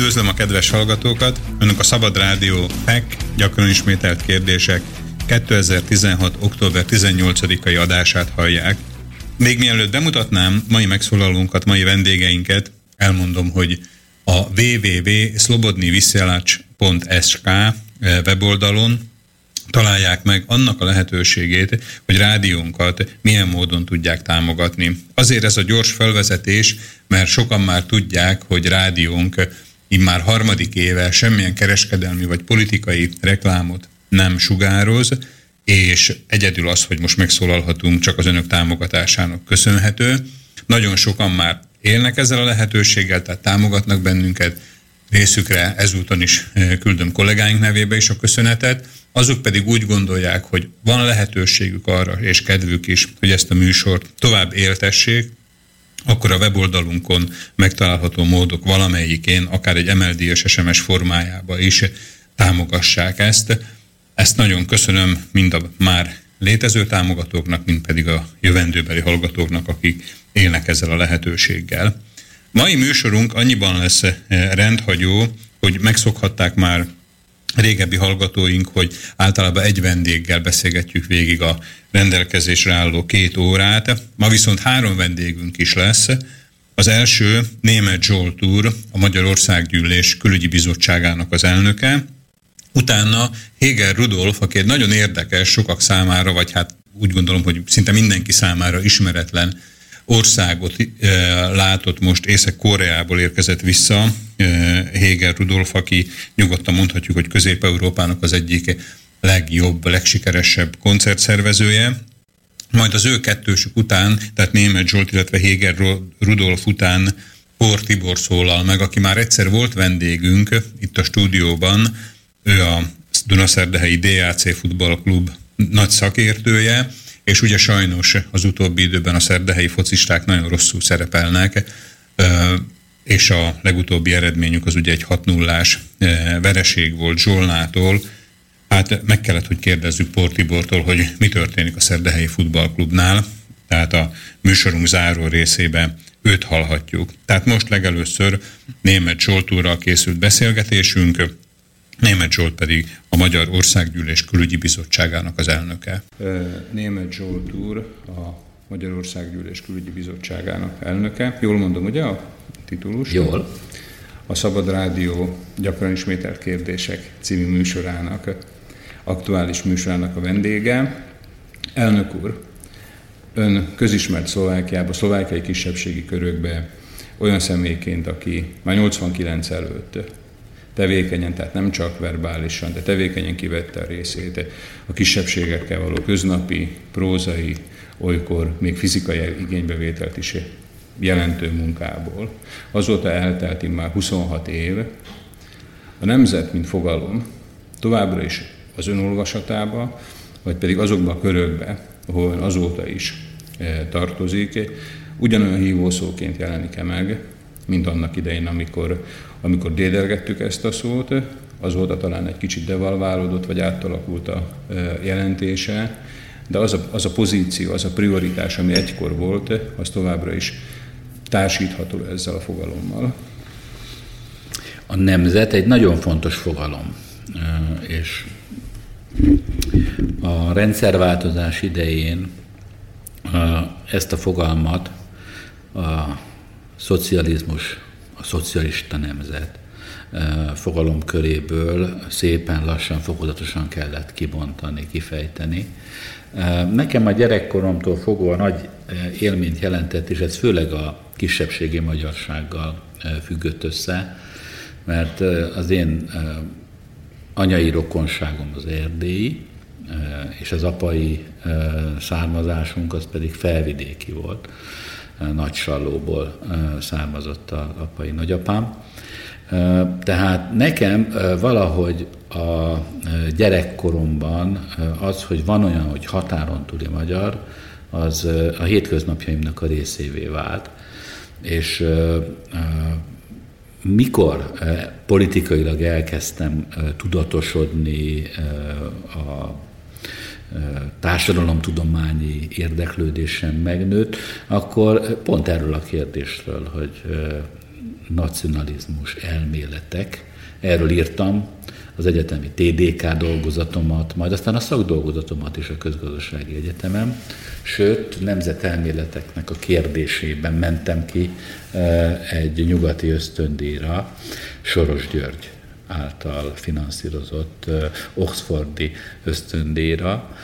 Üdvözlöm a kedves hallgatókat! Önök a Szabad Rádió PEC gyakran ismételt kérdések 2016. október 18-ai adását hallják. Még mielőtt bemutatnám mai megszólalónkat, mai vendégeinket, elmondom, hogy a www.slobodniviszelacs.sk weboldalon találják meg annak a lehetőségét, hogy rádiónkat milyen módon tudják támogatni. Azért ez a gyors felvezetés, mert sokan már tudják, hogy rádiónk immár harmadik éve semmilyen kereskedelmi vagy politikai reklámot nem sugároz, és egyedül az, hogy most megszólalhatunk, csak az önök támogatásának köszönhető. Nagyon sokan már élnek ezzel a lehetőséggel, tehát támogatnak bennünket, részükre ezúton is eh, küldöm kollégáink nevébe is a köszönetet, azok pedig úgy gondolják, hogy van lehetőségük arra, és kedvük is, hogy ezt a műsort tovább éltessék, akkor a weboldalunkon megtalálható módok valamelyikén, akár egy MLD-es SMS formájába is támogassák ezt. Ezt nagyon köszönöm mind a már létező támogatóknak, mind pedig a jövendőbeli hallgatóknak, akik élnek ezzel a lehetőséggel. Mai műsorunk annyiban lesz rendhagyó, hogy megszokhatták már régebbi hallgatóink, hogy általában egy vendéggel beszélgetjük végig a rendelkezésre álló két órát. Ma viszont három vendégünk is lesz. Az első német Zsolt úr, a Magyarországgyűlés külügyi bizottságának az elnöke. Utána Heger Rudolf, aki egy nagyon érdekes, sokak számára, vagy hát úgy gondolom, hogy szinte mindenki számára ismeretlen országot látott most Észak-Koreából érkezett vissza, Héger Rudolf, aki nyugodtan mondhatjuk, hogy Közép-Európának az egyik legjobb, legsikeresebb koncertszervezője. Majd az ő kettősük után, tehát Német Zsolt, illetve Héger Rudolf után Por Tibor szólal meg, aki már egyszer volt vendégünk itt a stúdióban, ő a Dunaszerdehelyi DAC futballklub nagy szakértője, és ugye sajnos az utóbbi időben a szerdehelyi focisták nagyon rosszul szerepelnek, és a legutóbbi eredményük az ugye egy 6 0 vereség volt Zsolnától, Hát meg kellett, hogy kérdezzük Portibortól, hogy mi történik a Szerdehelyi Futballklubnál, tehát a műsorunk záró részében őt hallhatjuk. Tehát most legelőször német Zsoltúrral készült beszélgetésünk, Német Zsolt pedig a Magyar Országgyűlés Külügyi Bizottságának az elnöke. Német Zsolt úr a Magyar Országgyűlés Külügyi Bizottságának elnöke. Jól mondom, ugye a titulus? Jól. A Szabad Rádió gyakran ismételt kérdések című műsorának, aktuális műsorának a vendége. Elnök úr, ön közismert Szlovákiában, szlovákiai kisebbségi körökbe olyan személyként, aki már 89 előtt tevékenyen, tehát nem csak verbálisan, de tevékenyen kivette a részét a kisebbségekkel való köznapi, prózai, olykor még fizikai igénybevételt is jelentő munkából. Azóta eltelt már 26 év. A nemzet, mint fogalom, továbbra is az önolvasatába, vagy pedig azokba a körökbe, ahol azóta is eh, tartozik, ugyanolyan hívószóként jelenik-e meg, mint annak idején, amikor, amikor dédelgettük ezt a szót, azóta talán egy kicsit devalválódott, vagy átalakult a jelentése, de az a, az a pozíció, az a prioritás, ami egykor volt, az továbbra is társítható ezzel a fogalommal. A nemzet egy nagyon fontos fogalom, és a rendszerváltozás idején ezt a fogalmat a szocializmus, a szocialista nemzet fogalom köréből szépen lassan, fokozatosan kellett kibontani, kifejteni. Nekem a gyerekkoromtól fogva nagy élményt jelentett, és ez főleg a kisebbségi magyarsággal függött össze, mert az én anyai rokonságom az erdélyi, és az apai származásunk az pedig felvidéki volt. Nagy Sallóból származott a apai nagyapám. Tehát nekem valahogy a gyerekkoromban az, hogy van olyan, hogy határon túli magyar, az a hétköznapjaimnak a részévé vált. És mikor politikailag elkezdtem tudatosodni a társadalomtudományi érdeklődésem megnőtt, akkor pont erről a kérdésről, hogy nacionalizmus elméletek. Erről írtam az egyetemi TDK dolgozatomat, majd aztán a szakdolgozatomat is a közgazdasági egyetemen, sőt, nemzetelméleteknek a kérdésében mentem ki egy nyugati ösztöndíjra, Soros György által finanszírozott Oxfordi ösztöndíjra,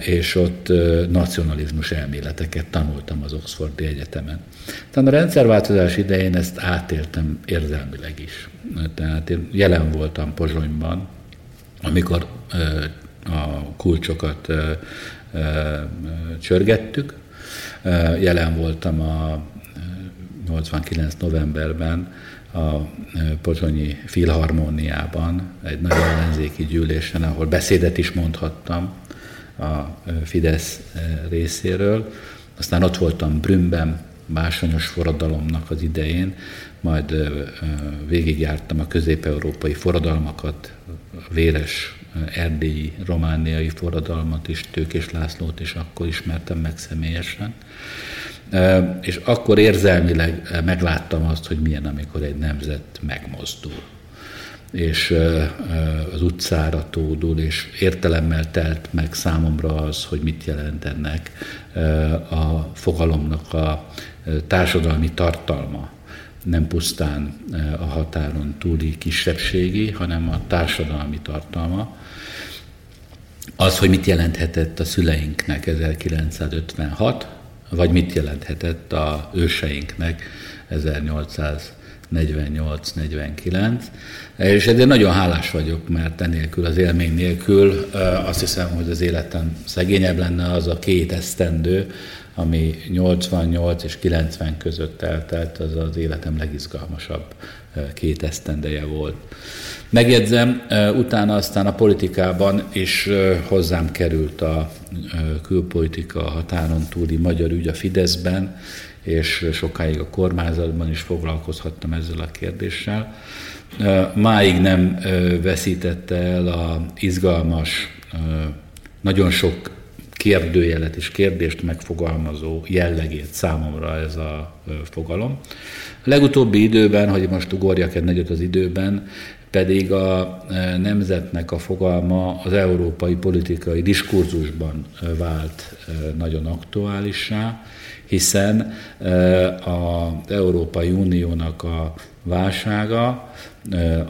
és ott nacionalizmus elméleteket tanultam az Oxfordi Egyetemen. Tehát a rendszerváltozás idején ezt átéltem érzelmileg is. Tehát én jelen voltam Pozsonyban, amikor a kulcsokat csörgettük. Jelen voltam a 89. novemberben a Pozsonyi Filharmóniában, egy nagy ellenzéki gyűlésen, ahol beszédet is mondhattam a Fidesz részéről. Aztán ott voltam Brünnben, Básonyos forradalomnak az idején, majd végigjártam a közép-európai forradalmakat, a véres erdélyi, romániai forradalmat is, Tőkés Lászlót is akkor ismertem meg személyesen. És akkor érzelmileg megláttam azt, hogy milyen, amikor egy nemzet megmozdul és az utcára tódul, és értelemmel telt meg számomra az, hogy mit jelent ennek a fogalomnak a társadalmi tartalma. Nem pusztán a határon túli kisebbségi, hanem a társadalmi tartalma. Az, hogy mit jelenthetett a szüleinknek 1956, vagy mit jelenthetett a őseinknek 1800 48-49, és ezért nagyon hálás vagyok, mert enélkül, az élmény nélkül azt hiszem, hogy az életem szegényebb lenne az a két esztendő, ami 88 és 90 között eltelt, az az életem legizgalmasabb két esztendeje volt. Megjegyzem, utána aztán a politikában is hozzám került a külpolitika a határon túli magyar ügy a Fideszben, és sokáig a kormányzatban is foglalkozhattam ezzel a kérdéssel. Máig nem veszítette el a izgalmas, nagyon sok kérdőjelet és kérdést megfogalmazó jellegét számomra ez a fogalom. A legutóbbi időben, hogy most ugorjak egy nagyot az időben, pedig a nemzetnek a fogalma az európai politikai diskurzusban vált nagyon aktuálissá, hiszen az Európai Uniónak a válsága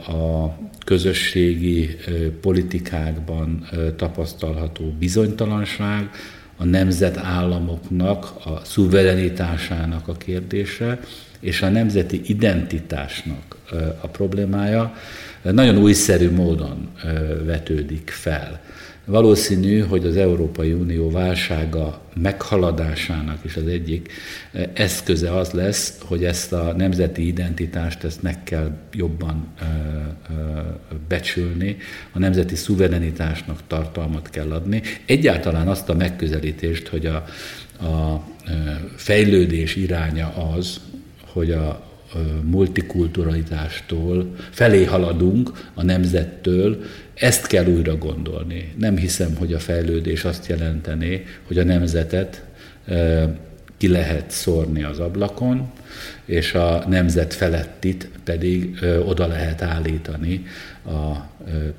a közösségi politikákban tapasztalható bizonytalanság, a nemzetállamoknak a szuverenitásának a kérdése, és a nemzeti identitásnak a problémája nagyon újszerű módon vetődik fel. Valószínű, hogy az Európai Unió válsága meghaladásának is az egyik eh, eszköze az lesz, hogy ezt a nemzeti identitást ezt meg kell jobban eh, eh, becsülni, a nemzeti szuverenitásnak tartalmat kell adni. Egyáltalán azt a megközelítést, hogy a, a fejlődés iránya az, hogy a, multikulturalitástól felé haladunk a nemzettől, ezt kell újra gondolni. Nem hiszem, hogy a fejlődés azt jelenteni, hogy a nemzetet ki lehet szórni az ablakon, és a nemzet felettit pedig oda lehet állítani a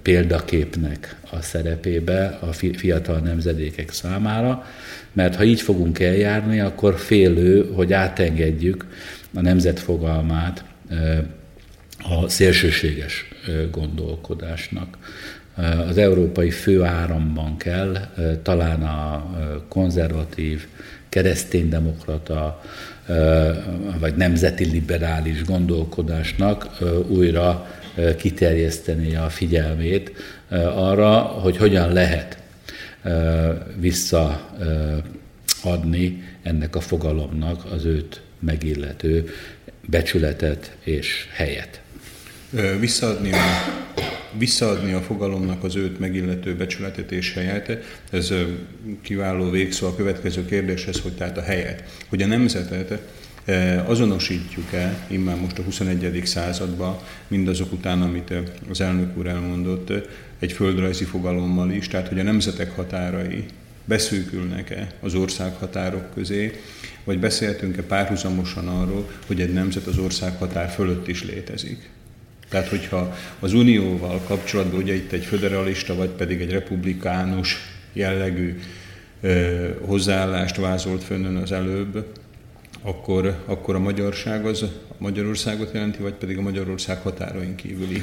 példaképnek a szerepébe a fiatal nemzedékek számára, mert ha így fogunk eljárni, akkor félő, hogy átengedjük a nemzet fogalmát a szélsőséges gondolkodásnak. Az európai főáramban kell talán a konzervatív, kereszténydemokrata vagy nemzeti liberális gondolkodásnak újra kiterjeszteni a figyelmét arra, hogy hogyan lehet visszaadni ennek a fogalomnak az őt megillető becsületet és helyet. Visszaadni a, visszaadni a fogalomnak az őt megillető becsületet és helyet, ez kiváló végszó a következő kérdéshez, hogy tehát a helyet. Hogy a nemzetet azonosítjuk el, immár most a 21. században, mindazok után, amit az elnök úr elmondott, egy földrajzi fogalommal is, tehát hogy a nemzetek határai beszűkülnek-e az országhatárok közé, vagy beszéltünk-e párhuzamosan arról, hogy egy nemzet az országhatár fölött is létezik. Tehát, hogyha az unióval kapcsolatban ugye itt egy föderalista, vagy pedig egy republikánus jellegű ö, hozzáállást vázolt fönnön az előbb, akkor, akkor a magyarság az a Magyarországot jelenti, vagy pedig a Magyarország határain kívüli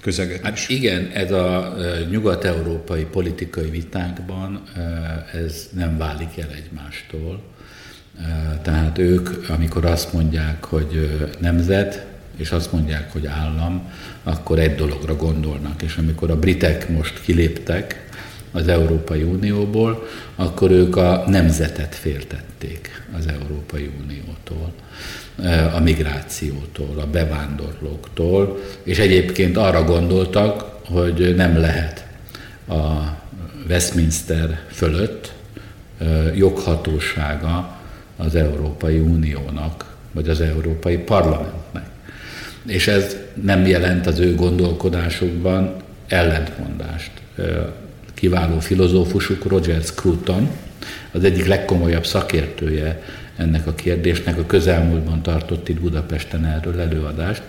közeget hát is. Igen, ez a nyugat-európai politikai vitákban ez nem válik el egymástól. Tehát ők, amikor azt mondják, hogy nemzet, és azt mondják, hogy állam, akkor egy dologra gondolnak. És amikor a britek most kiléptek az Európai Unióból, akkor ők a nemzetet féltették az Európai Uniótól, a migrációtól, a bevándorlóktól, és egyébként arra gondoltak, hogy nem lehet a Westminster fölött joghatósága az Európai Uniónak, vagy az Európai Parlamentnek. És ez nem jelent az ő gondolkodásukban ellentmondást. Kiváló filozófusuk Roger Scruton, az egyik legkomolyabb szakértője ennek a kérdésnek, a közelmúltban tartott itt Budapesten erről előadást,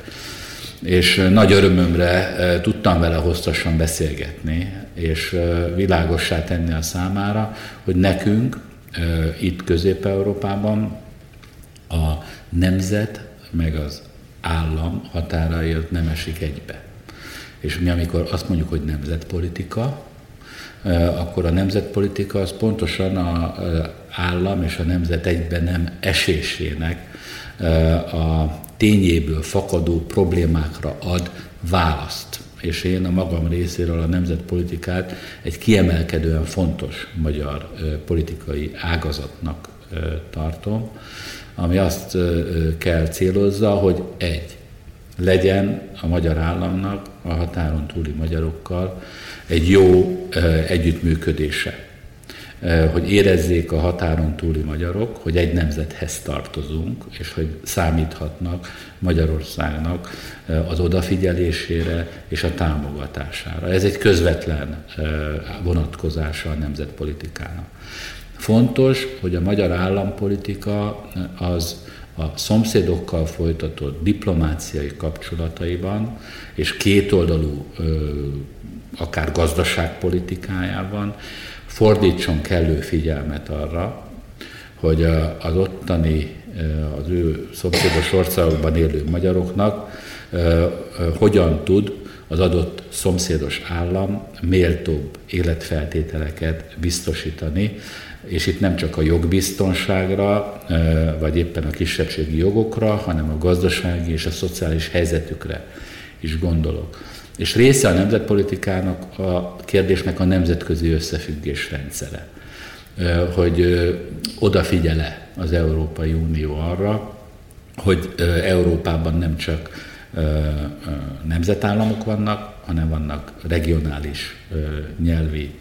és nagy örömömre tudtam vele hosszasan beszélgetni, és világossá tenni a számára, hogy nekünk itt Közép-Európában a nemzet meg az állam határai nem esik egybe. És mi amikor azt mondjuk, hogy nemzetpolitika, akkor a nemzetpolitika az pontosan a állam és a nemzet egyben nem esésének a tényéből fakadó problémákra ad választ. És én a magam részéről a nemzetpolitikát egy kiemelkedően fontos magyar politikai ágazatnak tartom, ami azt kell célozza, hogy egy, legyen a magyar államnak a határon túli magyarokkal egy jó együttműködése. Hogy érezzék a határon túli magyarok, hogy egy nemzethez tartozunk, és hogy számíthatnak Magyarországnak az odafigyelésére és a támogatására. Ez egy közvetlen vonatkozása a nemzetpolitikának. Fontos, hogy a magyar állampolitika az a szomszédokkal folytatott diplomáciai kapcsolataiban és kétoldalú akár gazdaságpolitikájában fordítson kellő figyelmet arra, hogy az ottani, az ő szomszédos országokban élő magyaroknak hogyan tud az adott szomszédos állam méltóbb életfeltételeket biztosítani, és itt nem csak a jogbiztonságra, vagy éppen a kisebbségi jogokra, hanem a gazdasági és a szociális helyzetükre is gondolok. És része a nemzetpolitikának a kérdésnek a nemzetközi összefüggés rendszere, hogy odafigyele az Európai Unió arra, hogy Európában nem csak nemzetállamok vannak, hanem vannak regionális nyelvi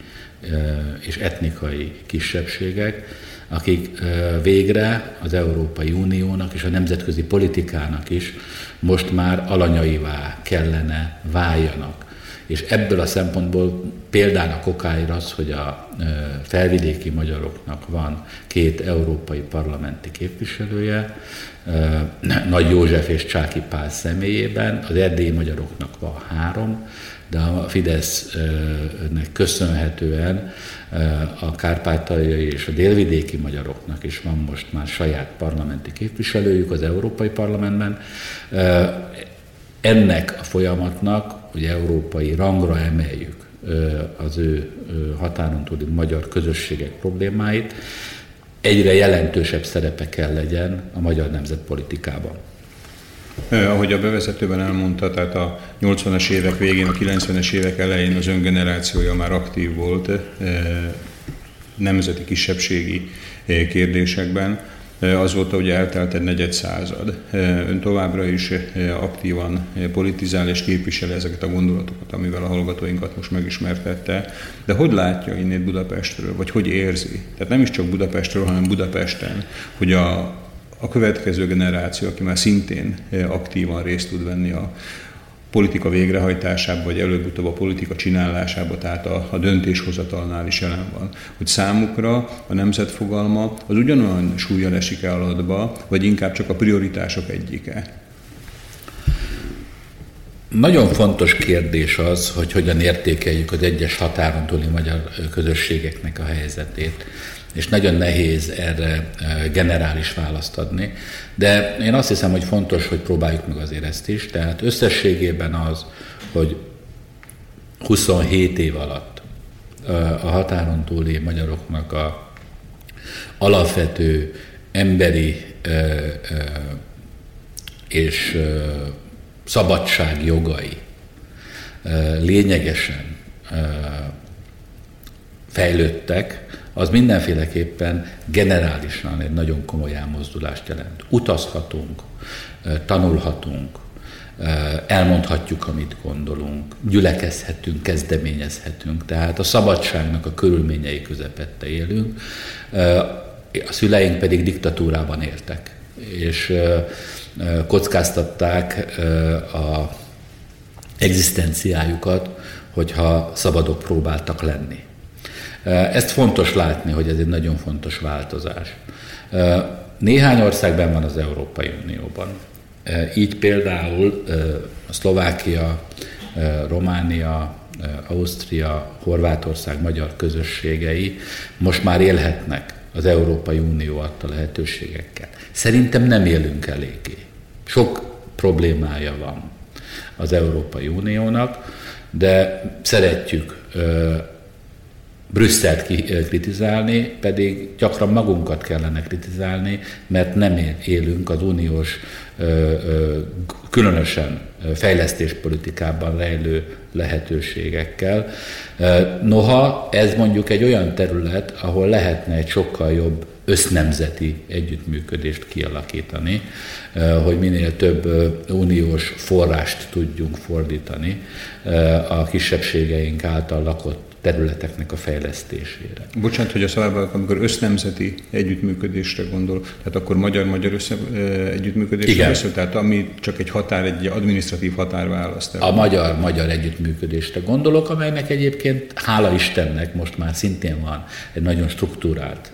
és etnikai kisebbségek, akik végre az Európai Uniónak és a nemzetközi politikának is most már alanyaivá kellene váljanak. És ebből a szempontból példának okáira az, hogy a felvidéki magyaroknak van két európai parlamenti képviselője, Nagy József és Csáki Pál személyében, az erdélyi magyaroknak van három, de a Fidesznek köszönhetően a kárpátaljai és a délvidéki magyaroknak is van most már saját parlamenti képviselőjük az Európai Parlamentben. Ennek a folyamatnak, hogy európai rangra emeljük az ő határon túli magyar közösségek problémáit, egyre jelentősebb szerepe kell legyen a magyar nemzetpolitikában. Ahogy a bevezetőben elmondta, tehát a 80-as évek végén, a 90-es évek elején az öngenerációja már aktív volt nemzeti kisebbségi kérdésekben. Azóta ugye eltelt egy negyed század. Ön továbbra is aktívan politizál és képvisel ezeket a gondolatokat, amivel a hallgatóinkat most megismertette. De hogy látja innét Budapestről, vagy hogy érzi? Tehát nem is csak Budapestről, hanem Budapesten, hogy a, a következő generáció, aki már szintén aktívan részt tud venni a politika végrehajtásába, vagy előbb-utóbb a politika csinálásába, tehát a, a döntéshozatalnál is jelen van. Hogy számukra a nemzetfogalma az ugyanolyan súlya esik el alatba, vagy inkább csak a prioritások egyike. Nagyon fontos kérdés az, hogy hogyan értékeljük az egyes határon túli magyar közösségeknek a helyzetét és nagyon nehéz erre generális választ adni. De én azt hiszem, hogy fontos, hogy próbáljuk meg azért ezt is. Tehát összességében az, hogy 27 év alatt a határon túli magyaroknak a alapvető emberi és szabadság jogai lényegesen fejlődtek, az mindenféleképpen generálisan egy nagyon komoly elmozdulást jelent. Utazhatunk, tanulhatunk, elmondhatjuk, amit gondolunk, gyülekezhetünk, kezdeményezhetünk, tehát a szabadságnak a körülményei közepette élünk, a szüleink pedig diktatúrában éltek, és kockáztatták a egzisztenciájukat, hogyha szabadok próbáltak lenni. Ezt fontos látni, hogy ez egy nagyon fontos változás. Néhány országban van az Európai Unióban. Így például Szlovákia, Románia, Ausztria, Horvátország magyar közösségei most már élhetnek az Európai Unió adta lehetőségekkel. Szerintem nem élünk eléggé. Sok problémája van az Európai Uniónak, de szeretjük Brüsszelt kritizálni, pedig gyakran magunkat kellene kritizálni, mert nem élünk az uniós, különösen fejlesztéspolitikában rejlő lehetőségekkel. Noha ez mondjuk egy olyan terület, ahol lehetne egy sokkal jobb össznemzeti együttműködést kialakítani, hogy minél több uniós forrást tudjunk fordítani a kisebbségeink által lakott területeknek a fejlesztésére. Bocsánat, hogy a szabályban, amikor össznemzeti együttműködésre gondol, tehát akkor magyar-magyar össze, együttműködésre Igen. beszél, tehát ami csak egy határ, egy administratív határ választ. A magyar-magyar együttműködésre gondolok, amelynek egyébként, hála Istennek, most már szintén van egy nagyon struktúrált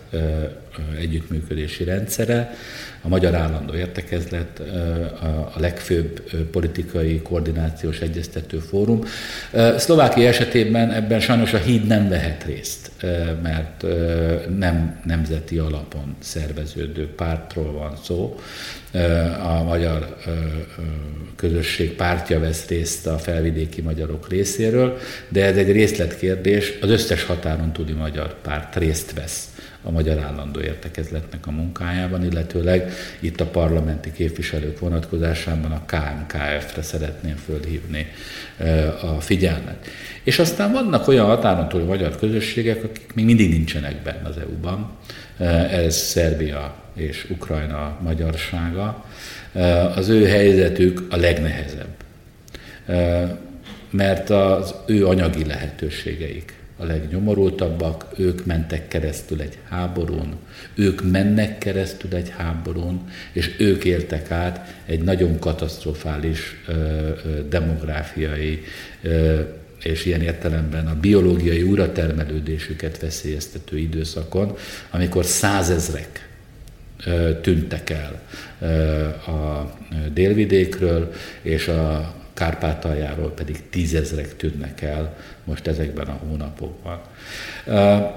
együttműködési rendszere. A Magyar Állandó Értekezlet a legfőbb politikai koordinációs egyeztető fórum. Szlovákia esetében ebben sajnos a híd nem vehet részt, mert nem nemzeti alapon szerveződő pártról van szó. A magyar közösség pártja vesz részt a felvidéki magyarok részéről, de ez egy részletkérdés, az összes határon túli magyar párt részt vesz a Magyar Állandó Értekezletnek a munkájában, illetőleg itt a parlamenti képviselők vonatkozásában a KMKF-re szeretném fölhívni a figyelmet. És aztán vannak olyan határon túli magyar közösségek, akik még mindig nincsenek benne az EU-ban. Ez Szerbia és Ukrajna magyarsága. Az ő helyzetük a legnehezebb, mert az ő anyagi lehetőségeik a legnyomorultabbak, ők mentek keresztül egy háborún, ők mennek keresztül egy háborún, és ők éltek át egy nagyon katasztrofális ö, ö, demográfiai ö, és ilyen értelemben a biológiai uratermelődésüket veszélyeztető időszakon, amikor százezrek tűntek el a délvidékről, és a Kárpátaljáról pedig tízezrek tűnnek el most ezekben a hónapokban.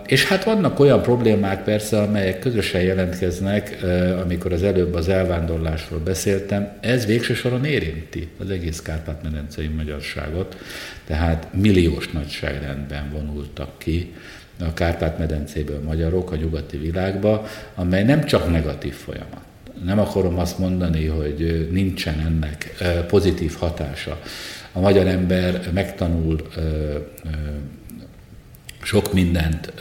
És hát vannak olyan problémák persze, amelyek közösen jelentkeznek, amikor az előbb az elvándorlásról beszéltem, ez végső soron érinti az egész Kárpát-medencei magyarságot, tehát milliós nagyságrendben vonultak ki a Kárpát-medencéből magyarok a nyugati világba, amely nem csak negatív folyamat nem akarom azt mondani, hogy nincsen ennek pozitív hatása. A magyar ember megtanul sok mindent,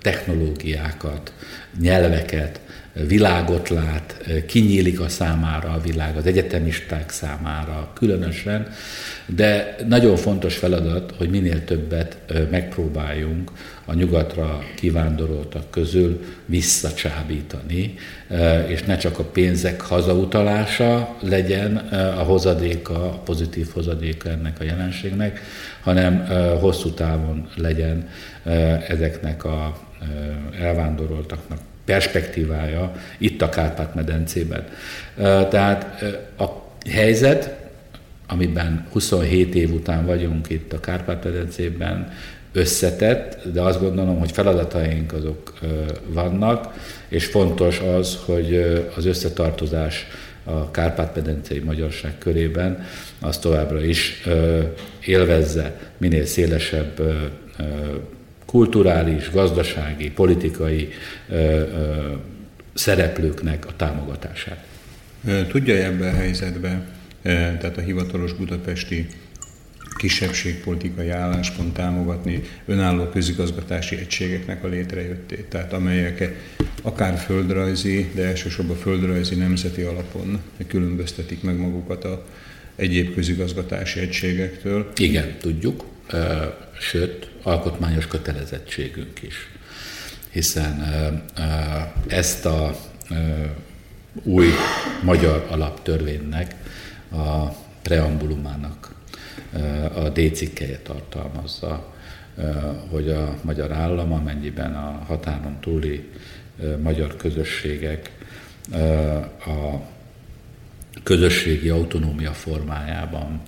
technológiákat, nyelveket, világot lát, kinyílik a számára a világ, az egyetemisták számára különösen, de nagyon fontos feladat, hogy minél többet megpróbáljunk a nyugatra kivándoroltak közül visszacsábítani, és ne csak a pénzek hazautalása legyen a hozadéka, a pozitív hozadéka ennek a jelenségnek, hanem hosszú távon legyen ezeknek a elvándoroltaknak perspektívája itt a Kárpát-medencében. Tehát a helyzet, amiben 27 év után vagyunk itt a Kárpát-medencében, összetett, de azt gondolom, hogy feladataink azok vannak, és fontos az, hogy az összetartozás a Kárpát-medencei magyarság körében az továbbra is élvezze minél szélesebb kulturális, gazdasági, politikai szereplőknek a támogatását. Tudja ebben a helyzetben, tehát a hivatalos budapesti kisebbségpolitikai álláspont támogatni önálló közigazgatási egységeknek a létrejöttét, tehát amelyek akár földrajzi, de elsősorban földrajzi nemzeti alapon különböztetik meg magukat a egyéb közigazgatási egységektől. Igen, tudjuk, sőt, alkotmányos kötelezettségünk is, hiszen ezt a új magyar alaptörvénynek a preambulumának a D cikkeje tartalmazza, hogy a magyar állam, amennyiben a határon túli magyar közösségek a közösségi autonómia formájában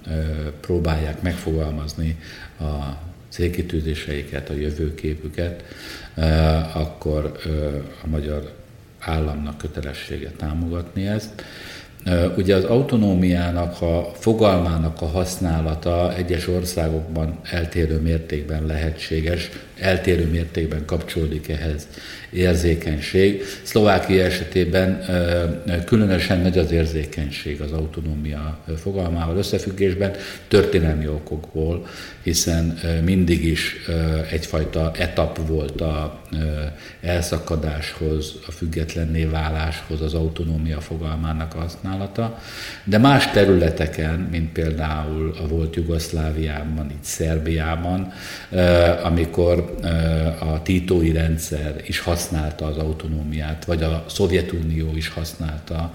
próbálják megfogalmazni a célkitűzéseiket, a jövőképüket, akkor a magyar államnak kötelessége támogatni ezt. Ugye az autonómiának a fogalmának a használata egyes országokban eltérő mértékben lehetséges, eltérő mértékben kapcsolódik ehhez érzékenység. Szlovákia esetében különösen nagy az érzékenység az autonómia fogalmával összefüggésben, történelmi okokból, hiszen mindig is egyfajta etap volt a elszakadáshoz, a függetlenné váláshoz az autonómia fogalmának a használata, de más területeken, mint például a volt Jugoszláviában, itt Szerbiában, amikor a títói rendszer is használta az autonómiát, vagy a Szovjetunió is használta,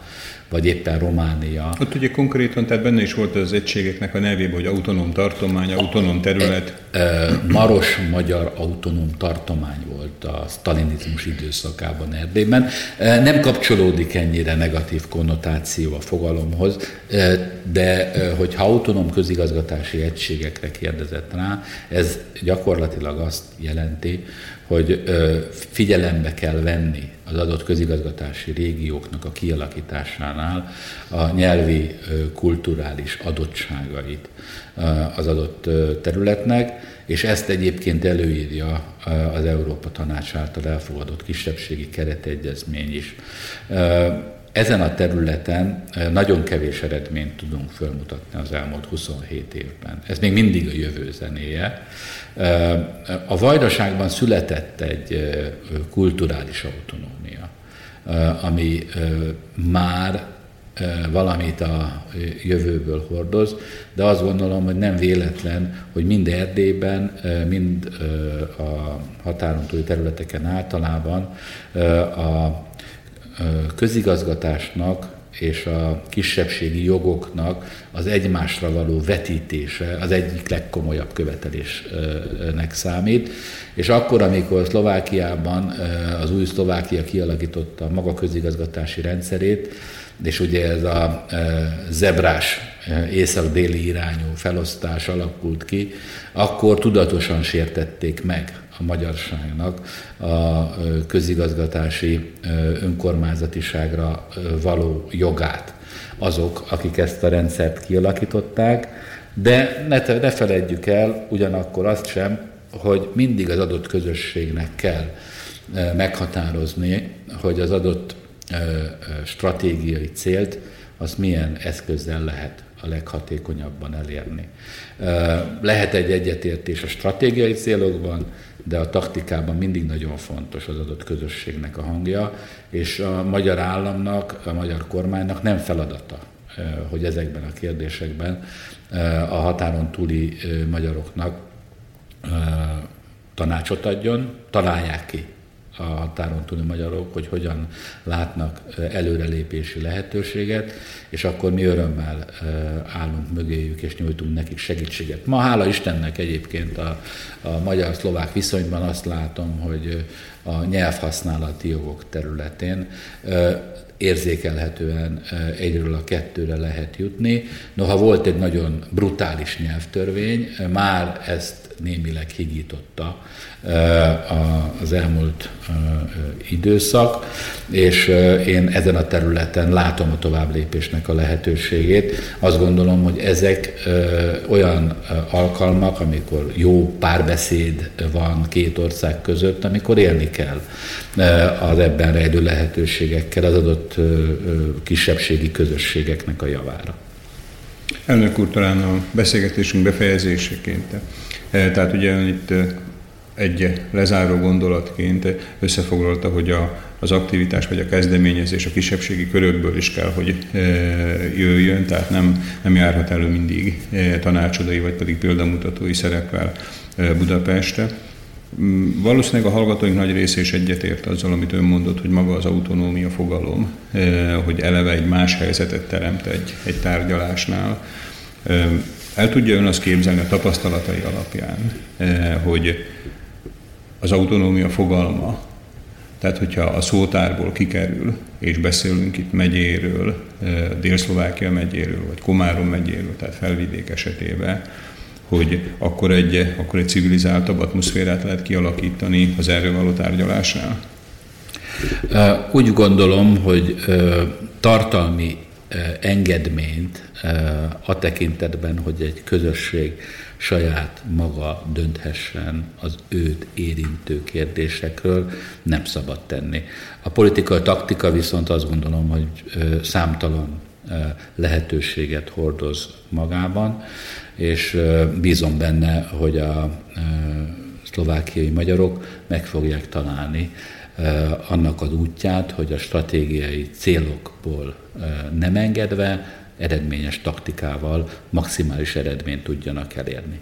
vagy éppen Románia. Ott ugye konkrétan, tehát benne is volt az egységeknek a nevében, hogy autonóm tartomány, autonóm terület. Maros magyar autonóm tartomány volt a sztalinizmus időszakában Erdélyben. Nem kapcsolódik ennyire negatív konnotáció a fogalomhoz, de hogyha autonóm közigazgatási egységekre kérdezett rá, ez gyakorlatilag azt jelenti, hogy figyelembe kell venni az adott közigazgatási régióknak a kialakításánál a nyelvi, kulturális adottságait az adott területnek, és ezt egyébként előírja az Európa Tanács által elfogadott kisebbségi keretegyezmény is. Ezen a területen nagyon kevés eredményt tudunk felmutatni az elmúlt 27 évben. Ez még mindig a jövő zenéje. A Vajdaságban született egy kulturális autonómia, ami már valamit a jövőből hordoz, de azt gondolom, hogy nem véletlen, hogy mind Erdélyben, mind a határon túli területeken általában a közigazgatásnak és a kisebbségi jogoknak az egymásra való vetítése az egyik legkomolyabb követelésnek számít. És akkor, amikor Szlovákiában az új Szlovákia kialakította maga közigazgatási rendszerét, és ugye ez a zebrás észak-déli irányú felosztás alakult ki, akkor tudatosan sértették meg a magyarságnak a közigazgatási önkormányzatiságra való jogát. Azok, akik ezt a rendszert kialakították, de ne, ne feledjük el ugyanakkor azt sem, hogy mindig az adott közösségnek kell meghatározni, hogy az adott stratégiai célt, az milyen eszközzel lehet a leghatékonyabban elérni. Lehet egy egyetértés a stratégiai célokban, de a taktikában mindig nagyon fontos az adott közösségnek a hangja, és a magyar államnak, a magyar kormánynak nem feladata, hogy ezekben a kérdésekben a határon túli magyaroknak tanácsot adjon, találják ki a határon túli magyarok, hogy hogyan látnak előrelépési lehetőséget, és akkor mi örömmel állunk mögéjük, és nyújtunk nekik segítséget. Ma hála Istennek egyébként a, a magyar-szlovák viszonyban azt látom, hogy a nyelvhasználati jogok területén érzékelhetően egyről a kettőre lehet jutni. Noha volt egy nagyon brutális nyelvtörvény, már ezt némileg higította az elmúlt időszak, és én ezen a területen látom a továbblépésnek a lehetőségét. Azt gondolom, hogy ezek olyan alkalmak, amikor jó párbeszéd van két ország között, amikor élni kell az ebben rejlő lehetőségekkel az adott kisebbségi közösségeknek a javára. Elnök úr, talán a beszélgetésünk befejezéseként. Tehát ugye itt egy lezáró gondolatként összefoglalta, hogy a, az aktivitás vagy a kezdeményezés a kisebbségi körökből is kell, hogy jöjjön, tehát nem, nem járhat elő mindig tanácsadói vagy pedig példamutatói szereppel Budapestre. Mm, valószínűleg a hallgatóink nagy része is egyetért azzal, amit ön mondott, hogy maga az autonómia fogalom, hogy eleve egy más helyzetet teremt egy, egy tárgyalásnál. El tudja ön azt képzelni a tapasztalatai alapján, hogy az autonómia fogalma, tehát hogyha a szótárból kikerül, és beszélünk itt megyéről, Dél-Szlovákia megyéről, vagy Komárom megyéről, tehát felvidék esetében, hogy akkor egy, akkor egy civilizáltabb atmoszférát lehet kialakítani az erről való tárgyalásnál? Úgy gondolom, hogy tartalmi engedményt a tekintetben, hogy egy közösség saját maga dönthessen az őt érintő kérdésekről, nem szabad tenni. A politikai taktika viszont azt gondolom, hogy számtalan lehetőséget hordoz magában, és bízom benne, hogy a szlovákiai magyarok meg fogják találni annak az útját, hogy a stratégiai célokból nem engedve, eredményes taktikával maximális eredményt tudjanak elérni.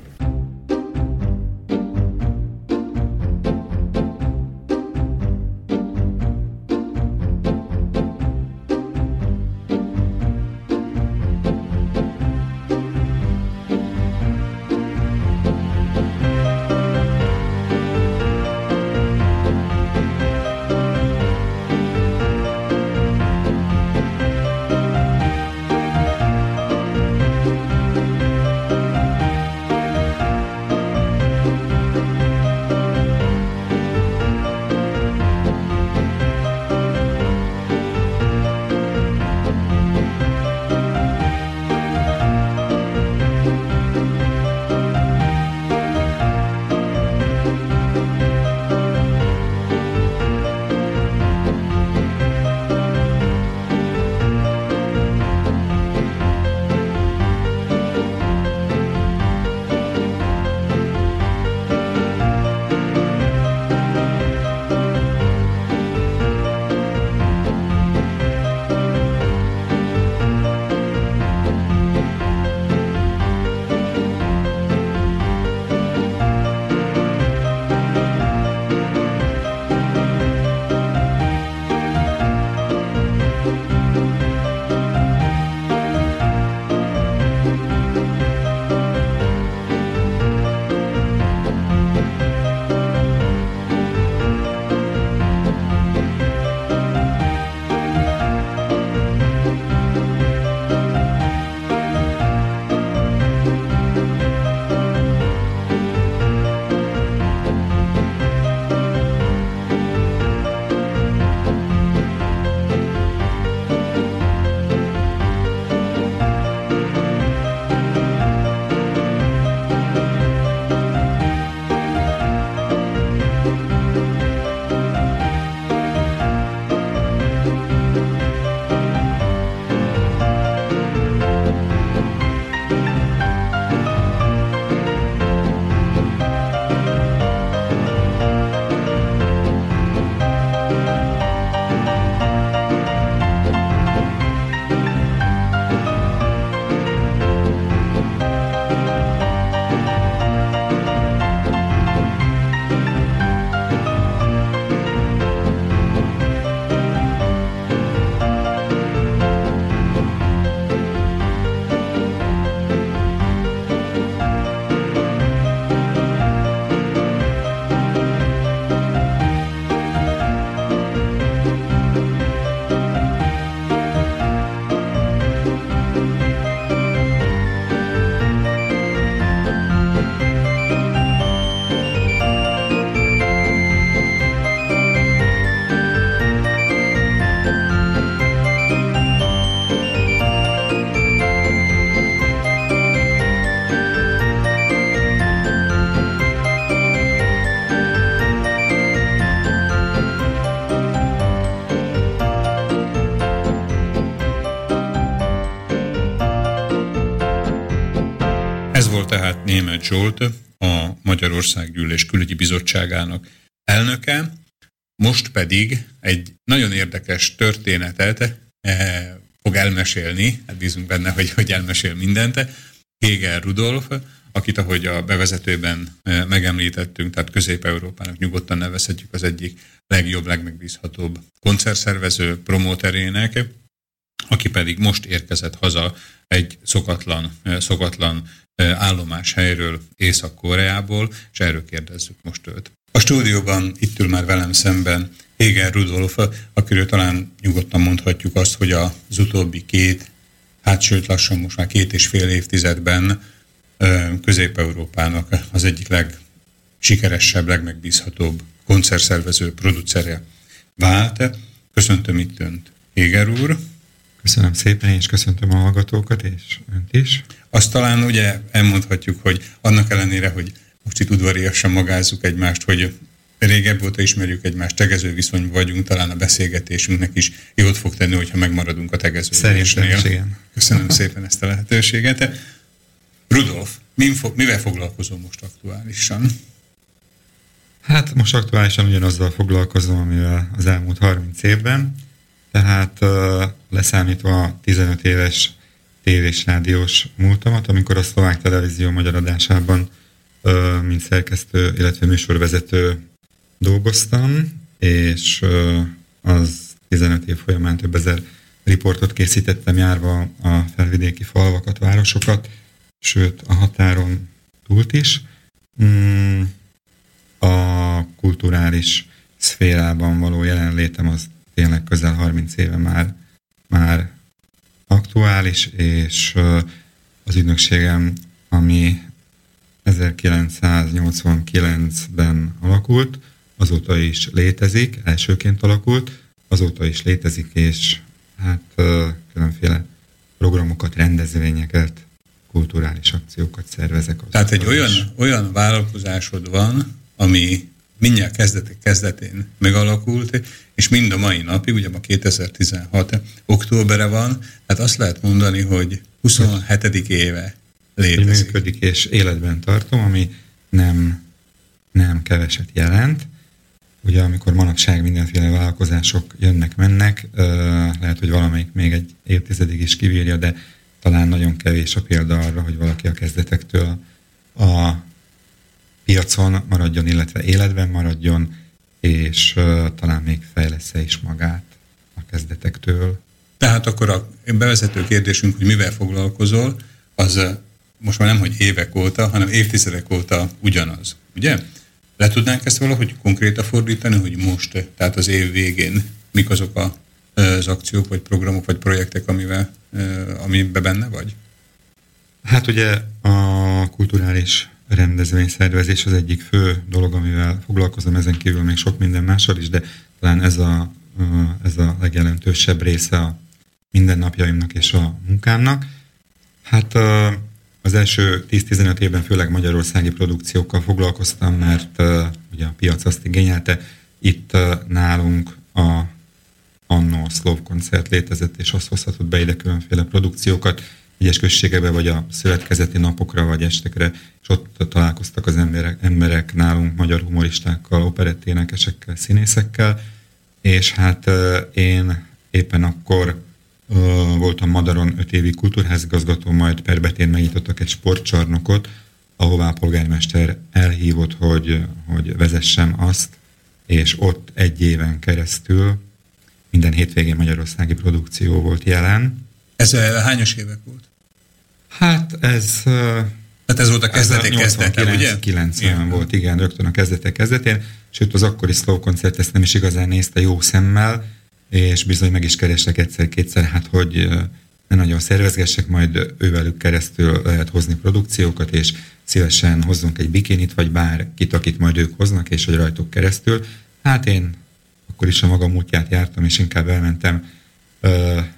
Zsolt, a Magyarország Gyűlés Külügyi Bizottságának elnöke, most pedig egy nagyon érdekes történetet eh, fog elmesélni, hát bízunk benne, hogy, hogy elmesél mindent, Hegel Rudolf, akit ahogy a bevezetőben eh, megemlítettünk, tehát Közép-Európának nyugodtan nevezhetjük az egyik legjobb, legmegbízhatóbb koncertszervező promóterének, aki pedig most érkezett haza egy szokatlan, szokatlan állomáshelyről Észak-Koreából, és erről kérdezzük most őt. A stúdióban itt ül már velem szemben Héger Rudolf, akiről talán nyugodtan mondhatjuk azt, hogy az utóbbi két, hát sőt lassan most már két és fél évtizedben Közép-Európának az egyik legsikeresebb, legmegbízhatóbb koncertszervező, producere vált. Köszöntöm itt Önt, Héger úr. Köszönöm szépen, és köszöntöm a hallgatókat, és Önt is. Azt talán ugye elmondhatjuk, hogy annak ellenére, hogy most itt udvariasan magázzuk egymást, hogy régebb óta ismerjük egymást, tegező viszonyban vagyunk, talán a beszélgetésünknek is jót fog tenni, hogyha megmaradunk a tegeződésnél. igen. Köszönöm szépen ezt a lehetőséget. Rudolf, mivel foglalkozom most aktuálisan? Hát most aktuálisan ugyanazzal foglalkozom, amivel az elmúlt 30 évben, tehát leszámítva a 15 éves tévés rádiós múltamat, amikor a szlovák televízió magyar adásában mint szerkesztő, illetve műsorvezető dolgoztam, és az 15 év folyamán több ezer riportot készítettem járva a felvidéki falvakat, városokat, sőt a határon túlt is. Mm, a kulturális szférában való jelenlétem az tényleg közel 30 éve már, már aktuális, és az ügynökségem, ami 1989-ben alakult, azóta is létezik, elsőként alakult, azóta is létezik, és hát különféle programokat, rendezvényeket, kulturális akciókat szervezek. Tehát egy olyan, olyan vállalkozásod van, ami mindjárt kezdetek kezdetén megalakult, és mind a mai napig, ugye ma 2016 októbere van, tehát azt lehet mondani, hogy 27. éve létezik. működik és életben tartom, ami nem, nem keveset jelent. Ugye amikor manapság mindenféle vállalkozások jönnek-mennek, lehet, hogy valamelyik még egy évtizedig is kivírja, de talán nagyon kevés a példa arra, hogy valaki a kezdetektől a piacon maradjon, illetve életben maradjon, és talán még fejlesz is magát a kezdetektől. Tehát akkor a bevezető kérdésünk, hogy mivel foglalkozol, az most már nem, hogy évek óta, hanem évtizedek óta ugyanaz. Ugye? Le tudnánk ezt valahogy konkrétan fordítani, hogy most, tehát az év végén mik azok a, az akciók, vagy programok, vagy projektek, amivel, amiben benne vagy? Hát ugye a kulturális rendezvényszervezés az egyik fő dolog, amivel foglalkozom, ezen kívül még sok minden mással is, de talán ez a, ez a legjelentősebb része a mindennapjaimnak és a munkámnak. Hát az első 10-15 évben főleg magyarországi produkciókkal foglalkoztam, mert ugye a piac azt igényelte. Itt nálunk a annó szlov koncert létezett, és azt hozhatott be ide különféle produkciókat, egyes községekbe, vagy a szövetkezeti napokra, vagy estekre, és ott találkoztak az emberek, emberek nálunk magyar humoristákkal, operetténekesekkel, színészekkel, és hát én éppen akkor voltam Madaron öt évi kultúrházigazgató, majd Perbetén megnyitottak egy sportcsarnokot, ahová a polgármester elhívott, hogy, hogy vezessem azt, és ott egy éven keresztül minden hétvégén magyarországi produkció volt jelen. Ez hányos évek volt? Hát ez... Hát ez volt a kezdetek kezdete, ugye? 90 igen. volt, igen, rögtön a kezdetek kezdetén, sőt az akkori slow koncert ezt nem is igazán nézte jó szemmel, és bizony meg is kerestek egyszer-kétszer, hát hogy ne nagyon szervezgessek, majd ővelük keresztül lehet hozni produkciókat, és szívesen hozzunk egy bikinit, vagy bár kit, akit majd ők hoznak, és hogy rajtuk keresztül. Hát én akkor is a magam útját jártam, és inkább elmentem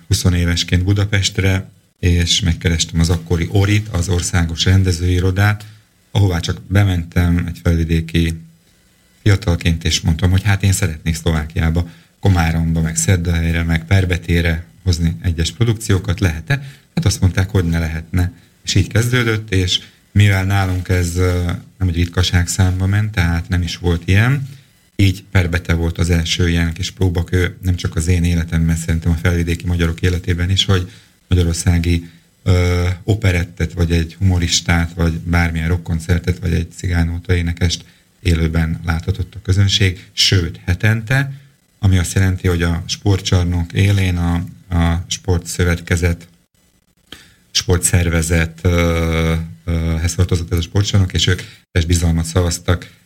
20 évesként Budapestre, és megkerestem az akkori Orit, az országos rendezőirodát, ahová csak bementem egy felvidéki fiatalként, és mondtam, hogy hát én szeretnék Szlovákiába Komáromba, meg Szerdahelyre, meg Perbetére hozni egyes produkciókat, lehet-e? Hát azt mondták, hogy ne lehetne. És így kezdődött, és mivel nálunk ez nem egy ritkaság számba ment, tehát nem is volt ilyen, így perbete volt az első ilyen kis próbakő, nem csak az én életemben, szerintem a felvidéki magyarok életében is, hogy magyarországi ö, operettet, vagy egy humoristát, vagy bármilyen rockkoncertet, vagy egy cigánóta énekest élőben láthatott a közönség, sőt, hetente, ami azt jelenti, hogy a sportcsarnok élén a, a sportszövetkezet, sportszervezethez tartozott ez a sportcsarnok, és ők és bizalmat szavaztak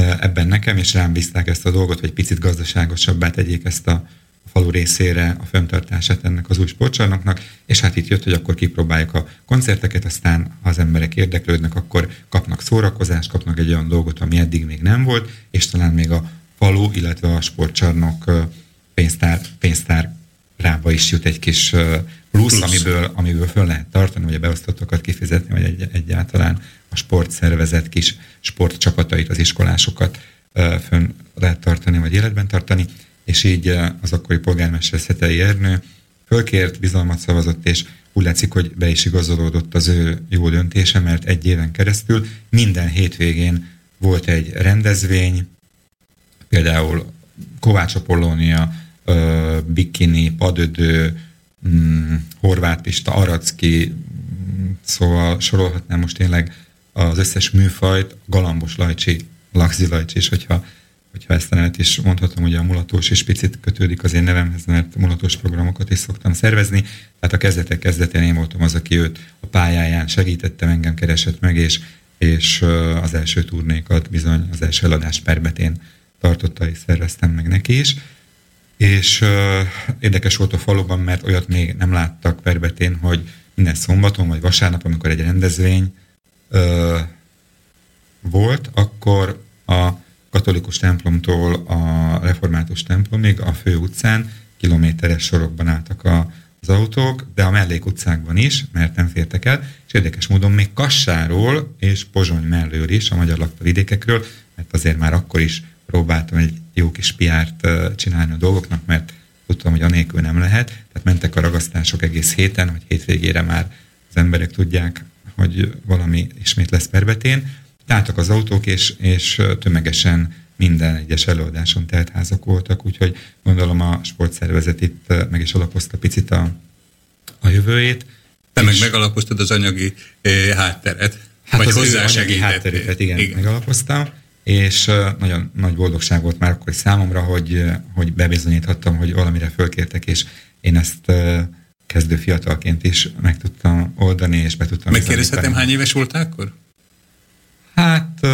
ebben nekem, és rám bízták ezt a dolgot, hogy picit gazdaságosabbá tegyék ezt a falu részére a fenntartását ennek az új sportcsarnoknak, és hát itt jött, hogy akkor kipróbáljuk a koncerteket, aztán ha az emberek érdeklődnek, akkor kapnak szórakozást, kapnak egy olyan dolgot, ami eddig még nem volt, és talán még a falu, illetve a sportcsarnok pénztár, pénztár rába is jut egy kis plusz, plusz. Amiből, amiből föl lehet tartani, vagy a beosztottakat kifizetni, vagy egy, egyáltalán a sportszervezet kis sportcsapatait, az iskolásokat fönn lehet tartani, vagy életben tartani, és így az akkori polgármester Szetei Ernő fölkért, bizalmat szavazott, és úgy látszik, hogy be is igazolódott az ő jó döntése, mert egy éven keresztül minden hétvégén volt egy rendezvény, például Kovács Apollónia, Bikini, Padödő, mm, Horváth Pista, Aracki, mm, szóval sorolhatnám most tényleg az összes műfajt, Galambos Lajcsi, Laxi Lajcsi, és hogyha, hogyha ezt a nevet is mondhatom, ugye a mulatós is picit kötődik az én nevemhez, mert mulatós programokat is szoktam szervezni, tehát a kezdetek kezdetén én voltam az, aki őt a pályáján segítettem, engem keresett meg, és, és az első turnékat bizony az első eladás perbetén tartotta és szerveztem meg neki is. És uh, érdekes volt a faluban, mert olyat még nem láttak perbetén, hogy minden szombaton vagy vasárnap, amikor egy rendezvény uh, volt, akkor a katolikus templomtól a református templomig a fő utcán kilométeres sorokban álltak a, az autók, de a mellékutcákban is, mert nem fértek el, és érdekes módon még Kassáról és Pozsony mellől is, a magyar lakta vidékekről, mert azért már akkor is próbáltam egy jó kis piárt csinálni a dolgoknak, mert tudtam, hogy anélkül nem lehet. Tehát mentek a ragasztások egész héten, hogy hétvégére már az emberek tudják, hogy valami ismét lesz perbetén. Táltak az autók, és, és tömegesen minden egyes előadáson házak voltak, úgyhogy gondolom a sportszervezet itt meg is alapozta picit a, a jövőjét. Te meg megalapoztad az anyagi eh, hátteret. Hát vagy az hozzá hátterét, igen, igen, megalapoztam és nagyon nagy boldogság volt már akkor számomra, hogy, hogy bebizonyíthattam, hogy valamire fölkértek, és én ezt kezdő fiatalként is meg tudtam oldani, és be tudtam... Megkérdezhetem, hány éves voltál akkor? Hát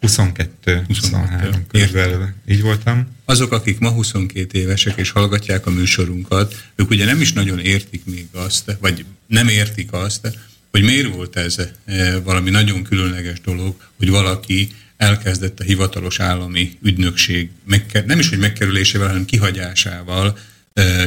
22, 23 körülbelül így voltam. Azok, akik ma 22 évesek és hallgatják a műsorunkat, ők ugye nem is nagyon értik még azt, vagy nem értik azt, hogy miért volt ez eh, valami nagyon különleges dolog, hogy valaki elkezdett a hivatalos állami ügynökség, nem is, hogy megkerülésével, hanem kihagyásával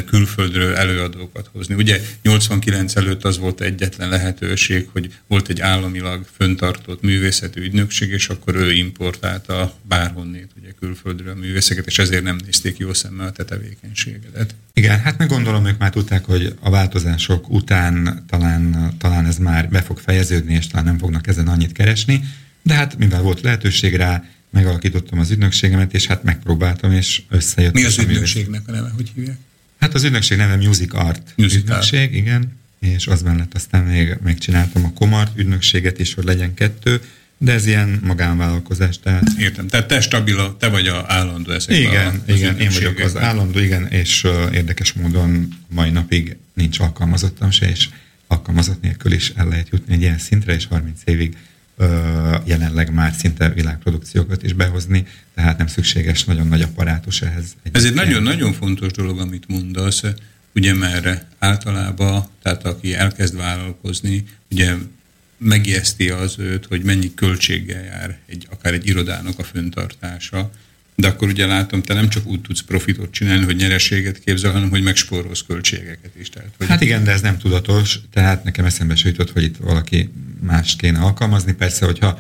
külföldről előadókat hozni. Ugye 89 előtt az volt egyetlen lehetőség, hogy volt egy államilag föntartott művészeti ügynökség, és akkor ő importálta bárhonnét ugye külföldről a művészeket, és ezért nem nézték jó szemmel a te tevékenységedet. Igen, hát meg gondolom, ők már tudták, hogy a változások után talán, talán ez már be fog fejeződni, és talán nem fognak ezen annyit keresni, de hát mivel volt lehetőség rá, megalakítottam az ügynökségemet, és hát megpróbáltam, és összejött. Mi az ügynökségnek a neve, hogy hívják? Hát az ügynökség neve Music Art Music ügynökség, Art. igen, és az mellett aztán még megcsináltam a Komart ügynökséget is, hogy legyen kettő, de ez ilyen magánvállalkozás. Tehát... Értem, tehát te stabil, te vagy a állandó ezekben Igen, a, igen, én vagyok az állandó, igen, és uh, érdekes módon mai napig nincs alkalmazottam se, és alkalmazott nélkül is el lehet jutni egy ilyen szintre, és 30 évig jelenleg már szinte világprodukciókat is behozni, tehát nem szükséges nagyon nagy apparátus ehhez. Ez egy nagyon-nagyon fontos dolog, amit mondasz, ugye mert általában, tehát aki elkezd vállalkozni, ugye megijeszti az őt, hogy mennyi költséggel jár egy, akár egy irodának a föntartása, de akkor ugye látom, te nem csak úgy tudsz profitot csinálni, hogy nyereséget képzel, hanem hogy megspórolsz költségeket is. Tehát, hogy... Hát igen, de ez nem tudatos, tehát nekem eszembe se jutott, hogy itt valaki más kéne alkalmazni. Persze, hogyha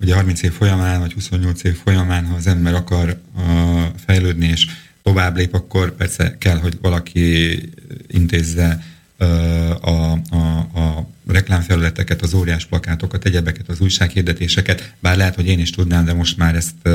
ugye 30 év folyamán, vagy 28 év folyamán, ha az ember akar uh, fejlődni és tovább lép, akkor persze kell, hogy valaki intézze uh, a, a, a reklámfelületeket, az óriás plakátokat, egyebeket, az újsághirdetéseket, bár lehet, hogy én is tudnám, de most már ezt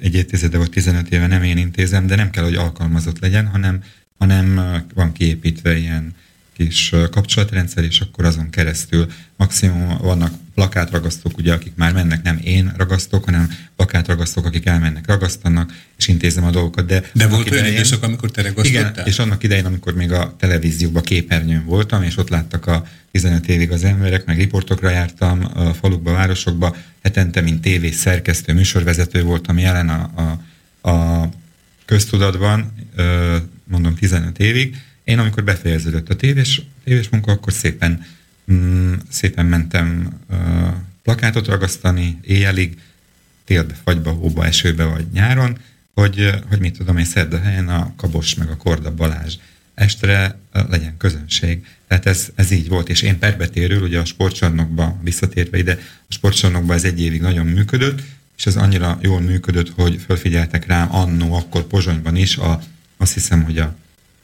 egy évtizede vagy 15 éve nem én intézem, de nem kell, hogy alkalmazott legyen, hanem, hanem van kiépítve ilyen kis kapcsolatrendszer, és akkor azon keresztül maximum vannak plakátragasztók, ugye, akik már mennek, nem én ragasztok, hanem plakátragasztók, akik elmennek, ragasztanak, és intézem a dolgokat. De, de volt olyan időszak, amikor te ragasztottál? Igen, és annak idején, amikor még a televízióban képernyőn voltam, és ott láttak a 15 évig az emberek, meg riportokra jártam a falukba, városokba, hetente, mint tévés szerkesztő, műsorvezető voltam jelen a, a, a köztudatban, mondom 15 évig, én amikor befejeződött a tévés, tévés munka, akkor szépen, mm, szépen mentem uh, plakátot ragasztani éjjelig, télbe, fagyba, hóba, esőbe vagy nyáron, hogy, hogy mit tudom én, helyen a Kabos meg a Korda Balázs estre legyen közönség. Tehát ez, ez így volt, és én perbetérül, ugye a sportcsarnokba visszatérve ide, a sportcsarnokba ez egy évig nagyon működött, és ez annyira jól működött, hogy felfigyeltek rám annó, akkor Pozsonyban is, a, azt hiszem, hogy a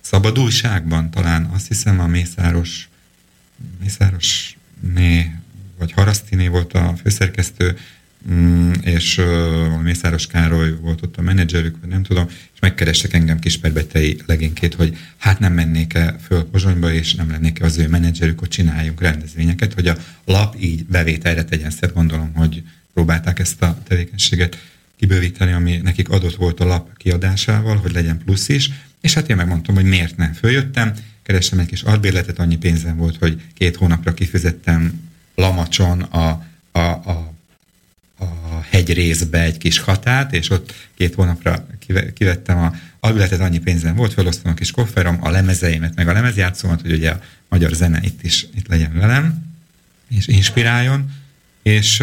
szabadulságban talán azt hiszem a Mészáros, Mészáros né, vagy Harasztiné volt a főszerkesztő, mm, és uh, Mészáros Károly volt ott a menedzserük, vagy nem tudom, és megkerestek engem Kisperbetei legénkét, hogy hát nem mennék-e föl Pozsonyba, és nem lennék-e az ő menedzserük, hogy csináljunk rendezvényeket, hogy a lap így bevételre tegyen szert, gondolom, hogy próbálták ezt a tevékenységet kibővíteni, ami nekik adott volt a lap kiadásával, hogy legyen plusz is, és hát én megmondtam, hogy miért nem. Följöttem, kerestem egy kis albérletet, annyi pénzem volt, hogy két hónapra kifizettem Lamacson a, a, a, a hegyrészbe egy kis hatát, és ott két hónapra kivettem a albérletet, annyi pénzem volt, felosztom a kis kofferom, a lemezeimet, meg a lemezjátszómat, hogy ugye a magyar zene itt is itt legyen velem, és inspiráljon, és,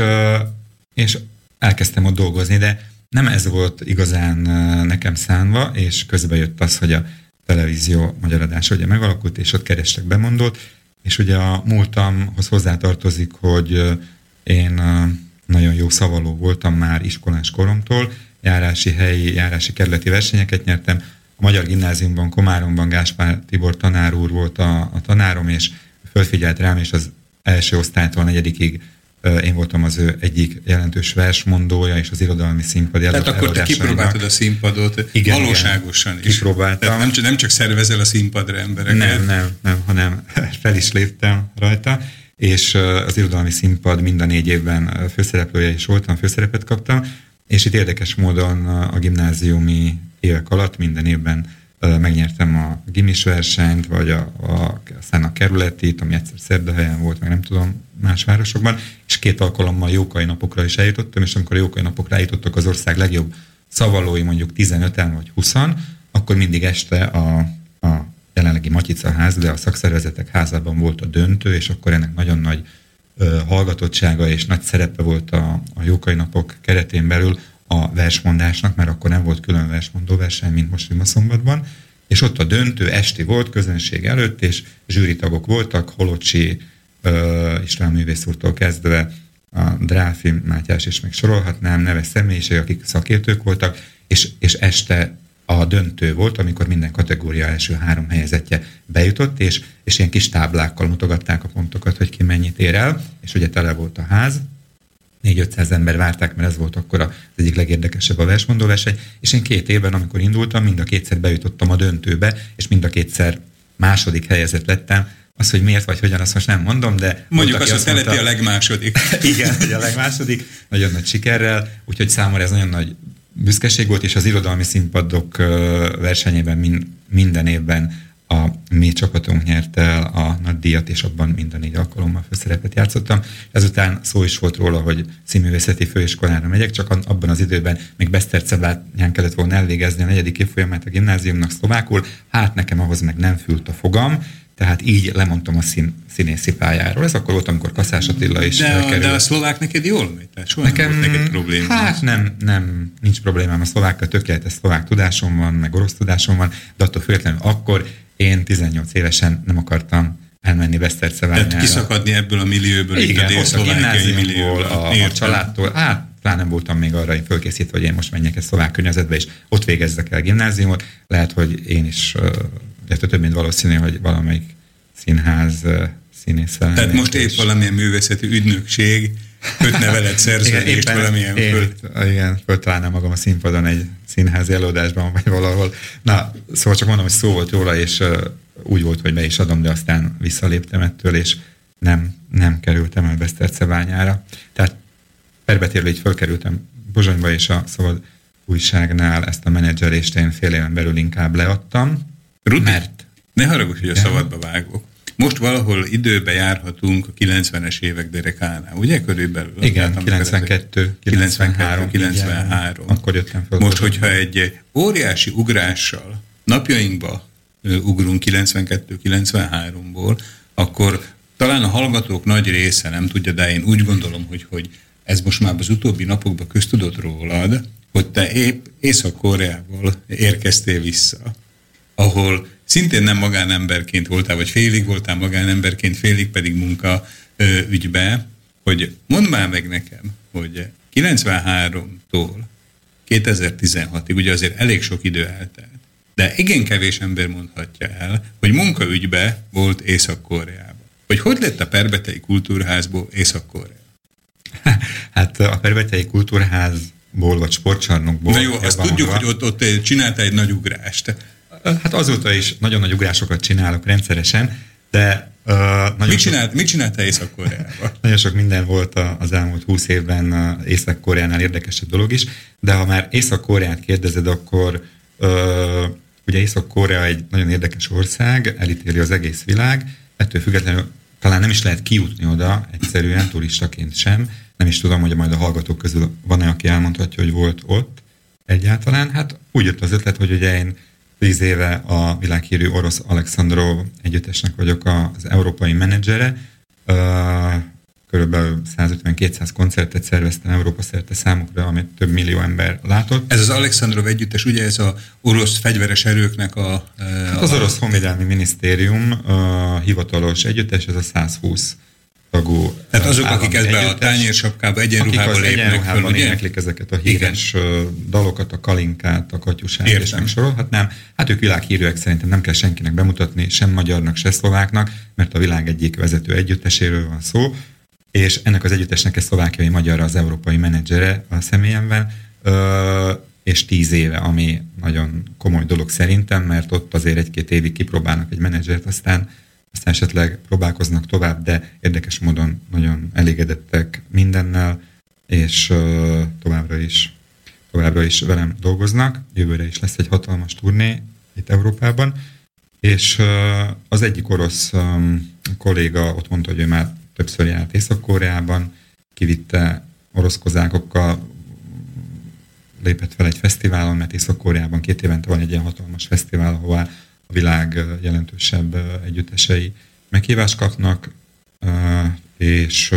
és elkezdtem ott dolgozni, de nem ez volt igazán nekem szánva, és közben jött az, hogy a televízió magyar adása ugye megalakult, és ott kerestek bemondót, és ugye a múltamhoz hozzátartozik, hogy én nagyon jó szavaló voltam már iskolás koromtól, járási helyi, járási kerületi versenyeket nyertem. A Magyar Gimnáziumban, Komáromban Gáspár Tibor tanár úr volt a, a tanárom, és fölfigyelt rám, és az első osztálytól negyedikig én voltam az ő egyik jelentős versmondója, és az irodalmi színpad Tehát akkor te kipróbáltad a színpadot igen, valóságosan igen, is. Kipróbáltam. Tehát nem, nem csak szervezel a színpadra embereket. Nem, nem, nem, hanem fel is léptem rajta, és az irodalmi színpad mind a négy évben főszereplője is voltam, főszerepet kaptam, és itt érdekes módon a gimnáziumi évek alatt minden évben megnyertem a gimis versenyt, vagy a, a, aztán a kerületit, ami egyszer Szerdahelyen volt, meg nem tudom, más városokban, és két alkalommal jókai napokra is eljutottam, és amikor a jókai napokra eljutottak az ország legjobb szavalói, mondjuk 15-en vagy 20 akkor mindig este a, a jelenlegi Matica ház, de a szakszervezetek házában volt a döntő, és akkor ennek nagyon nagy ö, hallgatottsága és nagy szerepe volt a, a jókai napok keretén belül a versmondásnak, mert akkor nem volt külön versmondó verseny, mint most szombatban, és ott a döntő esti volt közönség előtt, és zsűritagok voltak, Holocsi uh, István művész úrtól kezdve a Dráfi Mátyás, és még sorolhatnám, neves személyiség, akik szakértők voltak, és, és este a döntő volt, amikor minden kategória első három helyezettje bejutott, és, és ilyen kis táblákkal mutogatták a pontokat, hogy ki mennyit ér el, és ugye tele volt a ház, 4-500 ember várták, mert ez volt akkor az egyik legérdekesebb a versmondó verseny, és én két évben, amikor indultam, mind a kétszer bejutottam a döntőbe, és mind a kétszer második helyezett lettem, az, hogy miért vagy hogyan, azt most nem mondom, de... Mondjuk azt, hogy telepi a legmásodik. igen, hogy a legmásodik, nagyon nagy sikerrel, úgyhogy számomra ez nagyon nagy büszkeség volt, és az irodalmi színpadok versenyében minden évben a mi csapatunk nyerte el a nagy díjat, és abban minden négy alkalommal főszerepet játszottam. Ezután szó is volt róla, hogy színművészeti főiskolára megyek, csak abban az időben még Besztercebányán kellett volna elvégezni a negyedik évfolyamát a gimnáziumnak szlovákul, hát nekem ahhoz meg nem fült a fogam, tehát így lemondtam a szín, színészi pályáról. Ez akkor volt, amikor Kaszás Attila is de, a, de a szlovák neked jól megy? Tehát soha Nekem, nem volt neked probléma? Hát nem, nem, nincs problémám a szlovákkal, tökéletes szlovák tudásom van, meg orosz tudásom van, de attól függetlenül akkor én 18 évesen nem akartam elmenni Beszterceványára. Tehát kiszakadni ebből a millióból, Igen, itt a, a gimnáziumból, a, a családtól, hát talán nem voltam még arra én fölkészítve, hogy én most menjek egy szlovák környezetbe, és ott végezzek el gimnáziumot. Lehet, hogy én is, illetve több mint valószínű, hogy valamelyik színház színésszel. Tehát most épp valamilyen művészeti ügynökség kötne veled szerződést igen, valamilyen én, föl... Igen, föltalálnám magam a színpadon egy színházi előadásban, vagy valahol. Na, szóval csak mondom, hogy szó volt róla, és uh, úgy volt, hogy be is adom, de aztán visszaléptem ettől, és nem, nem kerültem el Besztercebányára. Tehát perbetérve így fölkerültem Bozsonyba, és a Szabad újságnál ezt a menedzserést én fél éven belül inkább leadtam. Rudi, mert... ne haragudj, hogy a szabadba vágok. Most valahol időbe járhatunk a 90-es évek derekánál, ugye körülbelül? Igen, 92, 93. 93. Igen, akkor jöttem fel. Most, hogyha egy óriási ugrással napjainkba ugrunk 92-93-ból, akkor talán a hallgatók nagy része nem tudja, de én úgy gondolom, hogy, hogy ez most már az utóbbi napokban köztudott rólad, hogy te épp Észak-Koreából érkeztél vissza, ahol szintén nem magánemberként voltál, vagy félig voltál magánemberként, félig pedig munka ö, ügybe, hogy mondd már meg nekem, hogy 93-tól 2016-ig, ugye azért elég sok idő eltelt, de igen kevés ember mondhatja el, hogy munkaügybe volt Észak-Koreában. Hogy hogy lett a Perbetei Kultúrházból Észak-Korea? Hát a Perbetei Kultúrházból, vagy sportcsarnokból. Na jó, azt tudjuk, hogy ott, ott csinálta egy nagy ugrást. Hát azóta is nagyon nagy ugrásokat csinálok rendszeresen, de uh, nagyon mit, csinált, mit csináltál Észak-Koreában? nagyon sok minden volt az elmúlt húsz évben Észak-Koreánál érdekesebb dolog is, de ha már Észak-Koreát kérdezed, akkor uh, ugye Észak-Korea egy nagyon érdekes ország, elítéli az egész világ, ettől függetlenül talán nem is lehet kijutni oda egyszerűen turistaként sem. Nem is tudom, hogy majd a hallgatók közül van-e, aki elmondhatja, hogy volt ott egyáltalán. Hát úgy jött az ötlet, hogy ugye én tíz éve a világhírű orosz Alexandrov együttesnek vagyok az európai menedzsere. Körülbelül 150-200 koncertet szerveztem Európa szerte számukra, amit több millió ember látott. Ez az Alexandrov együttes, ugye ez a orosz fegyveres erőknek a... Hát az orosz honvédelmi minisztérium a hivatalos együttes, ez a 120 tagú Tehát azok, akik ebbe a tányérsapkába egyenruhában lépnek egyenruhában föl, éneklik ezeket a híres Igen. dalokat, a kalinkát, a katyusát, Értem. és megsorolhatnám. Hát ők világhírűek szerintem nem kell senkinek bemutatni, sem magyarnak, se szlováknak, mert a világ egyik vezető együtteséről van szó, és ennek az együttesnek egy szlovákiai magyar az európai menedzsere a személyemben, és tíz éve, ami nagyon komoly dolog szerintem, mert ott azért egy-két évig kipróbálnak egy menedzsert, aztán aztán esetleg próbálkoznak tovább, de érdekes módon nagyon elégedettek mindennel, és továbbra is, továbbra is velem dolgoznak. Jövőre is lesz egy hatalmas turné itt Európában, és az egyik orosz kolléga ott mondta, hogy ő már többször járt Észak-Koreában, kivitte orosz kozákokkal, lépett fel egy fesztiválon, mert Észak-Koreában két évente van egy ilyen hatalmas fesztivál, ahová a világ jelentősebb együttesei meghívást kapnak, és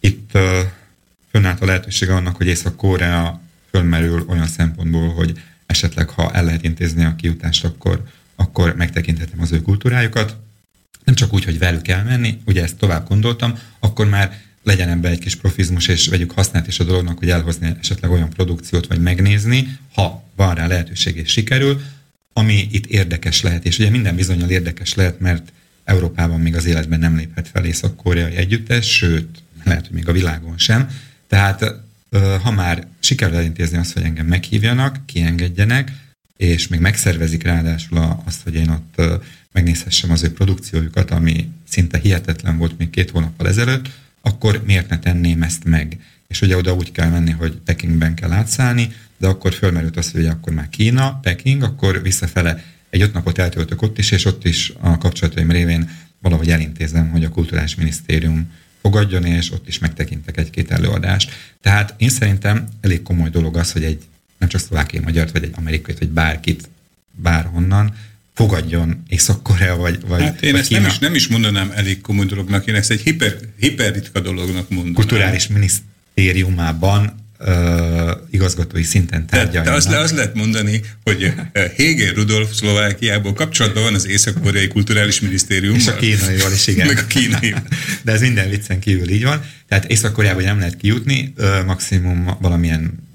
itt fönnállt a lehetősége annak, hogy Észak-Korea fölmerül olyan szempontból, hogy esetleg ha el lehet intézni a kiutást, akkor, akkor megtekinthetem az ő kultúrájukat. Nem csak úgy, hogy velük elmenni, ugye ezt tovább gondoltam, akkor már legyen ebbe egy kis profizmus, és vegyük hasznát is a dolognak, hogy elhozni esetleg olyan produkciót, vagy megnézni, ha van rá lehetőség és sikerül, ami itt érdekes lehet. És ugye minden bizonyal érdekes lehet, mert Európában még az életben nem léphet fel észak-koreai együttes, sőt, lehet, hogy még a világon sem. Tehát ha már sikerül elintézni azt, hogy engem meghívjanak, kiengedjenek, és még megszervezik ráadásul azt, hogy én ott megnézhessem az ő produkciójukat, ami szinte hihetetlen volt még két hónappal ezelőtt, akkor miért ne tenném ezt meg? És ugye oda úgy kell menni, hogy Pekingben kell átszállni, de akkor fölmerült az, hogy akkor már Kína, Peking, akkor visszafele egy öt napot eltöltök ott is, és ott is a kapcsolataim révén valahogy elintézem, hogy a Kulturális Minisztérium fogadjon, és ott is megtekintek egy-két előadást. Tehát én szerintem elég komoly dolog az, hogy egy nem csak szlovákiai magyart, vagy egy amerikai, vagy bárkit, bárhonnan fogadjon Észak-Korea, vagy, vagy Hát én vagy ezt nem is, nem is mondanám elég komoly dolognak, én ezt egy hiper, hiperritka dolognak mondanám. Kulturális minisztériumában uh, igazgatói szinten tárgyalni. De, de az, le, az lehet mondani, hogy Hegel Rudolf Szlovákiából kapcsolatban van az Észak-Koreai Kulturális Minisztérium. És a kínaival is, igen. Meg a kínai. De ez minden viccen kívül így van. Tehát Észak-Koreába nem lehet kijutni, maximum valamilyen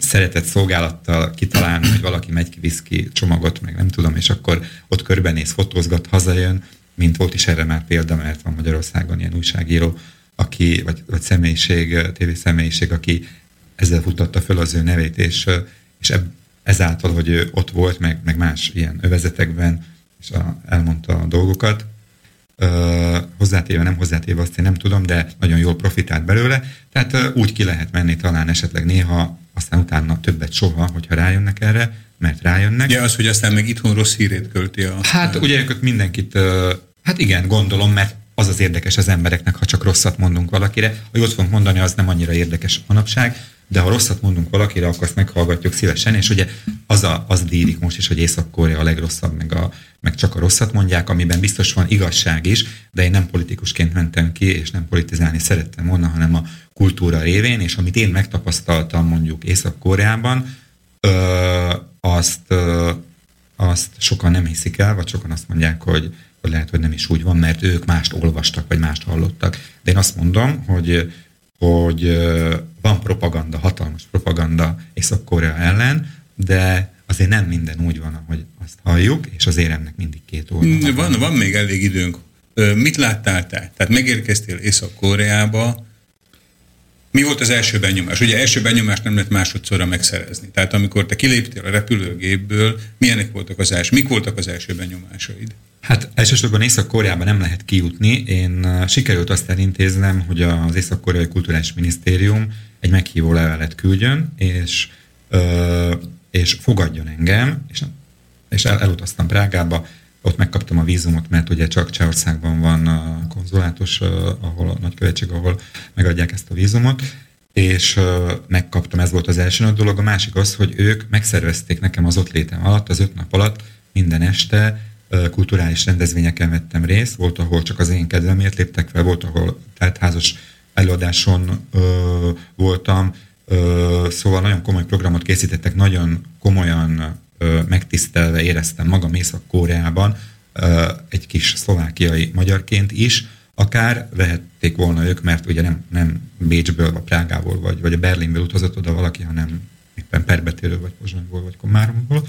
szeretett szolgálattal kitalálni, hogy valaki megy ki viszki csomagot, meg nem tudom, és akkor ott körbenéz, fotózgat, hazajön, mint volt is erre már példa, mert van Magyarországon ilyen újságíró, aki, vagy, vagy személyiség, tévé személyiség, aki ezzel futtatta föl az ő nevét, és, és eb, ezáltal, hogy ő ott volt, meg, meg más ilyen övezetekben, és a, elmondta a dolgokat, Uh, hozzátéve, nem hozzátéve, azt én nem tudom, de nagyon jól profitált belőle. Tehát uh, úgy ki lehet menni talán esetleg néha, aztán utána többet soha, hogyha rájönnek erre, mert rájönnek. Ja, az, hogy aztán meg itthon rossz hírét költi a... Hát ugye ők mindenkit, hát igen, gondolom, mert az az érdekes az embereknek, ha csak rosszat mondunk valakire. Hogy ott fogunk mondani, az nem annyira érdekes manapság, de ha rosszat mondunk valakire, akkor azt meghallgatjuk szívesen, és ugye az, a, az dírik most is, hogy Észak-Korea a legrosszabb, meg, a, meg csak a rosszat mondják, amiben biztos van igazság is, de én nem politikusként mentem ki, és nem politizálni szerettem volna, hanem a kultúra révén, és amit én megtapasztaltam mondjuk Észak-Koreában, ö, azt, ö, azt sokan nem hiszik el, vagy sokan azt mondják, hogy, hogy lehet, hogy nem is úgy van, mert ők mást olvastak, vagy mást hallottak. De én azt mondom, hogy hogy van propaganda, hatalmas propaganda Észak-Korea ellen, de azért nem minden úgy van, ahogy azt halljuk, és azért ennek mindig két oldal. Van, van még elég időnk. Mit láttál te? Tehát megérkeztél Észak-Koreába, mi volt az első benyomás? Ugye első benyomást nem lehet másodszorra megszerezni. Tehát amikor te kiléptél a repülőgépből, milyenek voltak az első, mik voltak az első benyomásaid? Hát elsősorban Észak-Koreában nem lehet kijutni. Én sikerült azt elintéznem, hogy az Észak-Koreai Kulturális Minisztérium egy meghívó levelet küldjön, és, ö, és fogadjon engem, és, és el, elutaztam Prágába, ott megkaptam a vízumot, mert ugye csak Csehországban van a konzulátus, ahol a nagykövetség, ahol megadják ezt a vízumot, és megkaptam, ez volt az első nagy dolog. A másik az, hogy ők megszervezték nekem az ott létem alatt, az öt nap alatt minden este kulturális rendezvényeken vettem részt, volt, ahol csak az én kedvemért léptek fel, volt, ahol házas előadáson ö, voltam, ö, szóval nagyon komoly programot készítettek, nagyon komolyan ö, megtisztelve éreztem magam Észak-Koreában, egy kis szlovákiai magyarként is, akár vehették volna ők, mert ugye nem, nem Bécsből, vagy Prágából, vagy, vagy a Berlinből utazott oda valaki, hanem éppen Perbetéről, vagy Pozsonyból, vagy Komáromból,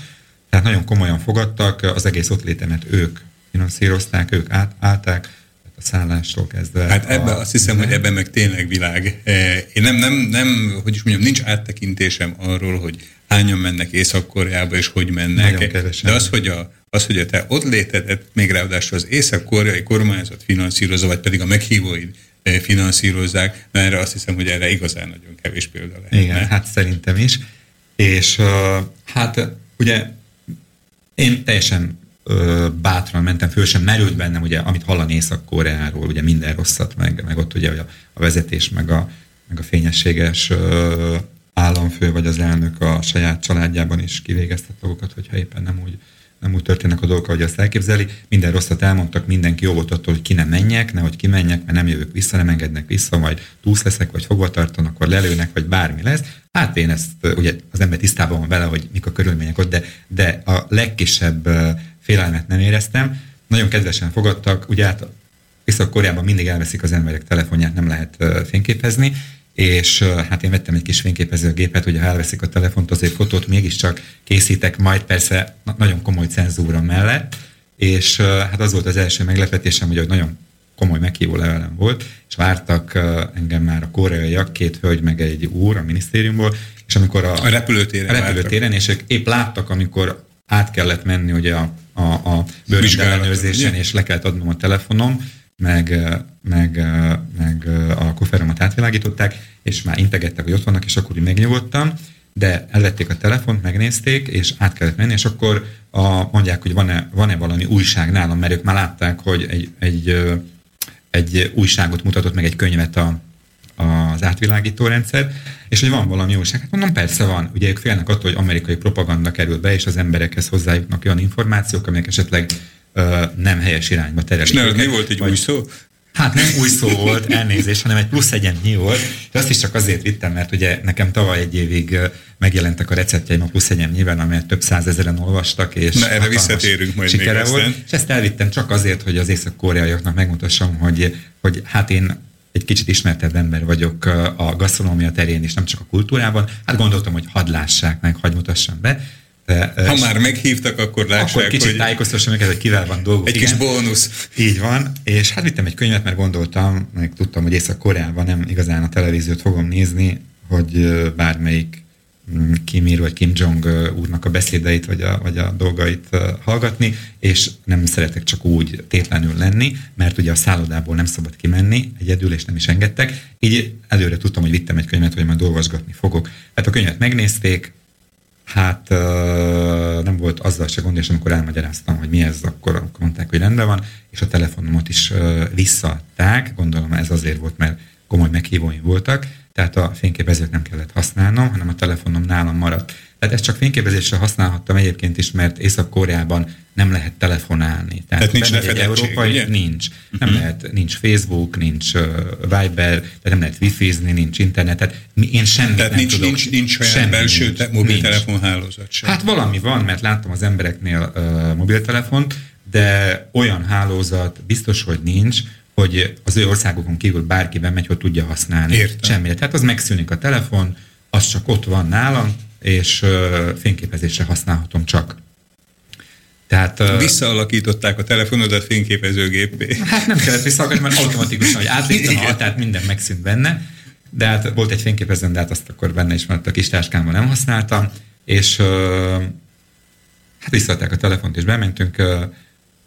tehát nagyon komolyan fogadtak, az egész ott létemet ők finanszírozták, ők át, állták, a szállástól kezdve. Hát ebben azt hiszem, hogy ebben meg tényleg világ. E, én nem, nem, nem, hogy is mondjam, nincs áttekintésem arról, hogy hányan mennek Észak-Koreába, és hogy mennek. De az, hogy a, az, hogy a te ott létedet, még ráadásul az észak-koreai kormányzat finanszírozza, vagy pedig a meghívóid e, finanszírozzák, mert erre azt hiszem, hogy erre igazán nagyon kevés példa lehet. Igen, hát szerintem is. És uh, hát ugye én teljesen ö, bátran mentem föl, sem merült bennem, ugye, amit hallani Észak-Koreáról, ugye minden rosszat, meg, meg ott ugye a, a vezetés, meg a, meg a fényességes ö, államfő, vagy az elnök a saját családjában is kivégeztet dolgokat, hogyha éppen nem úgy, nem úgy történnek a dolgok, ahogy azt elképzeli. Minden rosszat elmondtak, mindenki jó volt attól, hogy ki nem menjek, nehogy kimenjek, mert nem jövök vissza, nem engednek vissza, majd túsz leszek, vagy fogva tartanak, akkor lelőnek, vagy bármi lesz. Hát én ezt, ugye az ember tisztában van vele, hogy mik a körülmények ott, de, de a legkisebb félelmet nem éreztem. Nagyon kedvesen fogadtak, ugye hát Észak-Koreában mindig elveszik az emberek telefonját, nem lehet fényképezni, és hát én vettem egy kis fényképezőgépet, hogy ha elveszik a telefont, azért fotót mégiscsak készítek, majd persze nagyon komoly cenzúra mellett, és hát az volt az első meglepetésem, hogy nagyon komoly meghívó levelem volt, és vártak engem már a koreaiak, két hölgy meg egy úr a minisztériumból, és amikor a, a repülőtéren, a repülőtéren és ők épp láttak, amikor át kellett menni ugye a, a, a bőrvizsgálellenőrzésen, és le kellett adnom a telefonom, meg, meg, meg a kofferomat átvilágították, és már integettek, hogy ott vannak, és akkor úgy megnyugodtam, de elvették a telefont, megnézték, és át kellett menni, és akkor a, mondják, hogy van-e, van-e valami újság nálam, mert ők már látták, hogy egy, egy, egy újságot mutatott meg egy könyvet a, az átvilágító rendszer, és hogy van valami újság. Hát mondom, persze van. Ugye ők félnek attól, hogy amerikai propaganda kerül be, és az emberekhez hozzájutnak olyan információk, amelyek esetleg nem helyes irányba terelik. És nem, mi volt egy vagy, új szó? Hát nem új szó volt, elnézés, hanem egy plusz egyenlnyi volt. És azt is csak azért vittem, mert ugye nekem tavaly egy évig megjelentek a receptjeim a plusz egyenlyiben, amelyet több százezeren olvastak, és Na, erre visszatérünk majd sikere még volt. És ezt elvittem csak azért, hogy az észak-koreaiaknak megmutassam, hogy, hogy hát én egy kicsit ismertebb ember vagyok a gasztronómia terén, és nem csak a kultúrában. Hát gondoltam, hogy hadd lássák meg, hadd mutassam be. De, ha már meghívtak, akkor lássák, Akkor kicsit hogy... tájékoztassam őket, hogy kivel van dolguk. Egy igen. kis bónusz. Így van, és hát vittem egy könyvet, mert gondoltam, meg tudtam, hogy Észak-Koreában nem igazán a televíziót fogom nézni, hogy bármelyik mm, Kim Ir vagy Kim Jong úrnak a beszédeit vagy a, vagy a dolgait hallgatni, és nem szeretek csak úgy tétlenül lenni, mert ugye a szállodából nem szabad kimenni egyedül, és nem is engedtek. Így előre tudtam, hogy vittem egy könyvet, hogy majd olvasgatni fogok. Hát a könyvet megnézték, Hát nem volt azzal se gond, és amikor elmagyaráztam, hogy mi ez, akkor, akkor mondták, hogy rendben van, és a telefonomat is visszaadták. Gondolom ez azért volt, mert komoly meghívóim voltak, tehát a fényképezőt nem kellett használnom, hanem a telefonom nálam maradt. Tehát ezt csak fényképezésre használhattam egyébként is, mert Észak-Koreában nem lehet telefonálni. Tehát, tehát nincs egy európai, ugye? nincs. Uh-huh. Nem lehet, nincs Facebook, nincs uh, Viber, tehát nem lehet wifi-zni, nincs internet, tehát én semmit tehát nem nincs, tudok. Nincs, nincs olyan semmi belső nincs, te, mobiltelefonhálózat sem. Hát valami van, mert láttam az embereknél uh, mobiltelefont, de olyan hálózat biztos, hogy nincs, hogy az ő országokon kívül bárki bemegy, hogy tudja használni. Értem. Semmire. Tehát az megszűnik a telefon, az csak ott van nálam, és uh, fényképezésre használhatom csak. Tehát, Visszaalakították a telefonodat fényképezőgépé. Hát nem kellett visszaalakítani, mert automatikusan, hogy átléptem a határt, minden megszűnt benne, de hát volt egy fényképezőm, de hát azt akkor benne is mert a kis táskámban nem használtam, és hát visszaadták a telefont, és bementünk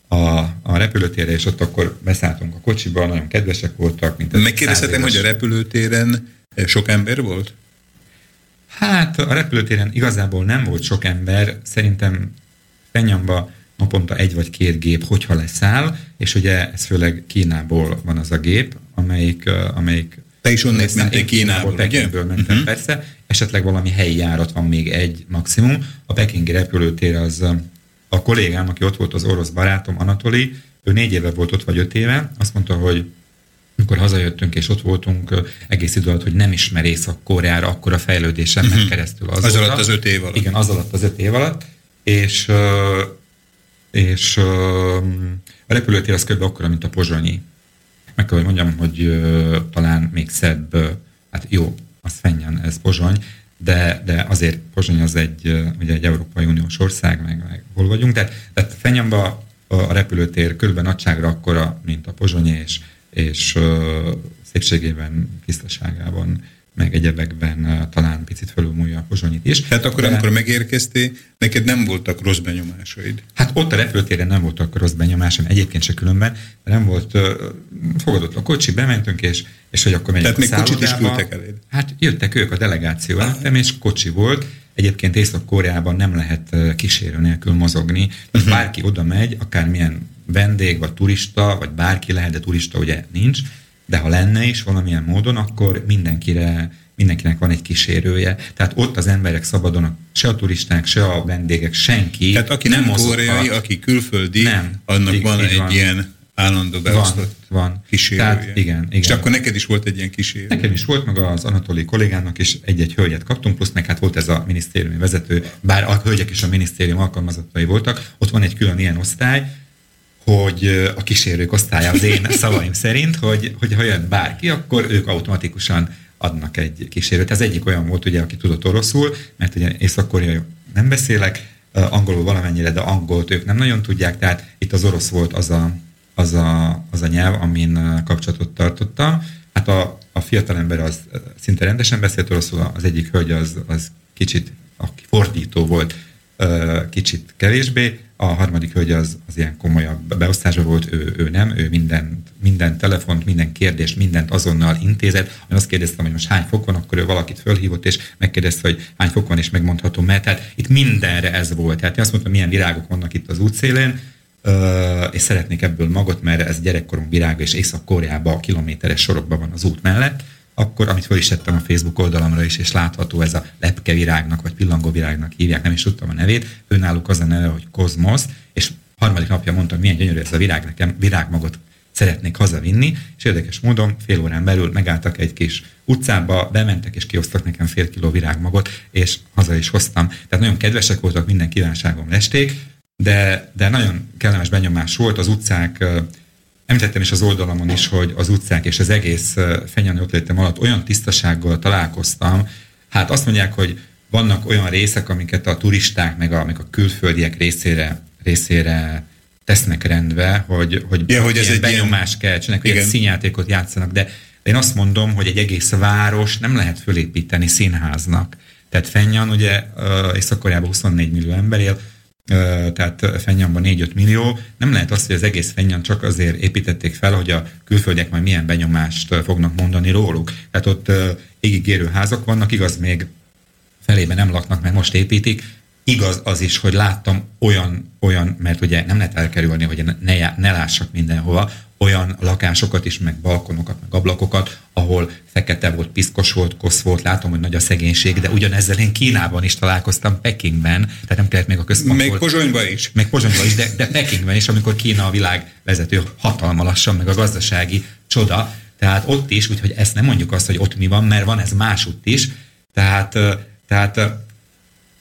a, a repülőtérre, és ott akkor beszálltunk a kocsiba, nagyon kedvesek voltak. Mint Megkérdezhetem, hogy a repülőtéren sok ember volt? Hát a repülőtéren igazából nem volt sok ember, szerintem Fenyamba naponta egy vagy két gép, hogyha leszáll, és ugye ez főleg Kínából van az a gép, amelyik, amelyik te is onnét mentél Kínából, Pekingből mentem, uh-huh. persze. Esetleg valami helyi járat van még egy maximum. A pekingi repülőtér az a kollégám, aki ott volt, az orosz barátom, Anatoli, ő négy éve volt ott, vagy öt éve, azt mondta, hogy amikor hazajöttünk és ott voltunk egész idő alatt, hogy nem ismer Észak-Koreára, akkor a fejlődésen uh-huh. keresztül azóta. Az alatt az öt év alatt. Igen, az alatt az öt év alatt és, és a repülőtér az kb. akkora, mint a pozsonyi. Meg kell, hogy mondjam, hogy talán még szebb, hát jó, az fennyen, ez Pozsony, de, de azért Pozsony az egy, ugye egy Európai Uniós ország, meg, meg hol vagyunk, de, de Fenyamba a repülőtér körülbelül nagyságra akkora, mint a Pozsonyi, és, és szépségében, tisztaságában meg egyebekben talán picit fölülmúlja a pozsonyit is. Tehát akkor, De... amikor megérkeztél, neked nem voltak rossz benyomásaid? Hát ott a repülőtéren nem voltak rossz benyomásom, egyébként se különben, nem volt, fogadott a kocsi, bementünk, és, és hogy akkor megyünk Tehát még kocsit is küldtek eléd? Hát jöttek ők a delegáció előttem, és kocsi volt, Egyébként Észak-Koreában nem lehet kísérő nélkül mozogni. Uh-huh. Bárki oda megy, akármilyen vendég, vagy turista, vagy bárki lehet, de turista ugye nincs, de ha lenne is valamilyen módon, akkor mindenkire mindenkinek van egy kísérője. Tehát ott az emberek szabadon, se a turisták, se a vendégek, senki Tehát aki nem, nem koreai, aki külföldi, nem, annak van egy van. ilyen állandó beosztott van, van. kísérője. Tehát, igen, igen. És akkor neked is volt egy ilyen kísérő. Nekem is volt, meg az Anatoli kollégának is egy-egy hölgyet kaptunk, plusz meg hát volt ez a minisztériumi vezető, bár a hölgyek is a minisztérium alkalmazottai voltak, ott van egy külön ilyen osztály, hogy a kísérők osztálya az én szavaim szerint, hogy, hogy ha jön bárki, akkor ők automatikusan adnak egy kísérőt. Ez egyik olyan volt, ugye, aki tudott oroszul, mert ugye észak nem beszélek, angolul valamennyire, de angolt ők nem nagyon tudják, tehát itt az orosz volt az a, az a, az a nyelv, amin kapcsolatot tartottam. Hát a, a fiatalember az szinte rendesen beszélt oroszul, az egyik hölgy az, az kicsit, aki fordító volt, kicsit kevésbé, a harmadik hölgy az, az ilyen komolyabb beosztásban volt, ő, ő nem, ő minden, minden telefont, minden kérdést, mindent azonnal intézett. Én azt kérdeztem, hogy most hány fok van, akkor ő valakit fölhívott, és megkérdezte, hogy hány fok van, és megmondhatom, mert tehát itt mindenre ez volt. Tehát én azt mondtam, milyen virágok vannak itt az útszélén, és szeretnék ebből magot, mert ez gyerekkorunk virága, és Észak-Koreában kilométeres sorokban van az út mellett akkor, amit fel is tettem a Facebook oldalamra is, és látható ez a lepkevirágnak, vagy pillangóvirágnak hívják, nem is tudtam a nevét, önálluk az a neve, hogy Kozmosz, és harmadik napja mondtam, milyen gyönyörű ez a virág, nekem virágmagot szeretnék hazavinni, és érdekes módon fél órán belül megálltak egy kis utcába, bementek és kiosztak nekem fél kiló virágmagot, és haza is hoztam. Tehát nagyon kedvesek voltak, minden kívánságom lesték, de, de nagyon kellemes benyomás volt, az utcák Említettem is az oldalamon is, hogy az utcák és az egész fenyelni ott alatt olyan tisztasággal találkoztam, hát azt mondják, hogy vannak olyan részek, amiket a turisták, meg a, meg a külföldiek részére, részére tesznek rendbe, hogy, hogy, ja, hogy ez egy benyomás ilyen... keltsenek, hogy egy színjátékot játszanak, de én azt mondom, hogy egy egész város nem lehet fölépíteni színháznak. Tehát Fennyan, ugye Észak-Koreában 24 millió ember él, tehát Fennyanban 4-5 millió. Nem lehet azt, hogy az egész Fennyan csak azért építették fel, hogy a külföldiek majd milyen benyomást fognak mondani róluk. Tehát ott égigérő házak vannak, igaz, még felében nem laknak, mert most építik. Igaz az is, hogy láttam olyan, olyan mert ugye nem lehet elkerülni, hogy ne, ne lássak mindenhova, olyan lakásokat is, meg balkonokat, meg ablakokat, ahol fekete volt, piszkos volt, kosz volt, látom, hogy nagy a szegénység, de ugyanezzel én Kínában is találkoztam, Pekingben, tehát nem kellett még a központ Még Pozsonyban is. Még Pozsonyban is, de, de Pekingben is, amikor Kína a világ vezető hatalma lassan, meg a gazdasági csoda, tehát ott is, úgyhogy ezt nem mondjuk azt, hogy ott mi van, mert van ez másutt is, tehát, tehát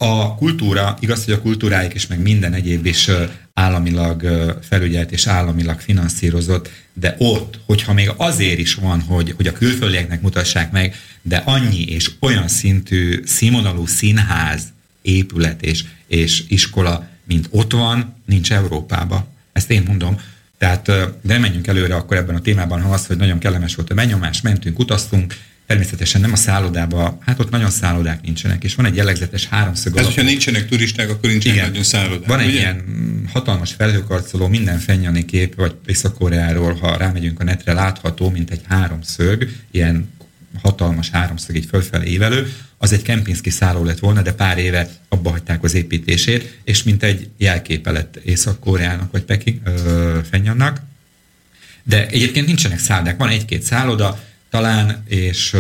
a kultúra, igaz, hogy a kultúráik is, meg minden egyéb is államilag felügyelt és államilag finanszírozott, de ott, hogyha még azért is van, hogy, hogy a külföldieknek mutassák meg, de annyi és olyan szintű színvonalú színház, épület és, és iskola, mint ott van, nincs Európában. Ezt én mondom. Tehát de menjünk előre akkor ebben a témában, ha az, hogy nagyon kellemes volt a benyomás, mentünk, utaztunk, Természetesen nem a szállodába, hát ott nagyon szállodák nincsenek, és van egy jellegzetes háromszög Ez, hogyha nincsenek turisták, akkor nincsenek Igen. nagyon szállodák. Van egy ugye? ilyen hatalmas felhőkarcoló, minden fennyani kép, vagy Észak-Koreáról, ha rámegyünk a netre, látható, mint egy háromszög, ilyen hatalmas háromszög így fölfelé évelő, az egy Kempinski szálló lett volna, de pár éve abba hagyták az építését, és mint egy jelképe lett Észak-Koreának, vagy Peking, ö, Fennyannak. De egyébként nincsenek szállodák, van egy-két szálloda, talán, és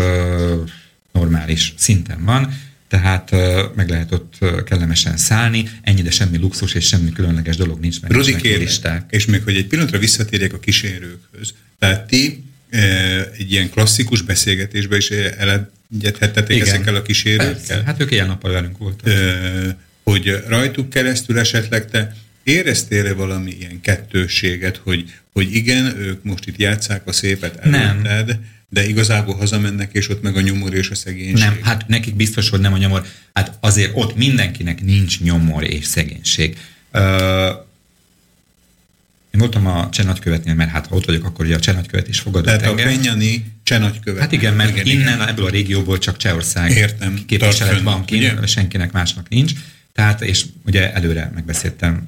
normális szinten van, tehát meg lehet ott kellemesen szállni, ennyi, de semmi luxus és semmi különleges dolog nincs, mert Rudi. És még, hogy egy pillanatra visszatérjek a kísérőkhöz. Tehát ti egy ilyen klasszikus beszélgetésbe is elegyedhettetek ezekkel a kísérőkkel? Persze. Hát ők ilyen nappal velünk voltak. Hogy rajtuk keresztül esetleg te éreztél-e valami ilyen kettősséget, hogy, hogy igen, ők most itt játszák a szépet előtted, Nem de igazából hazamennek, és ott meg a nyomor és a szegénység. Nem, hát nekik biztos, hogy nem a nyomor. Hát azért ott mindenkinek nincs nyomor és szegénység. Uh, én voltam a Csenagykövetnél, mert hát ha ott vagyok, akkor ugye a Csenagykövet is fogadott Tehát engem. a Fenyani Csenagykövet. Hát igen, mert igen, innen igen. ebből a régióból csak Csehország Értem, képviselet van kint, senkinek másnak nincs. Tehát, és ugye előre megbeszéltem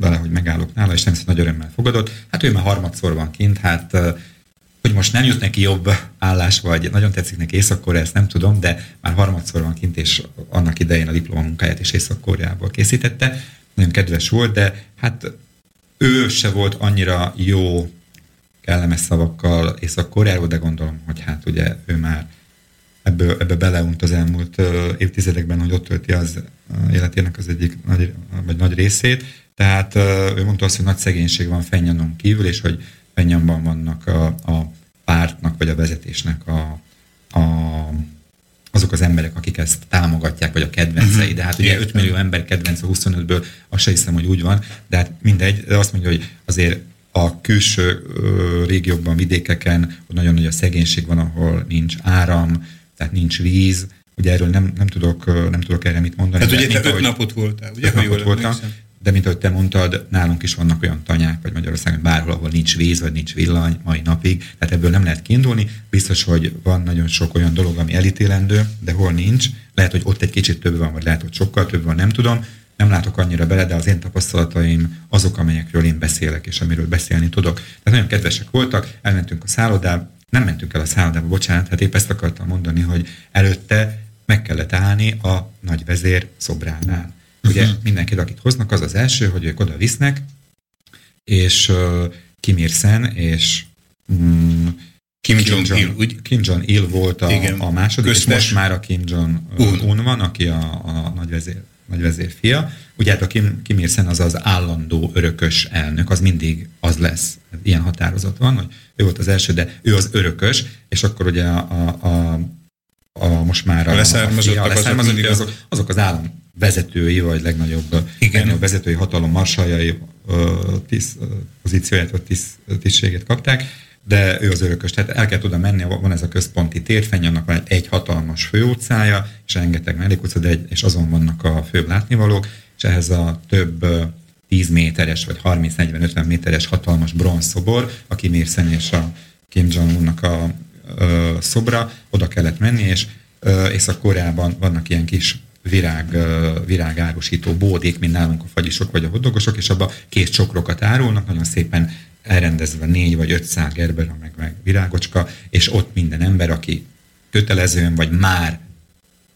vele, hogy megállok nála, és nem nagy örömmel fogadott. Hát ő már harmadszor van kint, hát hogy most nem jut neki jobb állás, vagy nagyon tetszik neki észak ezt nem tudom, de már harmadszor van kint, és annak idején a diplomamunkáját is Észak-Koreából készítette. Nagyon kedves volt, de hát ő se volt annyira jó kellemes szavakkal Észak-Koreáról, de gondolom, hogy hát ugye ő már ebből, ebbe beleunt az elmúlt évtizedekben, hogy ott tölti az életének az egyik nagy, vagy nagy részét. Tehát ő mondta azt, hogy nagy szegénység van Fennyanon kívül, és hogy Fenyamban vannak a, a pártnak vagy a vezetésnek a, a, azok az emberek, akik ezt támogatják, vagy a kedvencei. Uh-huh. De hát ugye 5 millió ember kedvence 25-ből, azt se hiszem, hogy úgy van, de hát mindegy, de azt mondja, hogy azért a külső ö, régiókban, vidékeken, hogy nagyon nagy a szegénység van, ahol nincs áram, tehát nincs víz, ugye erről nem, nem, tudok, nem tudok erre mit mondani. Hát ugye te öt napot voltál, ugye? Öt napot voltam, de mint ahogy te mondtad, nálunk is vannak olyan tanyák, vagy Magyarországon bárhol, ahol nincs víz, vagy nincs villany mai napig, tehát ebből nem lehet kiindulni. Biztos, hogy van nagyon sok olyan dolog, ami elítélendő, de hol nincs. Lehet, hogy ott egy kicsit több van, vagy lehet, hogy sokkal több van, nem tudom. Nem látok annyira bele, de az én tapasztalataim azok, amelyekről én beszélek, és amiről beszélni tudok. Tehát nagyon kedvesek voltak, elmentünk a szállodába, nem mentünk el a szállodába, bocsánat, hát épp ezt akartam mondani, hogy előtte meg kellett állni a nagyvezér szobránál Ugye mindenkit, akit hoznak, az az első, hogy ők oda visznek, és uh, Kim Ir-sen és um, Kim Jong-il? Kim Jong-il volt a, Igen. a második, Köztes. és most már a Kim Jong-un van, aki a, a nagyvezér, nagyvezér fia. Ugye hát a Kim, Kim Ir-sen az az állandó örökös elnök, az mindig az lesz. Ilyen határozat van, hogy ő volt az első, de ő az örökös, és akkor ugye a, a, a, a most már a, a leszármazottak, a leszármazottak azok, azok, azok az állam vezetői, vagy legnagyobb, Igen. legnagyobb vezetői hatalom marsaljai tisz, pozícióját, vagy tisz, tisztséget kapták, de ő az örökös. Tehát el kell oda menni, van ez a központi térfeny, annak van egy hatalmas főutcája, és rengeteg mellékutca, de egy, és azon vannak a főbb látnivalók, és ehhez a több 10 méteres, vagy 30-40-50 méteres hatalmas bronzszobor, a Kim Ir és a Kim Jong-unnak a szobra, oda kellett menni, és Észak-Koreában vannak ilyen kis virág, virágárusító bódék, mint nálunk a fagyisok vagy a hodogosok, és abba kész csokrokat árulnak, nagyon szépen elrendezve négy vagy öt szál gerbera, meg, meg virágocska, és ott minden ember, aki kötelezően vagy már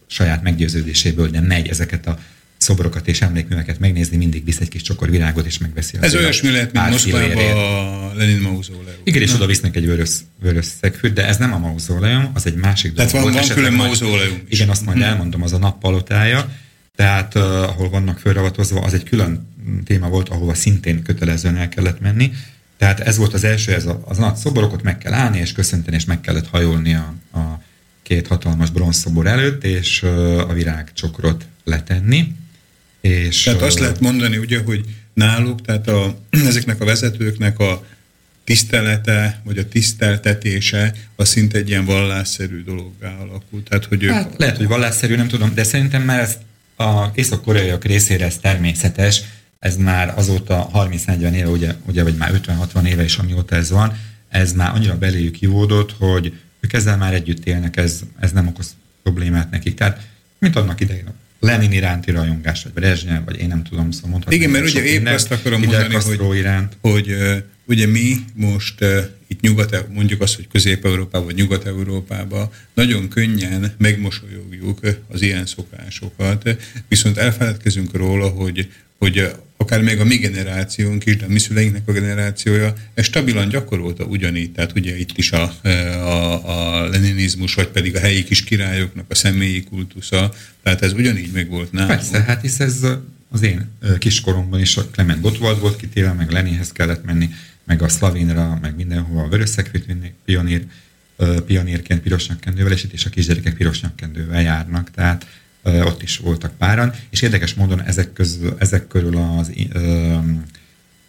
saját meggyőződéséből, de megy ezeket a szobrokat és emlékműveket megnézni, mindig visz egy kis csokor virágot, és megveszi. Ez olyasmi lehet, mint Moszkvában a Lenin mauzóleum. Igen, és oda visznek egy vörös, vörös szegfűt, de ez nem a mauzóleum, az egy másik dolog. Tehát van, van külön mauzóleum Igen, azt majd hmm. elmondom, az a nappalotája, tehát uh, ahol vannak fölravatozva, az egy külön téma volt, ahova szintén kötelezően el kellett menni. Tehát ez volt az első, ez a, az nagy szoborok, ott meg kell állni és köszönteni, és meg kellett hajolni a, a két hatalmas bronzszobor előtt, és uh, a virágcsokrot letenni. És, tehát azt lehet mondani, ugye, hogy náluk, tehát a, ezeknek a vezetőknek a tisztelete, vagy a tiszteltetése, az szinte egy ilyen vallásszerű dologgá alakult. Tehát, hogy hát, ők... Lehet, hogy vallásszerű, nem tudom, de szerintem már ez a észak-koreaiak részére ez természetes, ez már azóta 30-40 éve, ugye, ugye, vagy már 50-60 éve is, amióta ez van, ez már annyira beléjük jódott, hogy ők ezzel már együtt élnek, ez, ez nem okoz problémát nekik. Tehát, mint annak idején Lenin iránti rajongás, vagy Brezsnyev, vagy én nem tudom, szóval mondhatni. Igen, mert ugye épp azt akarom mondani, hogy, iránt. hogy ugye mi most itt nyugat, mondjuk azt, hogy Közép-Európában, vagy Nyugat-Európában nagyon könnyen megmosolyogjuk az ilyen szokásokat, viszont elfeledkezünk róla, hogy hogy akár még a mi generációnk is, de a mi szüleinknek a generációja, ez stabilan gyakorolta ugyanígy, tehát ugye itt is a, a, a leninizmus, vagy pedig a helyi kis királyoknak a személyi kultusza, tehát ez ugyanígy meg volt nálunk. Persze, hát hisz ez az én kiskoromban is a Clement Gottwald volt kitéve, meg Leninhez kellett menni, meg a Slavinra, meg mindenhova a vörösszekvét vinni, pionír, pionírként piros nyakkendővel, és itt is a kisgyerekek piros nyakkendővel járnak, tehát ott is voltak páran, és érdekes módon ezek, közül, ezek körül az ö,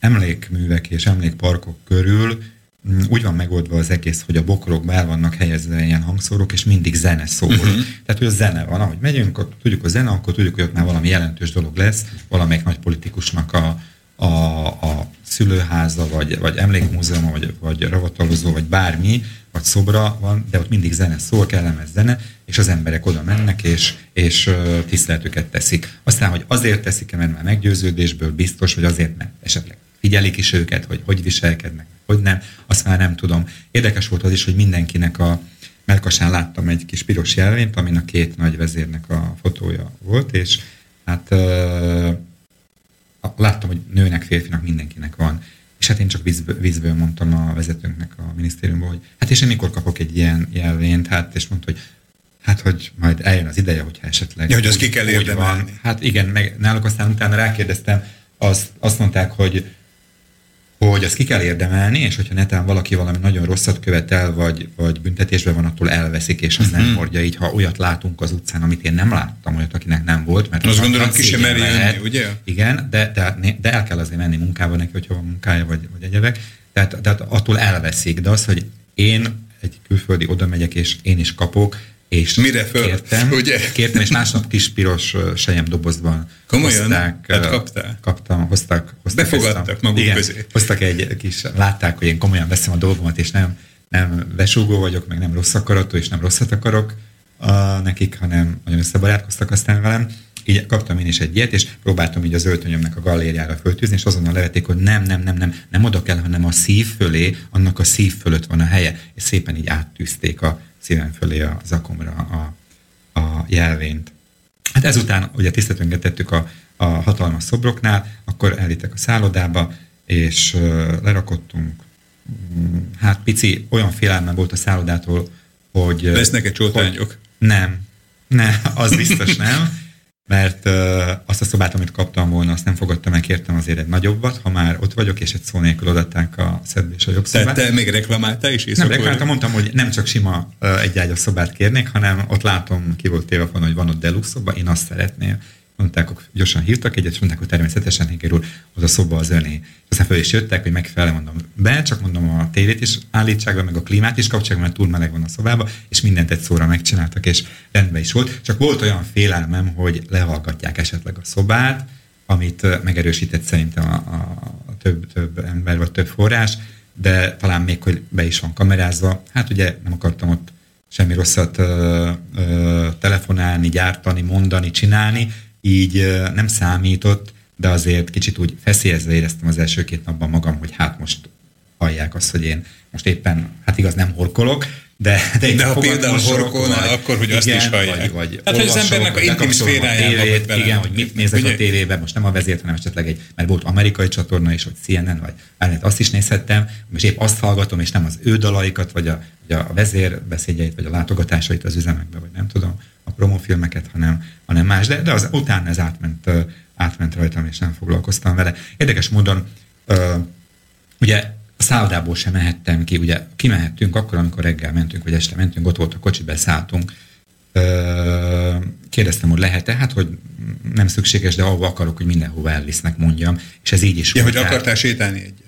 emlékművek és emlékparkok körül mm, úgy van megoldva az egész, hogy a bokrokba el vannak helyezve ilyen hangszórok, és mindig zene szól. Uh-huh. Tehát, hogy a zene van, ahogy megyünk, akkor tudjuk a zene, akkor tudjuk, hogy ott már valami jelentős dolog lesz, valamelyik nagy politikusnak a, a, a szülőháza, vagy, vagy emlékmúzeum, vagy, vagy ravatalozó, vagy bármi, vagy szobra van, de ott mindig zene szól, kellemes zene, és az emberek oda mennek, és, és tiszteletüket teszik. Aztán, hogy azért teszik-e, mert már meggyőződésből biztos, vagy azért, mert esetleg figyelik is őket, hogy hogy viselkednek, hogy nem, azt már nem tudom. Érdekes volt az is, hogy mindenkinek a melkasán láttam egy kis piros jelvényt, amin a két nagy vezérnek a fotója volt, és hát láttam, hogy nőnek, férfinak, mindenkinek van. És hát én csak vízből, vízből mondtam a vezetőnknek a minisztériumból, hogy hát és én mikor kapok egy ilyen jelvényt, hát és mondta, hogy hát hogy majd eljön az ideje, hogyha esetleg... Ja, hogy azt ki kell érdemelni. Hát igen, meg náluk aztán utána rákérdeztem, azt, azt mondták, hogy hogy azt ki kell érdemelni, és hogyha netán valaki valami nagyon rosszat követel, vagy, vagy büntetésben van, attól elveszik, és az nem mhm. hordja így, ha olyat látunk az utcán, amit én nem láttam, olyat, akinek nem volt. Mert azt gondolom, ki sem meri jönni, ugye? Igen, de, de, de, el kell azért menni munkába neki, hogyha van munkája, vagy, vagy egyebek. Tehát, tehát attól elveszik, de az, hogy én egy külföldi oda megyek, és én is kapok, és Mire föl? Kértem, ugye? kértem, és másnap kis piros sejem dobozban Komolyan? Hozták, hát kaptál? Kaptam, hoztak. hoztak Befogadtak maguk igen, közé. Hoztak egy kis, látták, hogy én komolyan veszem a dolgomat, és nem, nem besúgó vagyok, meg nem rossz akaratú, és nem rosszat akarok a, nekik, hanem nagyon összebarátkoztak aztán velem. Így kaptam én is egy ilyet, és próbáltam így az öltönyömnek a gallériára föltűzni, és azonnal levették, hogy nem, nem, nem, nem, nem oda kell, hanem a szív fölé, annak a szív fölött van a helye, és szépen így áttűzték a szívem fölé a zakomra a, a jelvényt. Hát ezután ugye tisztetünket tettük a, a hatalmas szobroknál, akkor elvittek a szállodába, és lerakottunk. Mm, hát pici, olyan félelme volt a szállodától, hogy... Lesznek egy csótányok? Nem, nem, az biztos nem mert uh, azt a szobát, amit kaptam volna, azt nem fogadtam meg, kértem azért egy nagyobbat, ha már ott vagyok, és egy szó nélkül adatták a szebb és a jobb szobát. Tehát te még reklamáltál is? Nem reklamáltam, mondtam, hogy nem csak sima uh, egy ágyas szobát kérnék, hanem ott látom, ki volt tévafon, hogy van ott deluxe szoba, én azt szeretném. Mondták, hogy gyorsan hívtak egyet, és mondták, hogy természetesen Héger úr, az a szoba az öné. Aztán föl is jöttek, hogy megfelel, mondom, be, csak mondom a tévét is állítsák be, meg a klímát is kapcsolják, mert túl meleg van a szobába, és mindent egy szóra megcsináltak, és rendben is volt. Csak volt olyan félelmem, hogy lehallgatják esetleg a szobát, amit megerősített szerintem a, a több, több ember, vagy több forrás, de talán még, hogy be is van kamerázva. Hát ugye nem akartam ott semmi rosszat ö, ö, telefonálni, gyártani, mondani, csinálni, így nem számított, de azért kicsit úgy feszélyezve éreztem az első két napban magam, hogy hát most hallják azt, hogy én most éppen, hát igaz nem horkolok, de, de, de ha például horkolnál, akkor, hogy igen, azt is hallják. Vagy, vagy hát, hogy az embernek a intim szférájába Igen, hogy mit nézek Ugye? a tévében, most nem a vezért, hanem esetleg egy, mert volt amerikai csatorna is, vagy CNN, vagy bármit, azt is nézhettem, most épp azt hallgatom, és nem az ő dalaikat, vagy a, vagy a vezér beszédjeit, vagy a látogatásait az üzemekbe, vagy nem tudom, a promófilmeket, hanem, hanem más. De, de az utána ez átment, átment rajtam, és nem foglalkoztam vele. Érdekes módon, ugye a szállodából sem mehettem ki, ugye kimehettünk akkor, amikor reggel mentünk, vagy este mentünk, ott volt a kocsi, beszálltunk. Kérdeztem, hogy lehet-e, hát, hogy nem szükséges, de ahova akarok, hogy mindenhova elvisznek, mondjam, és ez így is ja, volt. hogy akartál sétálni egyet?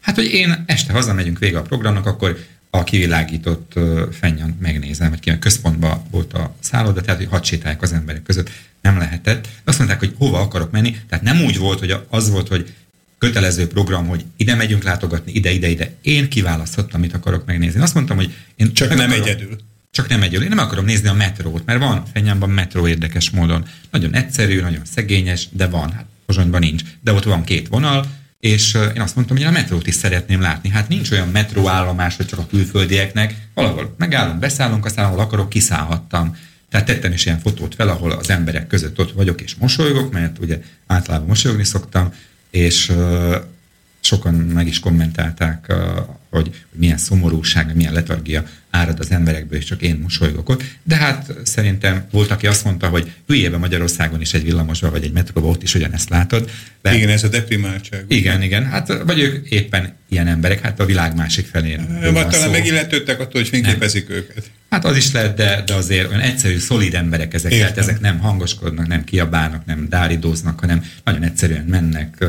Hát, hogy én este hazamegyünk vége a programnak, akkor a kivilágított fennyan megnézem, hogy ki központban volt a szálloda, tehát hogy hadd sétálják az emberek között. Nem lehetett. Azt mondták, hogy hova akarok menni, tehát nem úgy volt, hogy az volt, hogy kötelező program, hogy ide megyünk látogatni, ide, ide, ide. Én kiválaszthattam, mit akarok megnézni. Azt mondtam, hogy én csak nem akarom, egyedül. Csak nem egyedül. Én nem akarom nézni a metrót, mert van Fenyámban metró érdekes módon. Nagyon egyszerű, nagyon szegényes, de van. Hát Pozsonyban nincs. De ott van két vonal, és én azt mondtam, hogy én a metrót is szeretném látni. Hát nincs olyan metróállomás, hogy csak a külföldieknek. Valahol megállunk, beszállunk, aztán ahol akarok, kiszállhattam. Tehát tettem is ilyen fotót fel, ahol az emberek között ott vagyok és mosolygok, mert ugye általában mosolyogni szoktam, és sokan meg is kommentálták, hogy milyen szomorúság, milyen letargia árad az emberekből, és csak én mosolygok ott. De hát szerintem volt, aki azt mondta, hogy hülyébe Magyarországon is egy villamosba, vagy egy metróba ott is ugyanezt látod. De igen, ez a deprimáltság. Igen, ugye? igen. Hát, vagy ők éppen ilyen emberek, hát a világ másik felén. Vagy talán megilletődtek attól, hogy fényképezik nem. őket. Hát az is lehet, de, de azért olyan egyszerű, szolid emberek ezek. Tehát ezek nem hangoskodnak, nem kiabálnak, nem dáridóznak, hanem nagyon egyszerűen mennek,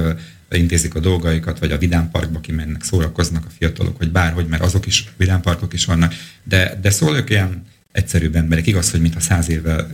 intézik a dolgaikat, vagy a vidámparkba kimennek, szórakoznak a fiatalok, vagy bárhogy, mert azok is, vidámparkok is vannak. De, de szóval ők ilyen egyszerűbb emberek. Igaz, hogy mintha száz éve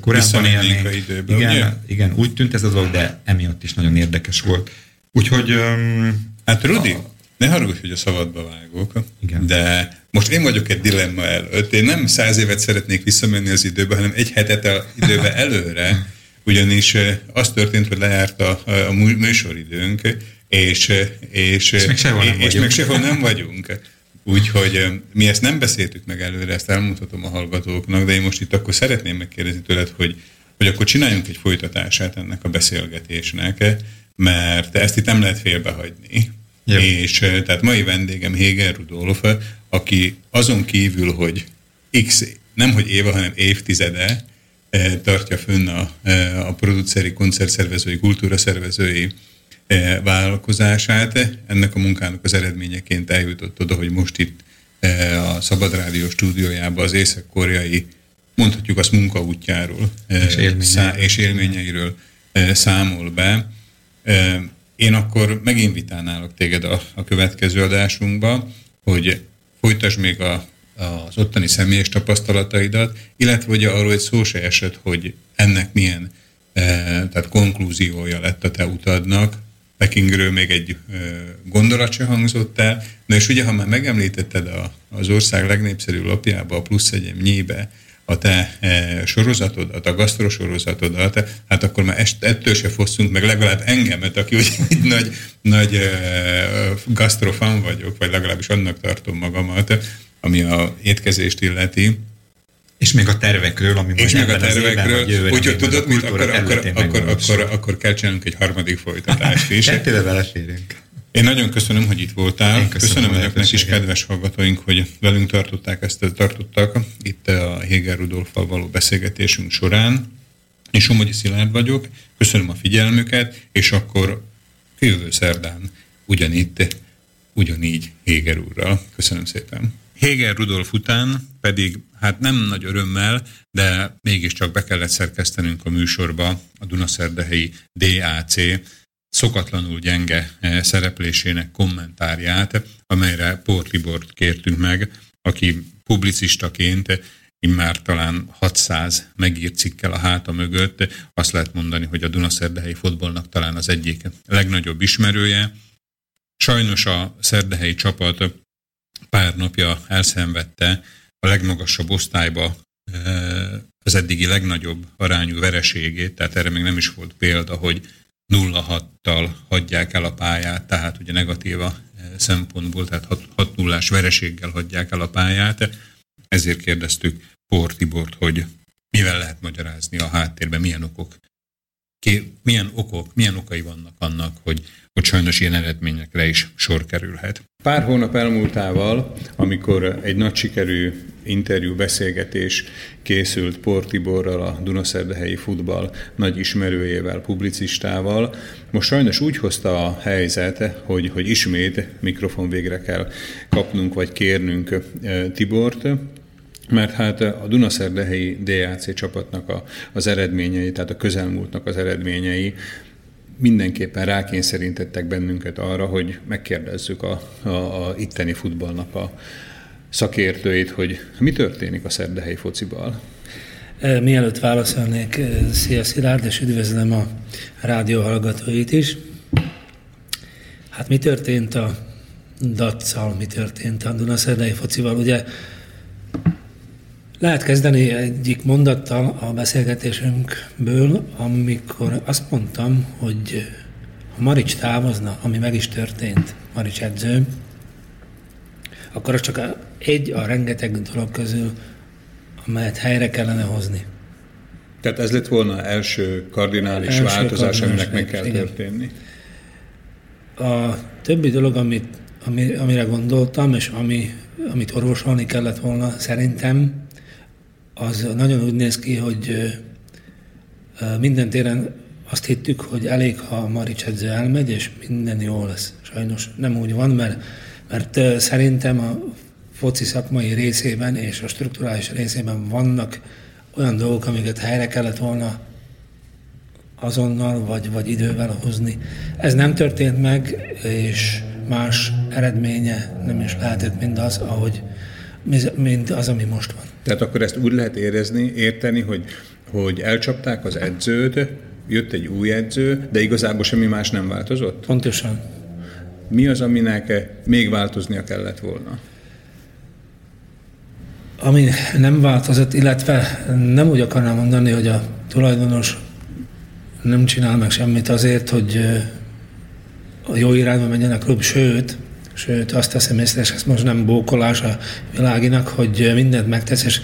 korábban élnénk. Időben, igen, ugye? igen, úgy tűnt ez a dolog, de emiatt is nagyon érdekes volt. Úgyhogy... Um, hát Rudi, a, ne haragudj, hogy a szabadba vágok, igen. de most én vagyok egy dilemma előtt. Én nem száz évet szeretnék visszamenni az időbe, hanem egy hetet a időbe előre, ugyanis az történt, hogy lejárt a, a műsoridőnk, és, és, és, még sehol nem, és még sehol nem vagyunk. Úgyhogy mi ezt nem beszéltük meg előre, ezt elmondhatom a hallgatóknak, de én most itt akkor szeretném megkérdezni tőled, hogy, hogy akkor csináljunk egy folytatását ennek a beszélgetésnek, mert ezt itt nem lehet félbehagyni. Jó. És tehát mai vendégem Héger Rudolf, aki azon kívül, hogy x, nem hogy éve, hanem évtizede tartja fönn a, e, a produceri, koncertszervezői, kultúraszervezői e, vállalkozását. Ennek a munkának az eredményeként eljutott oda, hogy most itt a Szabad Rádió stúdiójában az észak-koreai, mondhatjuk azt munkaútjáról és, élményeiről. és élményeiről számol be. Én akkor meginvitálnálok téged a, a következő adásunkba, hogy folytasd még a az ottani személyes tapasztalataidat, illetve hogy arról egy szó se esett, hogy ennek milyen e, tehát konklúziója lett a te utadnak, Pekingről még egy e, gondolat se hangzott el, na és ugye, ha már megemlítetted a, az ország legnépszerűbb lapjába, a plusz egyem nyíbe, a te e, sorozatodat, a gasztrosorozatodat, hát akkor már est, ettől se fosszunk meg legalább engemet, aki úgy egy nagy, nagy e, gasztrofan vagyok, vagy legalábbis annak tartom magamat, ami a étkezést illeti. És még a tervekről, ami És még a tervekről, úgyhogy tudod, mit, akkor, akkor, akkor, akkor, akkor kell csinálnunk egy harmadik folytatást is. Kettőre beleférünk. Én nagyon köszönöm, hogy itt voltál. Én köszönöm, köszönöm önöknek is, kedves hallgatóink, hogy velünk tartották ezt, tartottak itt a Héger Rudolfal való beszélgetésünk során. Én Somogyi Szilárd vagyok, köszönöm a figyelmüket, és akkor jövő szerdán ugyanitt, ugyanígy Héger úrral. Köszönöm szépen. Héger Rudolf után pedig, hát nem nagy örömmel, de mégiscsak be kellett szerkesztenünk a műsorba a Dunaszerdehelyi DAC szokatlanul gyenge eh, szereplésének kommentárját, amelyre Port Tibort kértünk meg, aki publicistaként immár talán 600 megírt cikkel a háta mögött, azt lehet mondani, hogy a Dunaszerdehelyi fotballnak talán az egyik legnagyobb ismerője. Sajnos a szerdehelyi csapat pár napja elszenvedte a legmagasabb osztályba eh, az eddigi legnagyobb arányú vereségét, tehát erre még nem is volt példa, hogy 0-6-tal hagyják el a pályát, tehát ugye negatíva eh, szempontból, tehát 6 0 vereséggel hagyják el a pályát. Ezért kérdeztük Pór hogy mivel lehet magyarázni a háttérben, milyen okok, milyen okok, milyen okai vannak annak, hogy hogy sajnos ilyen eredményekre is sor kerülhet. Pár hónap elmúltával, amikor egy nagy sikerű interjú beszélgetés készült Port Tiborral, a Dunaszerdehelyi futball nagy ismerőjével, publicistával, most sajnos úgy hozta a helyzet, hogy, hogy ismét mikrofon végre kell kapnunk, vagy kérnünk Tibort, mert hát a Dunaszerdehelyi DAC csapatnak a, az eredményei, tehát a közelmúltnak az eredményei mindenképpen rákényszerintettek bennünket arra, hogy megkérdezzük a, a, a itteni futballnak a szakértőit, hogy mi történik a szerdehelyi focival. Mielőtt válaszolnék, szia Szilárd, és üdvözlöm a rádió hallgatóit is. Hát mi történt a Datszal, mi történt a Dunaszerdei focival? Ugye lehet kezdeni egyik mondattal a beszélgetésünkből, amikor azt mondtam, hogy ha Marics távozna, ami meg is történt, Marics edző, akkor az csak egy a rengeteg dolog közül, amelyet helyre kellene hozni. Tehát ez lett volna első kardinális első változás, kardinális aminek meg kell igen. történni. A többi dolog, amit, ami, amire gondoltam, és ami, amit orvosolni kellett volna szerintem, az nagyon úgy néz ki, hogy minden téren azt hittük, hogy elég, ha Marics edző elmegy, és minden jó lesz. Sajnos nem úgy van, mert, mert szerintem a foci szakmai részében és a strukturális részében vannak olyan dolgok, amiket helyre kellett volna azonnal vagy, vagy idővel hozni. Ez nem történt meg, és más eredménye nem is lehetett, mint az, ahogy, mint az, ami most van. Tehát akkor ezt úgy lehet érezni, érteni, hogy, hogy elcsapták az edzőt, jött egy új edző, de igazából semmi más nem változott? Pontosan. Mi az, aminek még változnia kellett volna? Ami nem változott, illetve nem úgy akarnám mondani, hogy a tulajdonos nem csinál meg semmit azért, hogy a jó irányba menjen a klub, sőt, Sőt, azt teszem észre, és ez most nem bókolás a világinak, hogy mindent megtesz, és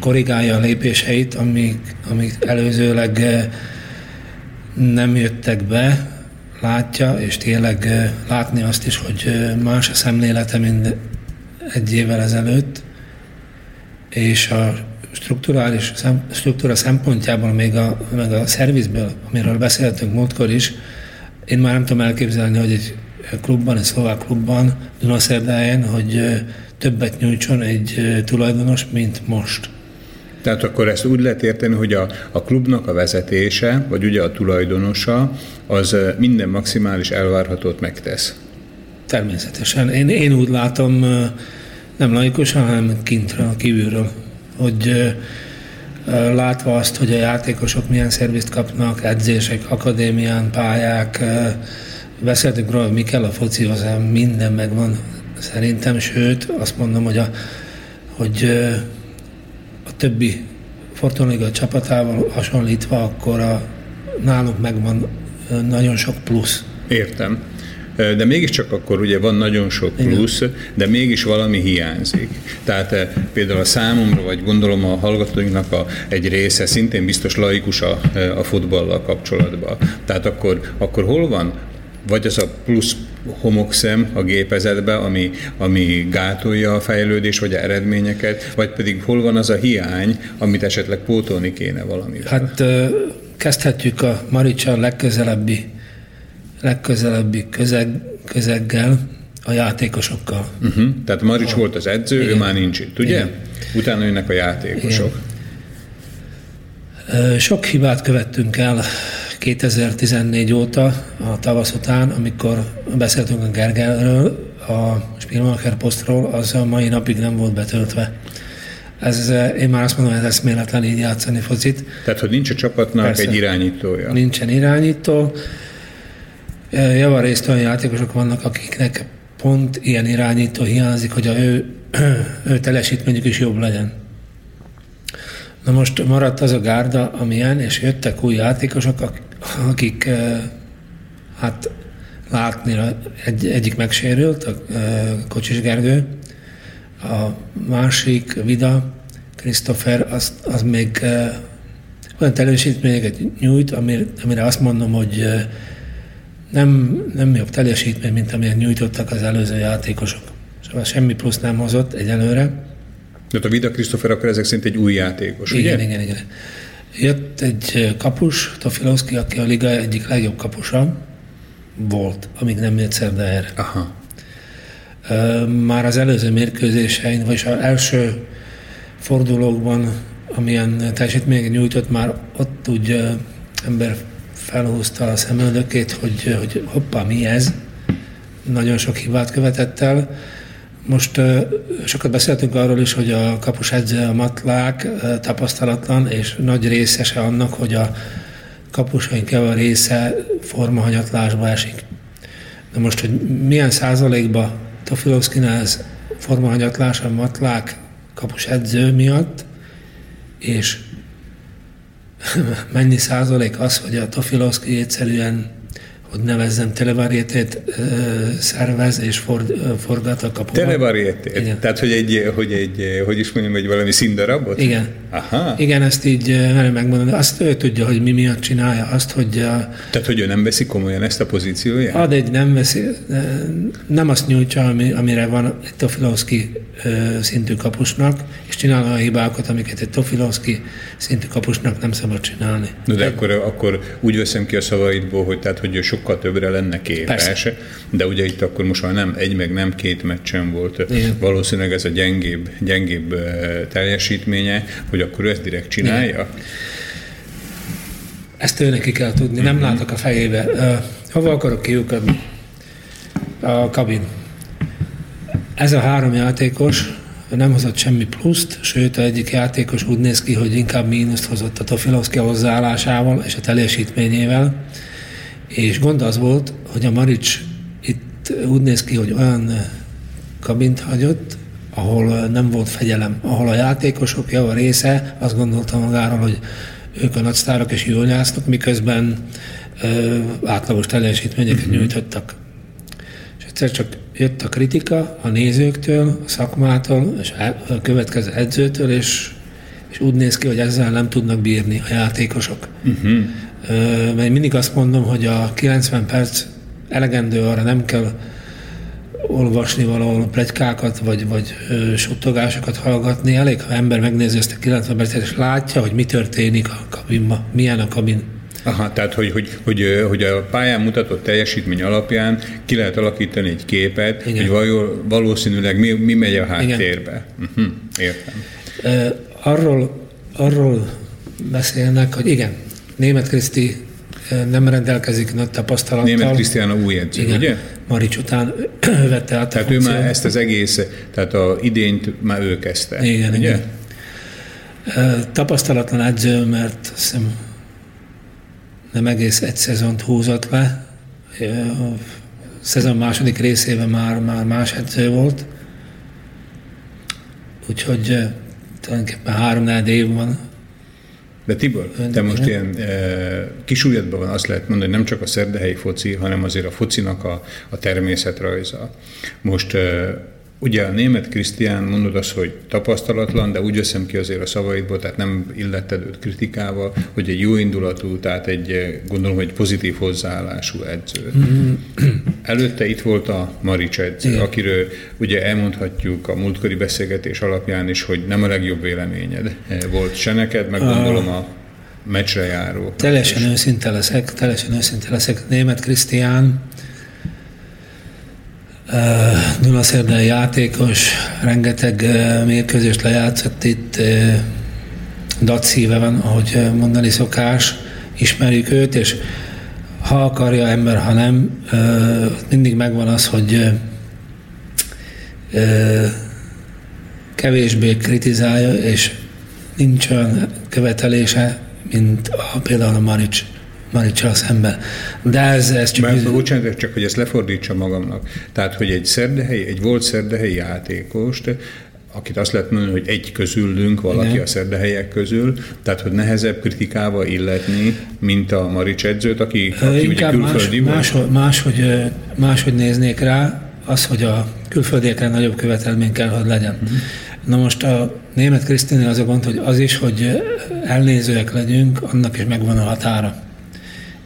korrigálja a lépéseit, amik, amik előzőleg eh, nem jöttek be, látja, és tényleg eh, látni azt is, hogy eh, más a szemlélete, mint egy évvel ezelőtt, és a strukturális struktúra szempontjából, még a, meg a szervizből, amiről beszéltünk múltkor is, én már nem tudom elképzelni, hogy egy klubban, egy szlovák klubban, Dunaszerdáján, hogy többet nyújtson egy tulajdonos, mint most. Tehát akkor ezt úgy lehet érteni, hogy a, a klubnak a vezetése, vagy ugye a tulajdonosa, az minden maximális elvárhatót megtesz. Természetesen. Én, én úgy látom, nem laikusan, hanem kintről, kívülről, hogy látva azt, hogy a játékosok milyen szervizt kapnak, edzések, akadémián, pályák, Beszéltünk róla, hogy mi kell a focihoz, minden megvan szerintem, sőt azt mondom, hogy a, hogy a többi Fortuna csapatával hasonlítva, akkor a, nálunk megvan nagyon sok plusz. Értem. De mégiscsak akkor ugye van nagyon sok plusz, Igen. de mégis valami hiányzik. Tehát például a számomra, vagy gondolom a hallgatóinknak a, egy része szintén biztos laikus a, a futballal kapcsolatban. Tehát akkor, akkor hol van vagy az a plusz homokszem a gépezetbe, ami, ami gátolja a fejlődés vagy a eredményeket, vagy pedig hol van az a hiány, amit esetleg pótolni kéne valamivel? Hát kezdhetjük a Maricsa legközelebbi, legközelebbi közeg, közeggel. a játékosokkal. Uh-huh. Tehát Marics volt az edző, Igen. ő már nincs itt, ugye? Igen. Utána jönnek a játékosok. Igen. Sok hibát követtünk el 2014 óta, a tavasz után, amikor beszéltünk a Gergelről, a Spielmacher posztról, az a mai napig nem volt betöltve. Ez, én már azt mondom, hogy ez eszméletlen így játszani focit. Tehát, hogy nincs a csapatnak Persze, egy irányítója. Nincsen irányító. Javarészt olyan játékosok vannak, akiknek pont ilyen irányító hiányzik, hogy a ő, ő teljesítményük is jobb legyen. Na most maradt az a gárda, amilyen, és jöttek új játékosok, akik hát látni, egy, egyik megsérült, a Kocsis Gergő, a másik, Vida, Christopher, az, az még olyan teljesítményeket nyújt, amire, amire azt mondom, hogy nem, nem jobb teljesítmény, mint amilyen nyújtottak az előző játékosok. Szóval semmi plusz nem hozott egyelőre. De a Vida Christopher akkor ezek szerint egy új játékos, igen, ugye? Igen, igen, Jött egy kapus, Tofilowski, aki a liga egyik legjobb kapusa volt, amíg nem jött Szerdaer. Aha. Már az előző mérkőzésein, vagy az első fordulókban, amilyen teljesítményeket nyújtott, már ott úgy ember felhúzta a szemöldökét, hogy, hogy hoppá, mi ez? Nagyon sok hibát követett el. Most sokat beszéltünk arról is, hogy a kapus edző a matlák tapasztalatlan, és nagy részese annak, hogy a kapusaink a része formahanyatlásba esik. Na most, hogy milyen százalékba Tofilovszkinál ez formahanyatlás a matlák kapus edző miatt, és mennyi százalék az, hogy a Tofilovszki egyszerűen hogy nevezzem, televarietét szervez és for, forgat a kapuban. Televarietét? Tehát, hogy egy, hogy egy, hogy is mondjam, egy valami színdarabot? Igen. Aha. Igen, ezt így merem megmondani. Azt ő tudja, hogy mi miatt csinálja. Azt, hogy... A, Tehát, hogy ő nem veszi komolyan ezt a pozícióját? Ad egy nem veszi, nem azt nyújtja, ami, amire van egy Tofilovszki szintű kapusnak, és csinál a hibákat, amiket egy Tofilovszki szintű kapusnak nem szabad csinálni. De, de akkor, akkor úgy veszem ki a szavaidból, hogy, tehát, hogy sok sokkal többre lenne képes, Persze. de ugye itt akkor most már nem egy, meg nem két meccsen volt. Igen. Valószínűleg ez a gyengébb, gyengébb teljesítménye, hogy akkor ő ezt direkt csinálja? Igen. Ezt ő neki kell tudni, nem mm-hmm. látok a fejébe. Hova akarok kiukadni? A kabin. Ez a három játékos nem hozott semmi pluszt, sőt, a egyik játékos úgy néz ki, hogy inkább mínuszt hozott a Tofilovszki hozzáállásával és a teljesítményével. És gond az volt, hogy a Marics itt úgy néz ki, hogy olyan kabint hagyott, ahol nem volt fegyelem, ahol a játékosok java része azt gondolta magáról, hogy ők a nagysztárok és jól játsznak, miközben ö, átlagos teljesítményeket uh-huh. nyújtottak. És egyszer csak jött a kritika a nézőktől, a szakmától, és a következő edzőtől, és, és úgy néz ki, hogy ezzel nem tudnak bírni a játékosok. Uh-huh mert mindig azt mondom, hogy a 90 perc elegendő arra nem kell olvasni valahol plegykákat, vagy, vagy suttogásokat hallgatni. Elég, ha ember megnézi ezt a 90 percet, és látja, hogy mi történik a kabinban, milyen a kabin. Aha, tehát hogy, hogy, hogy, hogy a pályán mutatott teljesítmény alapján ki lehet alakítani egy képet, Igen. hogy valószínűleg mi, mi megy a háttérbe. Uh-huh, értem. Arról, arról beszélnek, hogy igen, Német Kriszti nem rendelkezik nagy tapasztalattal. Német Krisztián a új edző, Igen, ugye? Marics után vette át Tehát ő már ezt az egész, tehát a idényt már ő kezdte. Igen, ugye? igen. Tapasztalatlan edző, mert hiszem nem egész egy szezont húzott le. A szezon második részében már, már más edző volt. Úgyhogy tulajdonképpen három év van de Tibor, te most ilyen e, kisúlyadban van, azt lehet mondani, nem csak a szerdehelyi foci, hanem azért a focinak a, a természetrajza. Most e, Ugye a német Krisztián mondod azt, hogy tapasztalatlan, de úgy veszem ki azért a szavaidból, tehát nem illetted őt kritikával, hogy egy jó indulatú, tehát egy gondolom, hogy pozitív hozzáállású edző. Mm-hmm. Előtte itt volt a Marics edző, Igen. akiről ugye elmondhatjuk a múltkori beszélgetés alapján is, hogy nem a legjobb véleményed volt se neked, meg gondolom a meccsre járó. Teljesen őszinte leszek, teljesen őszinte leszek. Német Krisztián Dunaszerdai játékos, rengeteg mérkőzést lejátszott itt, dacíve van, ahogy mondani szokás, ismerjük őt, és ha akarja ember, ha nem, mindig megvan az, hogy kevésbé kritizálja, és nincs olyan követelése, mint a, például a Marics Maricsal szemben. De ez, ez csak... Mert, bocsánat, csak hogy ezt lefordítsa magamnak. Tehát, hogy egy szerdehelyi, egy volt szerdehelyi játékost, akit azt lehet mondani, hogy egy közülünk valaki Igen. a szerdehelyek közül, tehát hogy nehezebb kritikával illetni, mint a Marics edzőt, aki, aki ugye külföldi más, volt. Más, máshogy, máshogy néznék rá, az, hogy a külföldiekre nagyobb követelmény kell, hogy legyen. Uh-huh. Na most a német Krisztina az a gond, hogy az is, hogy elnézőek legyünk, annak is megvan a határa.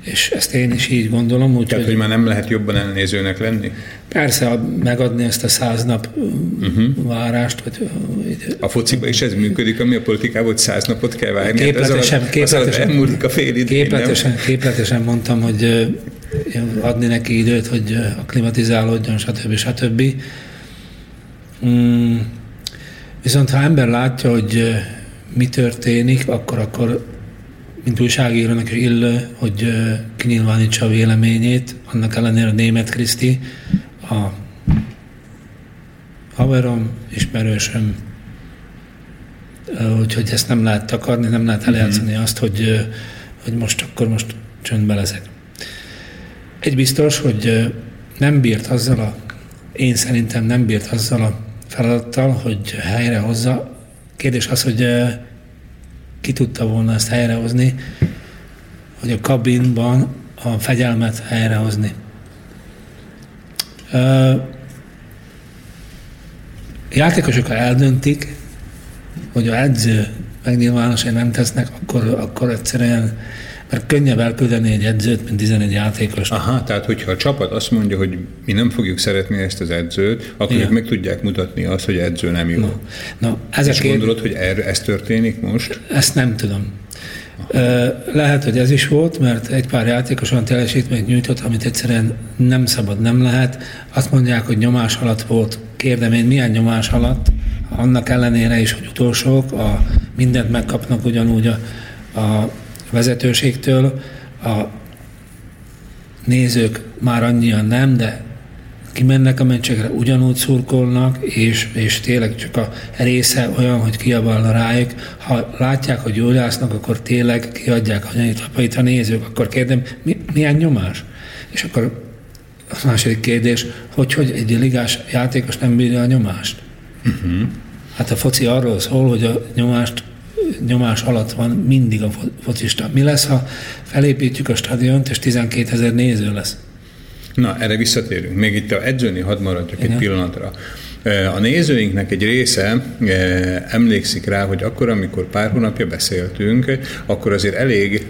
És ezt én is így gondolom. Úgy, Tehát, hogy, hogy már nem lehet jobban elnézőnek lenni? Persze, megadni ezt a száz nap uh-huh. várást. Vagy, a fociban is ez működik, ami a politikában, hogy száz napot kell várni. Képletesen, hát ez alatt, képletesen, ez a fél idő, képletesen, képletesen mondtam, hogy adni neki időt, hogy aklimatizálódjon, stb. stb. Mm, viszont ha ember látja, hogy mi történik, akkor, akkor mint újságírónak is illő, hogy kinyilvánítsa a véleményét, annak ellenére a német Kriszti, a haverom, ismerősöm, úgyhogy ezt nem lehet takarni, nem lehet eljátszani mm-hmm. azt, hogy, hogy most akkor most csöndbe leszek. Egy biztos, hogy nem bírt azzal a, én szerintem nem bírt azzal a feladattal, hogy helyre hozza. Kérdés az, hogy ki tudta volna ezt helyrehozni, hogy a kabinban a fegyelmet helyrehozni. Játékosok, ha eldöntik, hogy a edző megnyilvános, nem tesznek, akkor, akkor egyszerűen mert könnyebb elküldeni egy edzőt, mint 11 játékos. Aha, tehát hogyha a csapat azt mondja, hogy mi nem fogjuk szeretni ezt az edzőt, akkor ők meg tudják mutatni azt, hogy edző nem jó. No. No, ez És a kér... gondolod, hogy erre, ez történik most? Ezt nem tudom. Lehet, hogy ez is volt, mert egy pár játékos olyan teljesítményt nyújtott, amit egyszerűen nem szabad, nem lehet. Azt mondják, hogy nyomás alatt volt. Kérdem én, milyen nyomás alatt? Annak ellenére is, hogy utolsók, a, mindent megkapnak ugyanúgy a, a vezetőségtől, a nézők már annyian nem, de kimennek a meccsekre, ugyanúgy szurkolnak, és, és tényleg csak a része olyan, hogy kiabálna rájuk. Ha látják, hogy jól jásznak, akkor tényleg kiadják anyait, apait a nézők, akkor kérdem, mi, milyen nyomás? És akkor a második kérdés, hogy, hogy egy ligás játékos nem bírja a nyomást? Uh-huh. Hát a foci arról szól, hogy a nyomást nyomás alatt van mindig a focista. Mi lesz, ha felépítjük a stadiont, és 12 ezer néző lesz? Na, erre visszatérünk. Még itt a edzőni hadd maradjak Igen. egy pillanatra. A nézőinknek egy része emlékszik rá, hogy akkor, amikor pár hónapja beszéltünk, akkor azért elég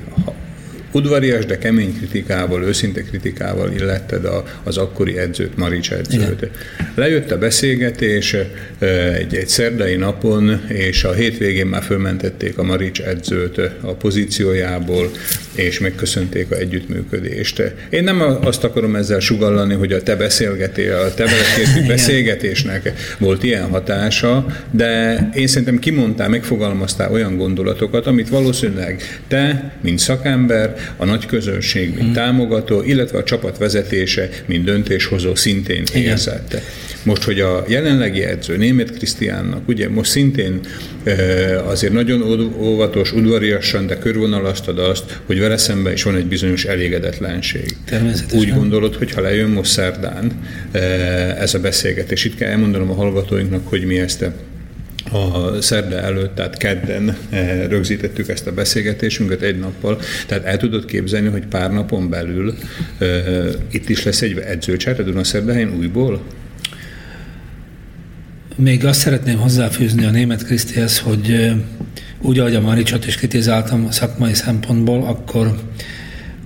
udvarias, de kemény kritikával, őszinte kritikával illetted a, az akkori edzőt, Marics edzőt. Igen. Lejött a beszélgetés egy, egy szerdai napon, és a hétvégén már fölmentették a Marics edzőt a pozíciójából, és megköszönték a együttműködést. Én nem azt akarom ezzel sugallani, hogy a te beszélgetés, a te beszélgetésnek volt ilyen hatása, de én szerintem kimondtál, megfogalmaztál olyan gondolatokat, amit valószínűleg te, mint szakember, a nagy közönség, mint hmm. támogató, illetve a csapat vezetése, mint döntéshozó szintén érzette. Most, hogy a jelenlegi edző, német Krisztiánnak, ugye most szintén azért nagyon óvatos, udvariasan, de körvonalaztad azt, hogy vele szemben is van egy bizonyos elégedetlenség. Úgy gondolod, hogy ha lejön most szerdán ez a beszélgetés, itt kell elmondanom a hallgatóinknak, hogy mi ezt a szerda előtt, tehát kedden eh, rögzítettük ezt a beszélgetésünket egy nappal, tehát el tudod képzelni, hogy pár napon belül uh, itt is lesz egy edzőcsere Dunaszerdahelyen újból? Még azt szeretném hozzáfűzni a német Krisztihez, hogy uh, úgy, ahogy a Maricsot is kritizáltam szakmai szempontból, akkor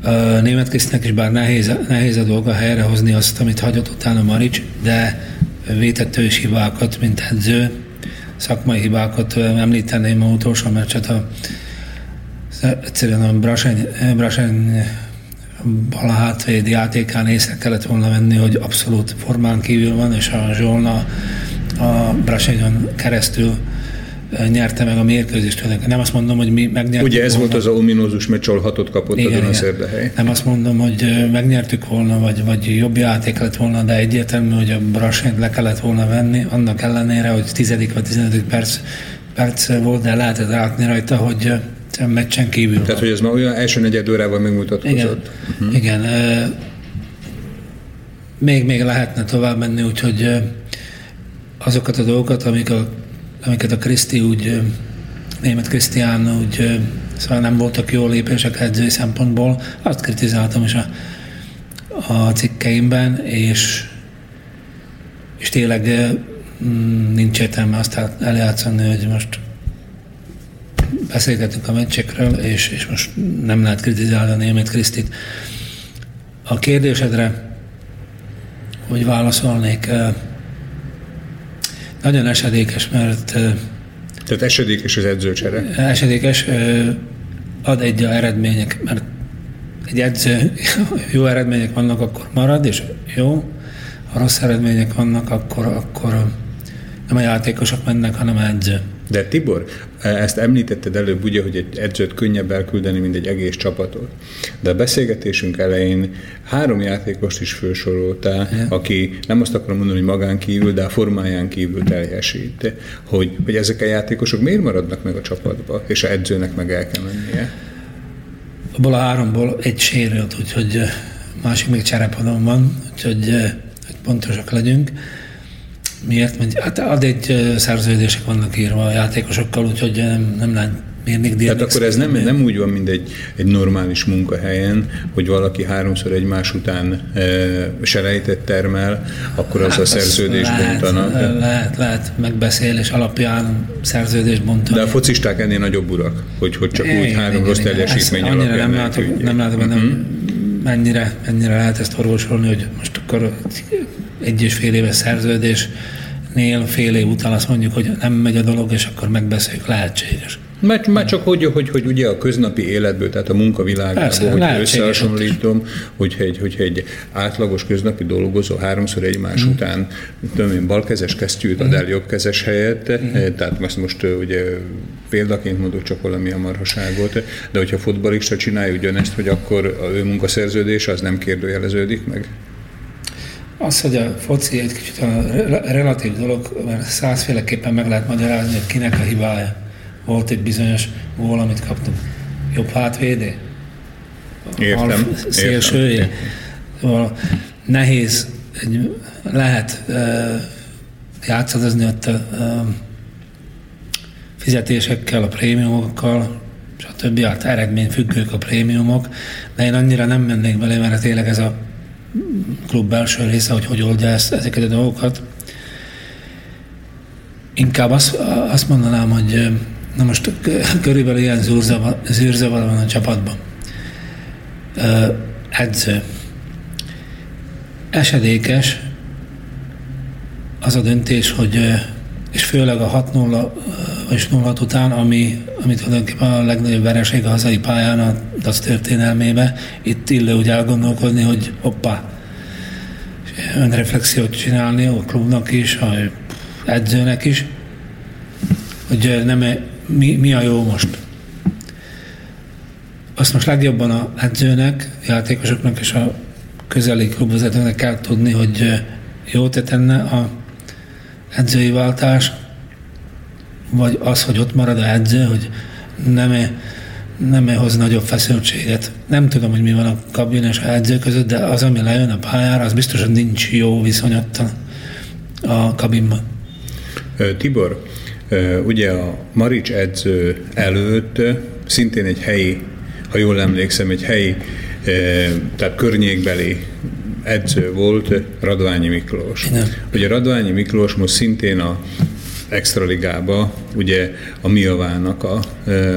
uh, német Krisztinek is bár nehéz, nehéz a dolga helyrehozni azt, amit hagyott utána Marics, de vétett ő is hibákat, mint edző, szakmai hibákat említeném a utolsó meccset, a, egyszerűen a Braseny, Braseny bal hátvéd játékán észre kellett volna venni, hogy abszolút formán kívül van, és a Zsolna a Brasenyon keresztül nyerte meg a mérkőzést. Nem azt mondom, hogy mi megnyertük Ugye ez volna. volt az a ominózus meccs, ahol hatot kapott igen, a Dunaszerdehely. Nem azt mondom, hogy megnyertük volna, vagy, vagy jobb játék lett volna, de egyértelmű, hogy a Brassent le kellett volna venni, annak ellenére, hogy tizedik vagy tizenedik perc, perc volt, de lehetett látni rajta, hogy meccsen kívül Tehát, hogy ez már olyan első negyed órával megmutatkozott. Igen, uh-huh. igen még, még lehetne tovább menni, úgyhogy azokat a dolgokat, amik a amiket a Kriszti úgy, német Krisztián úgy, szóval nem voltak jó lépések edzői szempontból, azt kritizáltam is a, a cikkeimben, és, és tényleg mm, nincs értelme azt eljátszani, hogy most beszélgetünk a meccsekről, és, és most nem lehet kritizálni a német Krisztit. A kérdésedre, hogy válaszolnék, nagyon esedékes, mert... Tehát esedékes az edzőcsere? Esedékes, ad egy eredmények, mert egy edző, jó eredmények vannak, akkor marad, és jó, ha rossz eredmények vannak, akkor, akkor nem a játékosok mennek, hanem a edző. De Tibor, ezt említetted előbb ugye, hogy egy edzőt könnyebb elküldeni, mint egy egész csapatot. De a beszélgetésünk elején három játékost is felsoroltál, aki nem azt akarom mondani, hogy magán kívül, de a formáján kívül teljesít. Hogy, hogy ezek a játékosok miért maradnak meg a csapatba, és a edzőnek meg el kell mennie? Abból a háromból egy sérült, úgyhogy másik még cserepadon van, úgyhogy hogy pontosak legyünk. Miért? Mert hát ad egy szerződések vannak írva a játékosokkal, úgyhogy nem, nem lehet mérni Tehát akkor ez nem, nem úgy van, mint egy, egy normális munkahelyen, hogy valaki háromszor egymás után e, selejtet termel, akkor az hát a szerződést lehet, bontanak. Lehet, lehet, megbeszélés alapján szerződést bontanak. De a focisták ennél nagyobb urak, hogy, hogy csak igen, úgy három rossz teljesítmény alapján. Nem látok, nem látom, nem, mennyire, mennyire lehet ezt orvosolni, hogy most akkor egy és fél éves szerződésnél fél év után azt mondjuk, hogy nem megy a dolog, és akkor megbeszéljük, lehetséges. Mert már csak hogy, hogy, hogy ugye a köznapi életből, tehát a munkavilágából, Persze, hogy összehasonlítom, hogyha egy, hogyha egy átlagos köznapi dolgozó háromszor egymás mm. után, tudom én, balkezes kesztyűt ad el mhm. jobbkezes helyett, mm. tehát most, most ugye példaként mondok csak valami a marhaságot, de hogyha fotbalista csinálja ugyanezt, hogy akkor a ő munkaszerződés az nem kérdőjeleződik meg? Az, hogy a foci egy kicsit a relatív dolog, mert százféleképpen meg lehet magyarázni, hogy kinek a hibája. Volt egy bizonyos gól, amit kaptunk. Jobb hátvédé? Értem. Szélsője. Nehéz, egy, lehet uh, játszadozni ott a uh, fizetésekkel, a prémiumokkal, stb. Hát eredményfüggők a prémiumok, de én annyira nem mennék bele, mert tényleg ez a klub belső része, hogy hogy oldja ezt, ezeket a dolgokat. Inkább azt, azt mondanám, hogy na most körülbelül ilyen zűrzavar van a csapatban. Edző. Esedékes az a döntés, hogy és főleg a 6-0 és 0 után, ami, ami tulajdonképpen a legnagyobb vereség a hazai pályán, a DAC történelmébe, itt illő úgy elgondolkodni, hogy hoppá, önreflexiót csinálni a klubnak is, a edzőnek is, hogy nem, mi, mi a jó most. Azt most legjobban a edzőnek, játékosoknak és a közeli klubvezetőnek kell tudni, hogy jó tenne a edzői váltás, vagy az, hogy ott marad a edző, hogy nem, nem hoz nagyobb feszültséget. Nem tudom, hogy mi van a kabin és a edző között, de az, ami lejön a pályára, az biztos, hogy nincs jó viszonyott a kabinban. Tibor, ugye a Marics edző előtt szintén egy helyi, ha jól emlékszem, egy helyi, tehát környékbeli edző volt Radványi Miklós. Igen. Ugye Radványi Miklós most szintén a Extraligába, ugye a Miavának a,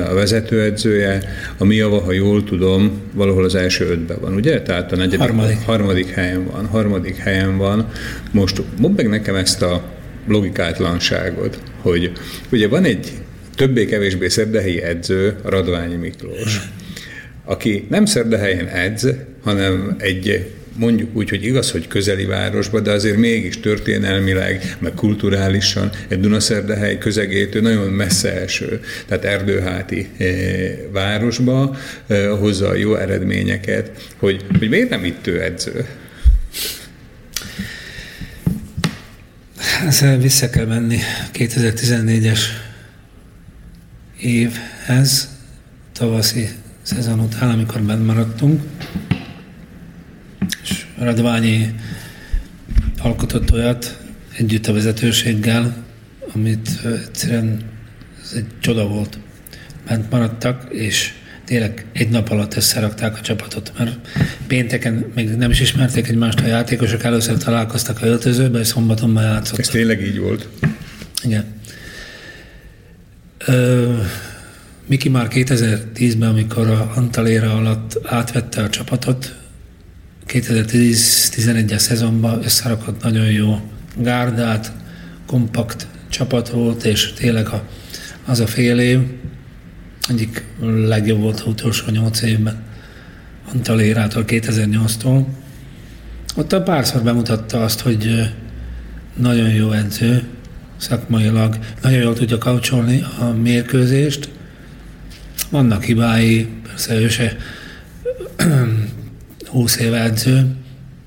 a vezetőedzője. A Miava, ha jól tudom, valahol az első ötben van, ugye? Tehát a negyedik, harmadik. harmadik helyen van. Harmadik helyen van. Most mondd meg nekem ezt a logikátlanságot, hogy ugye van egy többé-kevésbé szerdehelyi edző, Radványi Miklós, aki nem szerdehelyen edz, hanem egy mondjuk úgy, hogy igaz, hogy közeli városba, de azért mégis történelmileg, meg kulturálisan egy Dunaszerdehely közegétől nagyon messze eső, tehát erdőháti városba hozza a jó eredményeket, hogy, hogy miért nem itt ő edző? Ezzel vissza kell menni 2014-es évhez, tavaszi szezon után, amikor bent maradtunk, Radványi alkotott olyat együtt a vezetőséggel, amit egyszerűen ez egy csoda volt. Bent maradtak, és tényleg egy nap alatt összerakták a csapatot, mert pénteken még nem is ismerték egymást a játékosok, először találkoztak a öltözőbe, és szombaton játszottak. Ez tényleg így volt? Igen. Ö, Miki már 2010-ben, amikor a Antaléra alatt átvette a csapatot, 2010-11-es szezonban összerakott nagyon jó gárdát, kompakt csapat volt, és tényleg a, az a fél év, egyik legjobb volt az utolsó nyolc évben, Antalérától 2008-tól. Ott a párszor bemutatta azt, hogy nagyon jó edző, szakmailag, nagyon jól tudja kaucsolni a mérkőzést. Vannak hibái, persze ő se 20 éve edző,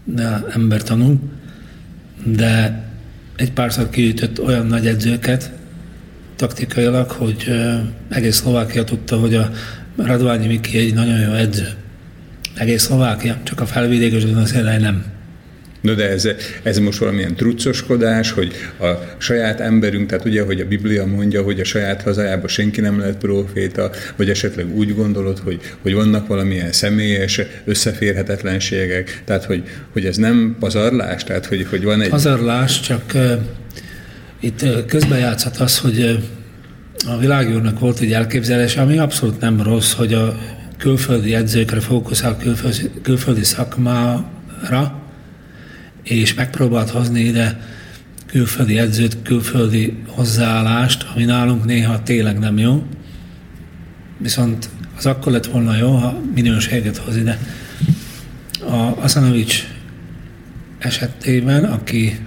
de ember tanul, de egy párszor kiütött olyan nagy edzőket, taktikailag, hogy egész Szlovákia tudta, hogy a Radványi Miki egy nagyon jó edző. Egész Szlovákia, csak a felvidékes Dunaszélej nem. No de ez, ez most valamilyen truccoskodás, hogy a saját emberünk, tehát ugye, hogy a Biblia mondja, hogy a saját hazájában senki nem lehet proféta, vagy esetleg úgy gondolod, hogy, hogy vannak valamilyen személyes összeférhetetlenségek, tehát hogy, hogy ez nem pazarlás, tehát hogy, hogy van egy... Pazarlás, csak uh, itt közben játszhat az, hogy a világjúrnak volt egy elképzelés, ami abszolút nem rossz, hogy a külföldi edzőkre fókuszál, külföldi, külföldi szakmára, és megpróbált hozni ide külföldi edzőt, külföldi hozzáállást, ami nálunk néha tényleg nem jó. Viszont az akkor lett volna jó, ha minőséget hoz ide. A Asanovics esetében, aki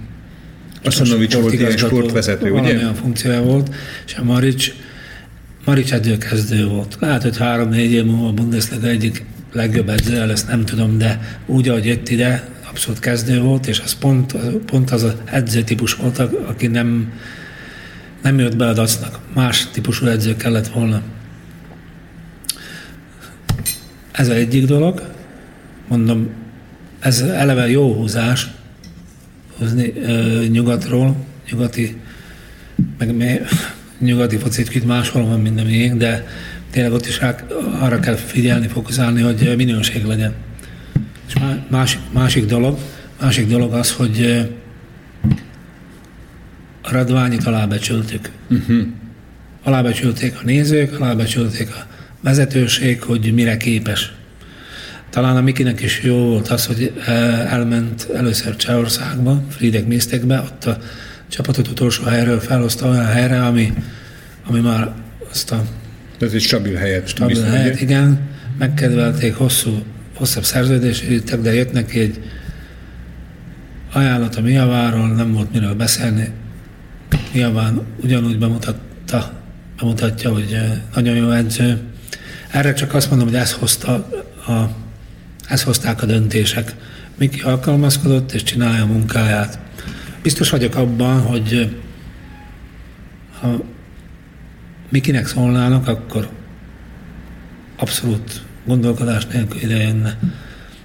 Asanovics volt ilyen sportvezető, ugye? Olyan funkciója volt, és a Marics, Marics edzőkezdő volt. Lehet, hogy három-négy év múlva a Bundesliga egyik legjobb edző lesz, nem tudom, de úgy, ahogy jött ide, abszolút kezdő volt, és az pont, pont az az edzőtípus volt, aki nem, nem jött be a dacnak. Más típusú edző kellett volna. Ez egyik dolog. Mondom, ez eleve jó húzás hozni ö, nyugatról, nyugati, meg mi, nyugati focit máshol van, mint a miénk, de tényleg ott is rá, arra kell figyelni, fókuszálni, hogy minőség legyen. És másik, másik dolog, másik dolog az, hogy a Radványit alábecsültük. Uh-huh. Alábecsülték a nézők, alábecsülték a vezetőség, hogy mire képes. Talán a Mikinek is jó volt az, hogy elment először Csehországba, Friedek Misztekbe, ott a csapatot utolsó helyről felhozta olyan helyre, ami, ami már azt a... Ez egy stabil helyet. Stabil helyet, igen. Megkedvelték hosszú hosszabb szerződés írtak, de jött neki egy ajánlat a Miaváról, nem volt miről beszélni. Miaván ugyanúgy bemutatta, bemutatja, hogy nagyon jó edző. Erre csak azt mondom, hogy ezt, hozta a, ezt hozták a döntések. Miki alkalmazkodott és csinálja a munkáját. Biztos vagyok abban, hogy ha Mikinek szólnának, akkor abszolút gondolkodás nélkül ide jönne.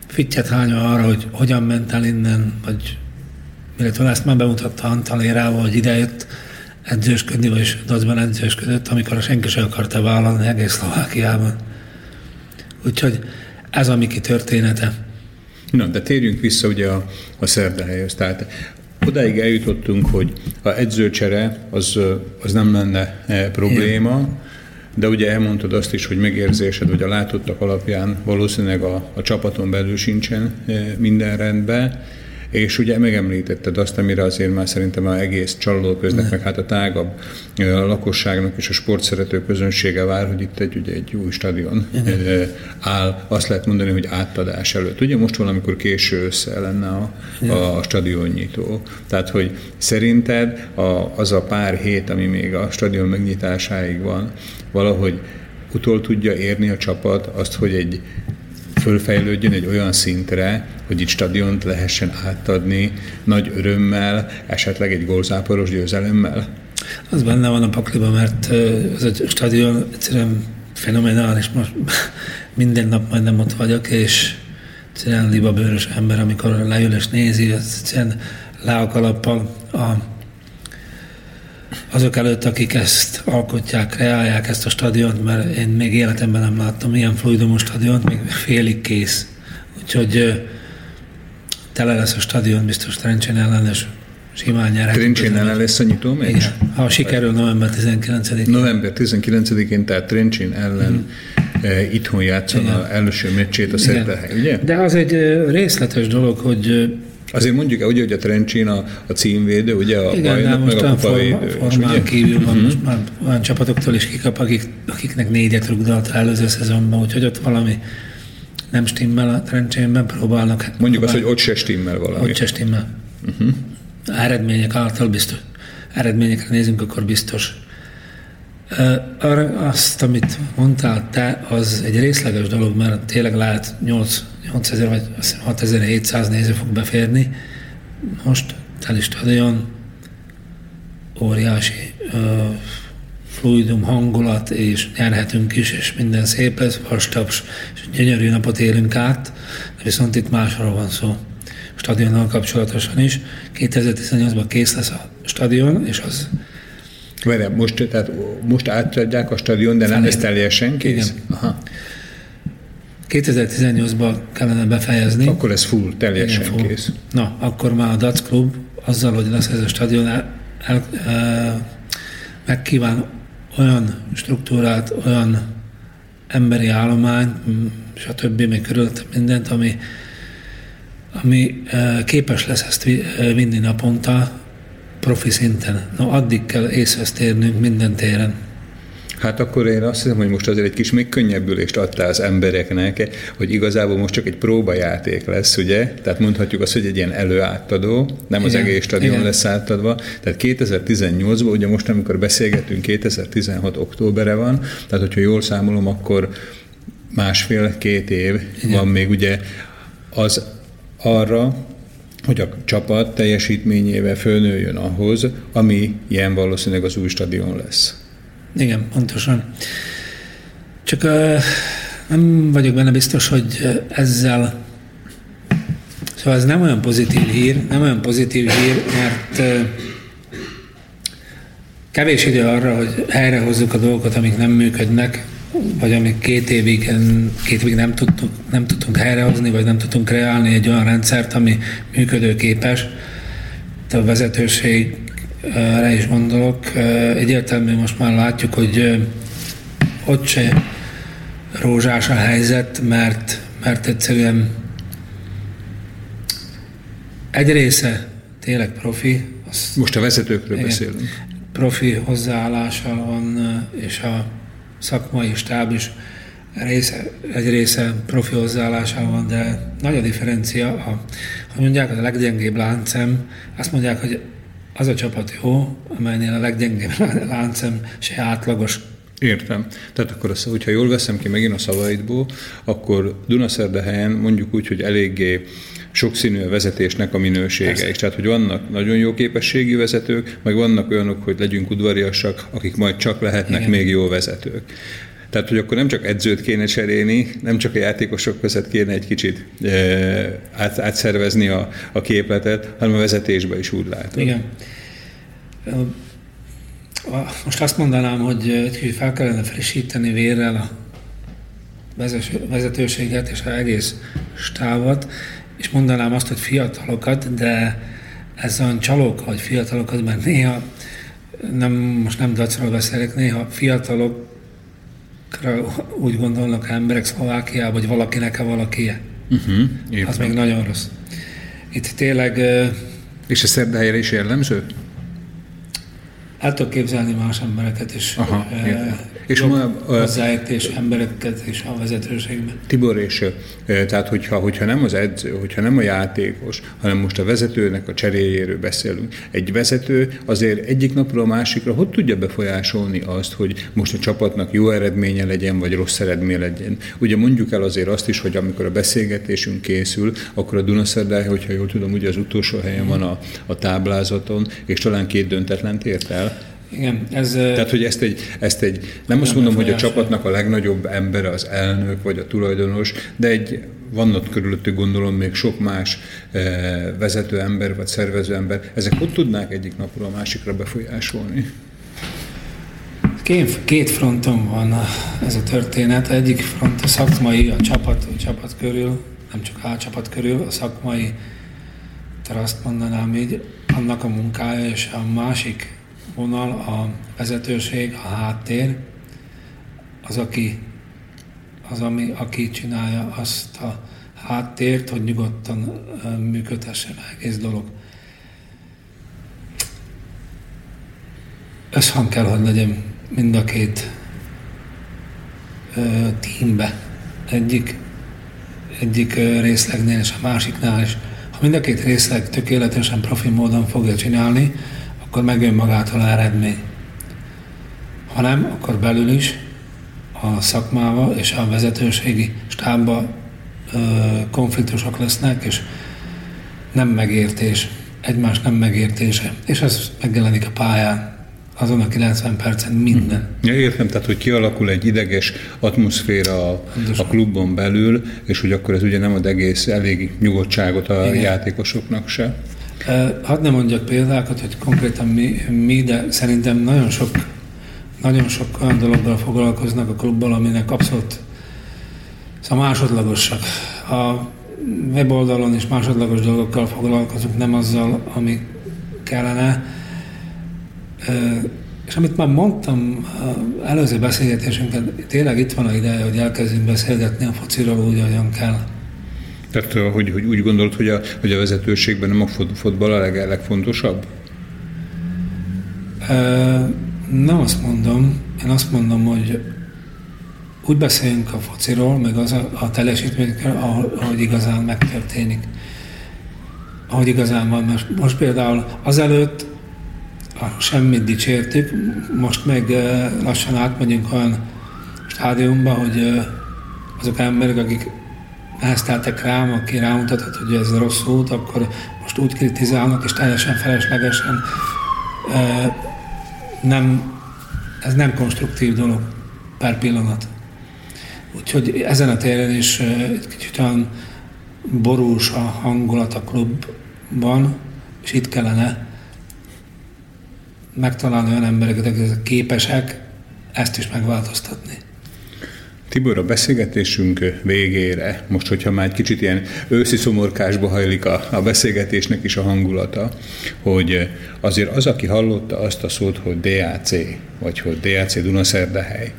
Fittyet hányva arra, hogy hogyan ment el innen, vagy illetve ezt már bemutatta Antalérával, hogy idejött edzősködni, vagy dacban edzősködött, amikor senki sem akarta vállalni egész Szlovákiában. Úgyhogy ez a Miki története. Na, de térjünk vissza ugye a, a szerdahelyhez. Tehát odáig eljutottunk, hogy a edzőcsere az, az nem lenne e, probléma, Igen. De ugye elmondtad azt is, hogy megérzésed, hogy a látottak alapján valószínűleg a, a csapaton belül sincsen e, minden rendben. És ugye megemlítetted azt, amire azért már szerintem az egész csalóköznek, meg hát a tágabb a lakosságnak és a sportszerető közönsége vár, hogy itt egy, ugye egy új stadion Igen. áll, azt lehet mondani, hogy átadás előtt. Ugye most valamikor késő össze lenne a, a stadionnyitó. Tehát, hogy szerinted a, az a pár hét, ami még a stadion megnyitásáig van, valahogy utol tudja érni a csapat azt, hogy egy fölfejlődjön egy olyan szintre, hogy itt stadiont lehessen átadni nagy örömmel, esetleg egy gólzáporos győzelemmel? Az benne van a pakliban, mert az a stadion egyszerűen fenomenális. Most minden nap majdnem ott vagyok, és egyszerűen libabőrös ember, amikor leül és nézi, az egyszerűen le a kalappal a azok előtt, akik ezt alkotják, kreálják ezt a stadiont, mert én még életemben nem láttam ilyen fluidumos stadiont, még félig kész. Úgyhogy tele lesz a stadion, biztos Trencsén ellen, és simán nyerhet. Trencsén ellen lesz a nyitó meccs? Igen, ha sikerül november 19-én. November 19-én, tehát Trencsén ellen mm. eh, itthon játszon az első meccsét a Szerdehely, ugye? De az egy részletes dolog, hogy Azért mondjuk el, ugye, hogy a Trencsin a, a címvédő, ugye a Igen, bajnok, meg a kupavédő. Formán kívül van, uh-huh. most már olyan csapatoktól is kikap, akik, akiknek négyet rugdalt előző szezonban, úgyhogy ott valami nem stimmel a Trencsénben, próbálnak. Hát Mondjuk azt, hogy ott se stimmel valami. Ott se stimmel. Uh-huh. Eredmények által biztos. Eredményekre nézünk, akkor biztos. Arra azt, amit mondtál te, az egy részleges dolog, mert tényleg lehet 8 8000 vagy 6700 néző fog beférni. Most teli stadion, óriási uh, fluidum hangulat, és nyerhetünk is, és minden szép lesz, vastaps, és gyönyörű napot élünk át, de viszont itt másról van szó. A stadionnal kapcsolatosan is. 2018-ban kész lesz a stadion, és az Várjál, most, tehát most átadják a stadion, de nem lesz teljesen kész? Igen. Aha. 2018-ban kellene befejezni. Akkor ez full, teljesen Igen, full. kész. Na, akkor már a Dac Klub azzal, hogy lesz ez a stadion, el, el, el, megkíván olyan struktúrát, olyan emberi állomány, stb. még körülött mindent, ami, ami képes lesz ezt vinni naponta profi szinten. Na, addig kell észre térnünk minden téren. Hát akkor én azt hiszem, hogy most azért egy kis még könnyebbülést adta az embereknek, hogy igazából most csak egy próbajáték lesz, ugye? Tehát mondhatjuk azt, hogy egy ilyen előátadó, nem az egész stadion igen. lesz átadva. Tehát 2018-ban, ugye most, amikor beszélgetünk, 2016 októbere van, tehát hogyha jól számolom, akkor másfél-két év igen. van még ugye az arra, hogy a csapat teljesítményével fölnőjön ahhoz, ami ilyen valószínűleg az új stadion lesz. Igen, pontosan. Csak uh, nem vagyok benne biztos, hogy ezzel Szóval ez nem olyan pozitív hír, nem olyan pozitív hír, mert uh, kevés idő arra, hogy helyrehozzuk a dolgokat, amik nem működnek, vagy amik két évig, két évig nem, tudtuk, nem tudtunk helyrehozni, vagy nem tudtunk kreálni egy olyan rendszert, ami működőképes. A vezetőség erre is gondolok. Egyértelműen most már látjuk, hogy ott se rózsás a helyzet, mert, mert egyszerűen egy része tényleg profi. Az most a vezetőkről igen, beszélünk. Profi hozzáállása van, és a szakmai stáb is része, egy része profi hozzáállása van, de nagy a differencia. Ha, ha mondják, hogy a leggyengébb láncem, azt mondják, hogy az a csapat jó, amelynél a leggyengébb láncem se átlagos. Értem. Tehát akkor, azt, hogyha jól veszem ki megint a szavaidból, akkor Dunaszerdehelyen mondjuk úgy, hogy eléggé sokszínű a vezetésnek a minősége Persze. is. Tehát, hogy vannak nagyon jó képességi vezetők, meg vannak olyanok, hogy legyünk udvariasak, akik majd csak lehetnek Igen. még jó vezetők. Tehát, hogy akkor nem csak edzőt kéne cserélni, nem csak a játékosok között kéne egy kicsit e, át, átszervezni a, a képletet, hanem a vezetésbe is úgy látom. Igen. Most azt mondanám, hogy egy kicsit fel kellene frissíteni vérrel a vezetőséget és az egész stávat, és mondanám azt, hogy fiatalokat, de ez olyan csalók, hogy fiatalokat, mert néha, nem, most nem dacról beszélek, néha fiatalok úgy gondolnak emberek Szlovákiában, hogy valakinek-e valakie. Uh-huh, az még nagyon rossz. itt tényleg... És a szerdahelyre is jellemző? El tudok képzelni más embereket is. Aha, és ma, hozzáértés embereket is a vezetőségben. Tibor, és tehát hogyha, hogyha nem az edző, hogyha nem a játékos, hanem most a vezetőnek a cseréjéről beszélünk. Egy vezető azért egyik napról a másikra hogy tudja befolyásolni azt, hogy most a csapatnak jó eredménye legyen, vagy rossz eredménye legyen. Ugye mondjuk el azért azt is, hogy amikor a beszélgetésünk készül, akkor a Dunaszerdály, hogyha jól tudom, ugye az utolsó helyen van a, a táblázaton, és talán két döntetlen ért el. Igen, ez... Tehát, hogy ezt egy, ezt egy nem azt mondom, hogy a csapatnak a legnagyobb embere az elnök, vagy a tulajdonos, de egy vannak körülöttük gondolom még sok más vezető ember, vagy szervező ember. Ezek hogy tudnák egyik napról a másikra befolyásolni? Két, két fronton van ez a történet. Egyik front a szakmai, a csapat, a csapat körül, nem csak a csapat körül, a szakmai, tehát azt mondanám így, annak a munkája, és a másik vonal, a vezetőség, a háttér, az, aki, az, ami, aki csinálja azt a háttért, hogy nyugodtan működhessen egész dolog. Összhang kell, hogy legyen mind a két ö, tímbe. Egyik, egyik részlegnél és a másiknál is. Ha mind a két részleg tökéletesen profi módon fogja csinálni, akkor megjön magától a eredmény. Ha nem, akkor belül is a szakmával és a vezetőségi stábban konfliktusok lesznek, és nem megértés, egymás nem megértése, és ez megjelenik a pályán azon a 90 percen minden. Ja, értem, tehát hogy kialakul egy ideges atmoszféra a, a klubon belül, és hogy akkor ez ugye nem ad egész elég nyugodtságot a Igen. játékosoknak se. Hadd nem mondjak példákat, hogy konkrétan mi, mi, de szerintem nagyon sok, nagyon sok olyan dologgal foglalkoznak a klubban, aminek abszolút szóval másodlagosak. A weboldalon is másodlagos dolgokkal foglalkozunk, nem azzal, ami kellene. És amit már mondtam előző beszélgetésünkben, tényleg itt van a ideje, hogy elkezdjünk beszélgetni a fociról úgy, ahogyan kell. Tehát, hogy, hogy úgy gondolod, hogy a, hogy a vezetőségben nem a fotball a leg, legfontosabb? Nem azt mondom. Én azt mondom, hogy úgy beszéljünk a fociról, meg az a, a teljesítményekről, ahogy igazán megtörténik. Ahogy igazán van. Most, most például azelőtt a semmit dicsértük, most meg lassan átmegyünk olyan stádiumba, hogy azok emberek, akik nehezteltek rám, aki rámutatott, hogy ez rossz út, akkor most úgy kritizálnak, és teljesen feleslegesen nem, ez nem konstruktív dolog per pillanat. Úgyhogy ezen a téren is egy kicsit olyan borús a hangulat a klubban, és itt kellene megtalálni olyan embereket, akik képesek ezt is megváltoztatni. Tibor, a beszélgetésünk végére, most, hogyha már egy kicsit ilyen őszi szomorkásba hajlik a, a beszélgetésnek is a hangulata, hogy azért az, aki hallotta azt a szót, hogy DAC, vagy hogy DAC Dunaszerdahely,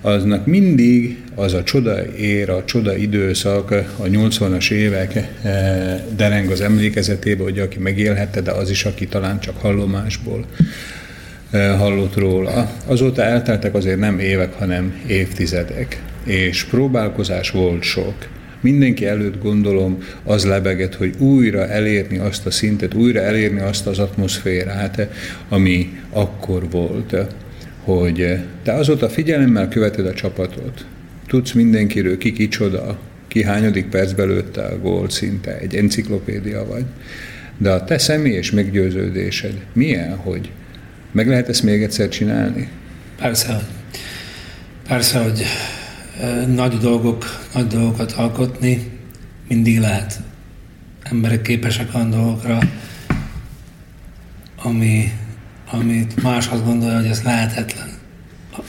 aznak mindig az a csoda ér, a csoda időszak, a 80-as évek eh, dereng az emlékezetébe, hogy aki megélhette, de az is, aki talán csak hallomásból eh, hallott róla. Azóta elteltek azért nem évek, hanem évtizedek és próbálkozás volt sok. Mindenki előtt gondolom az lebeget, hogy újra elérni azt a szintet, újra elérni azt az atmoszférát, ami akkor volt, hogy te azóta figyelemmel követed a csapatot, tudsz mindenkiről, ki kicsoda, ki hányadik percben lőtte a gólt szinte, egy enciklopédia vagy. De a te személyes meggyőződésed milyen, hogy meg lehet ezt még egyszer csinálni? Persze, persze, hogy nagy dolgok, nagy dolgokat alkotni mindig lehet. Emberek képesek olyan dolgokra, ami, amit más azt gondolja, hogy ez lehetetlen.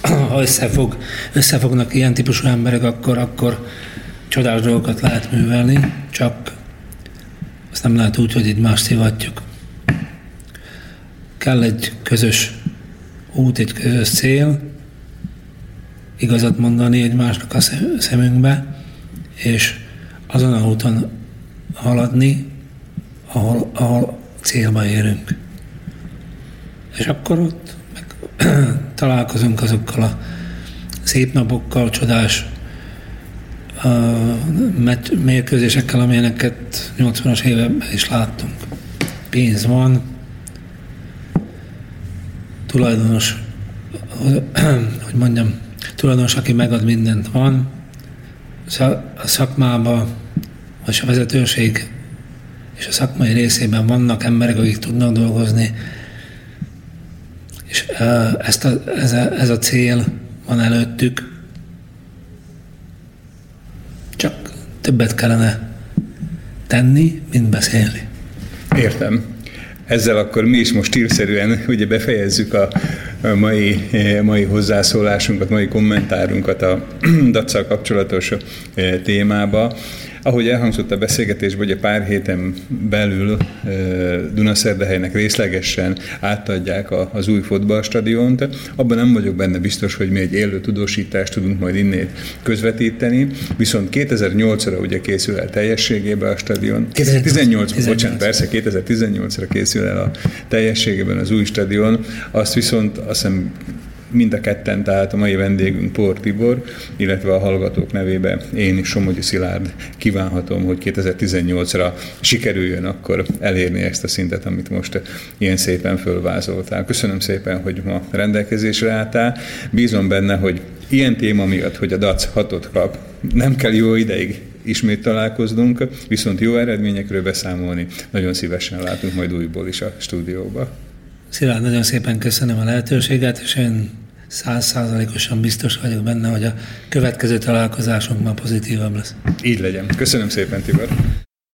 Ha összefog, összefognak ilyen típusú emberek, akkor, akkor csodás dolgokat lehet művelni, csak azt nem lehet úgy, hogy itt más szivatjuk. Kell egy közös út, egy közös cél, igazat mondani egymásnak a szemünkbe, és azon a úton haladni, ahol, ahol célba érünk. És akkor ott meg, találkozunk azokkal a szép napokkal, csodás mérkőzésekkel, amilyeneket 80-as években is láttunk. Pénz van, tulajdonos, hogy mondjam, tulajdonos, aki megad mindent van, a szakmában, vagy a vezetőség és a szakmai részében vannak emberek, akik tudnak dolgozni, és ezt a, ez, a, ez a cél van előttük, csak többet kellene tenni, mint beszélni. Értem. Ezzel akkor mi is most stílszerűen ugye befejezzük a, mai, mai hozzászólásunkat, mai kommentárunkat a dac kapcsolatos eh, témába. Ahogy elhangzott a beszélgetésben, a pár héten belül Dunaszerdehelynek részlegesen átadják az új fotballstadiont, abban nem vagyok benne biztos, hogy mi egy élő tudósítást tudunk majd innét közvetíteni, viszont 2008-ra ugye készül el teljességében a stadion. 2018, 2018. bocsánat, persze 2018-ra készül el a teljességében az új stadion, azt viszont azt hiszem mind a ketten, tehát a mai vendégünk Por Tibor, illetve a hallgatók nevébe én is Somogyi Szilárd kívánhatom, hogy 2018-ra sikerüljön akkor elérni ezt a szintet, amit most ilyen szépen fölvázoltál. Köszönöm szépen, hogy ma rendelkezésre álltál. Bízom benne, hogy ilyen téma miatt, hogy a DAC hatot kap, nem kell jó ideig ismét találkoznunk, viszont jó eredményekről beszámolni nagyon szívesen látunk majd újból is a stúdióba. Szilárd, nagyon szépen köszönöm a lehetőséget, és én százszázalékosan biztos vagyok benne, hogy a következő találkozásunk ma pozitívabb lesz. Így legyen. Köszönöm szépen, Tibor.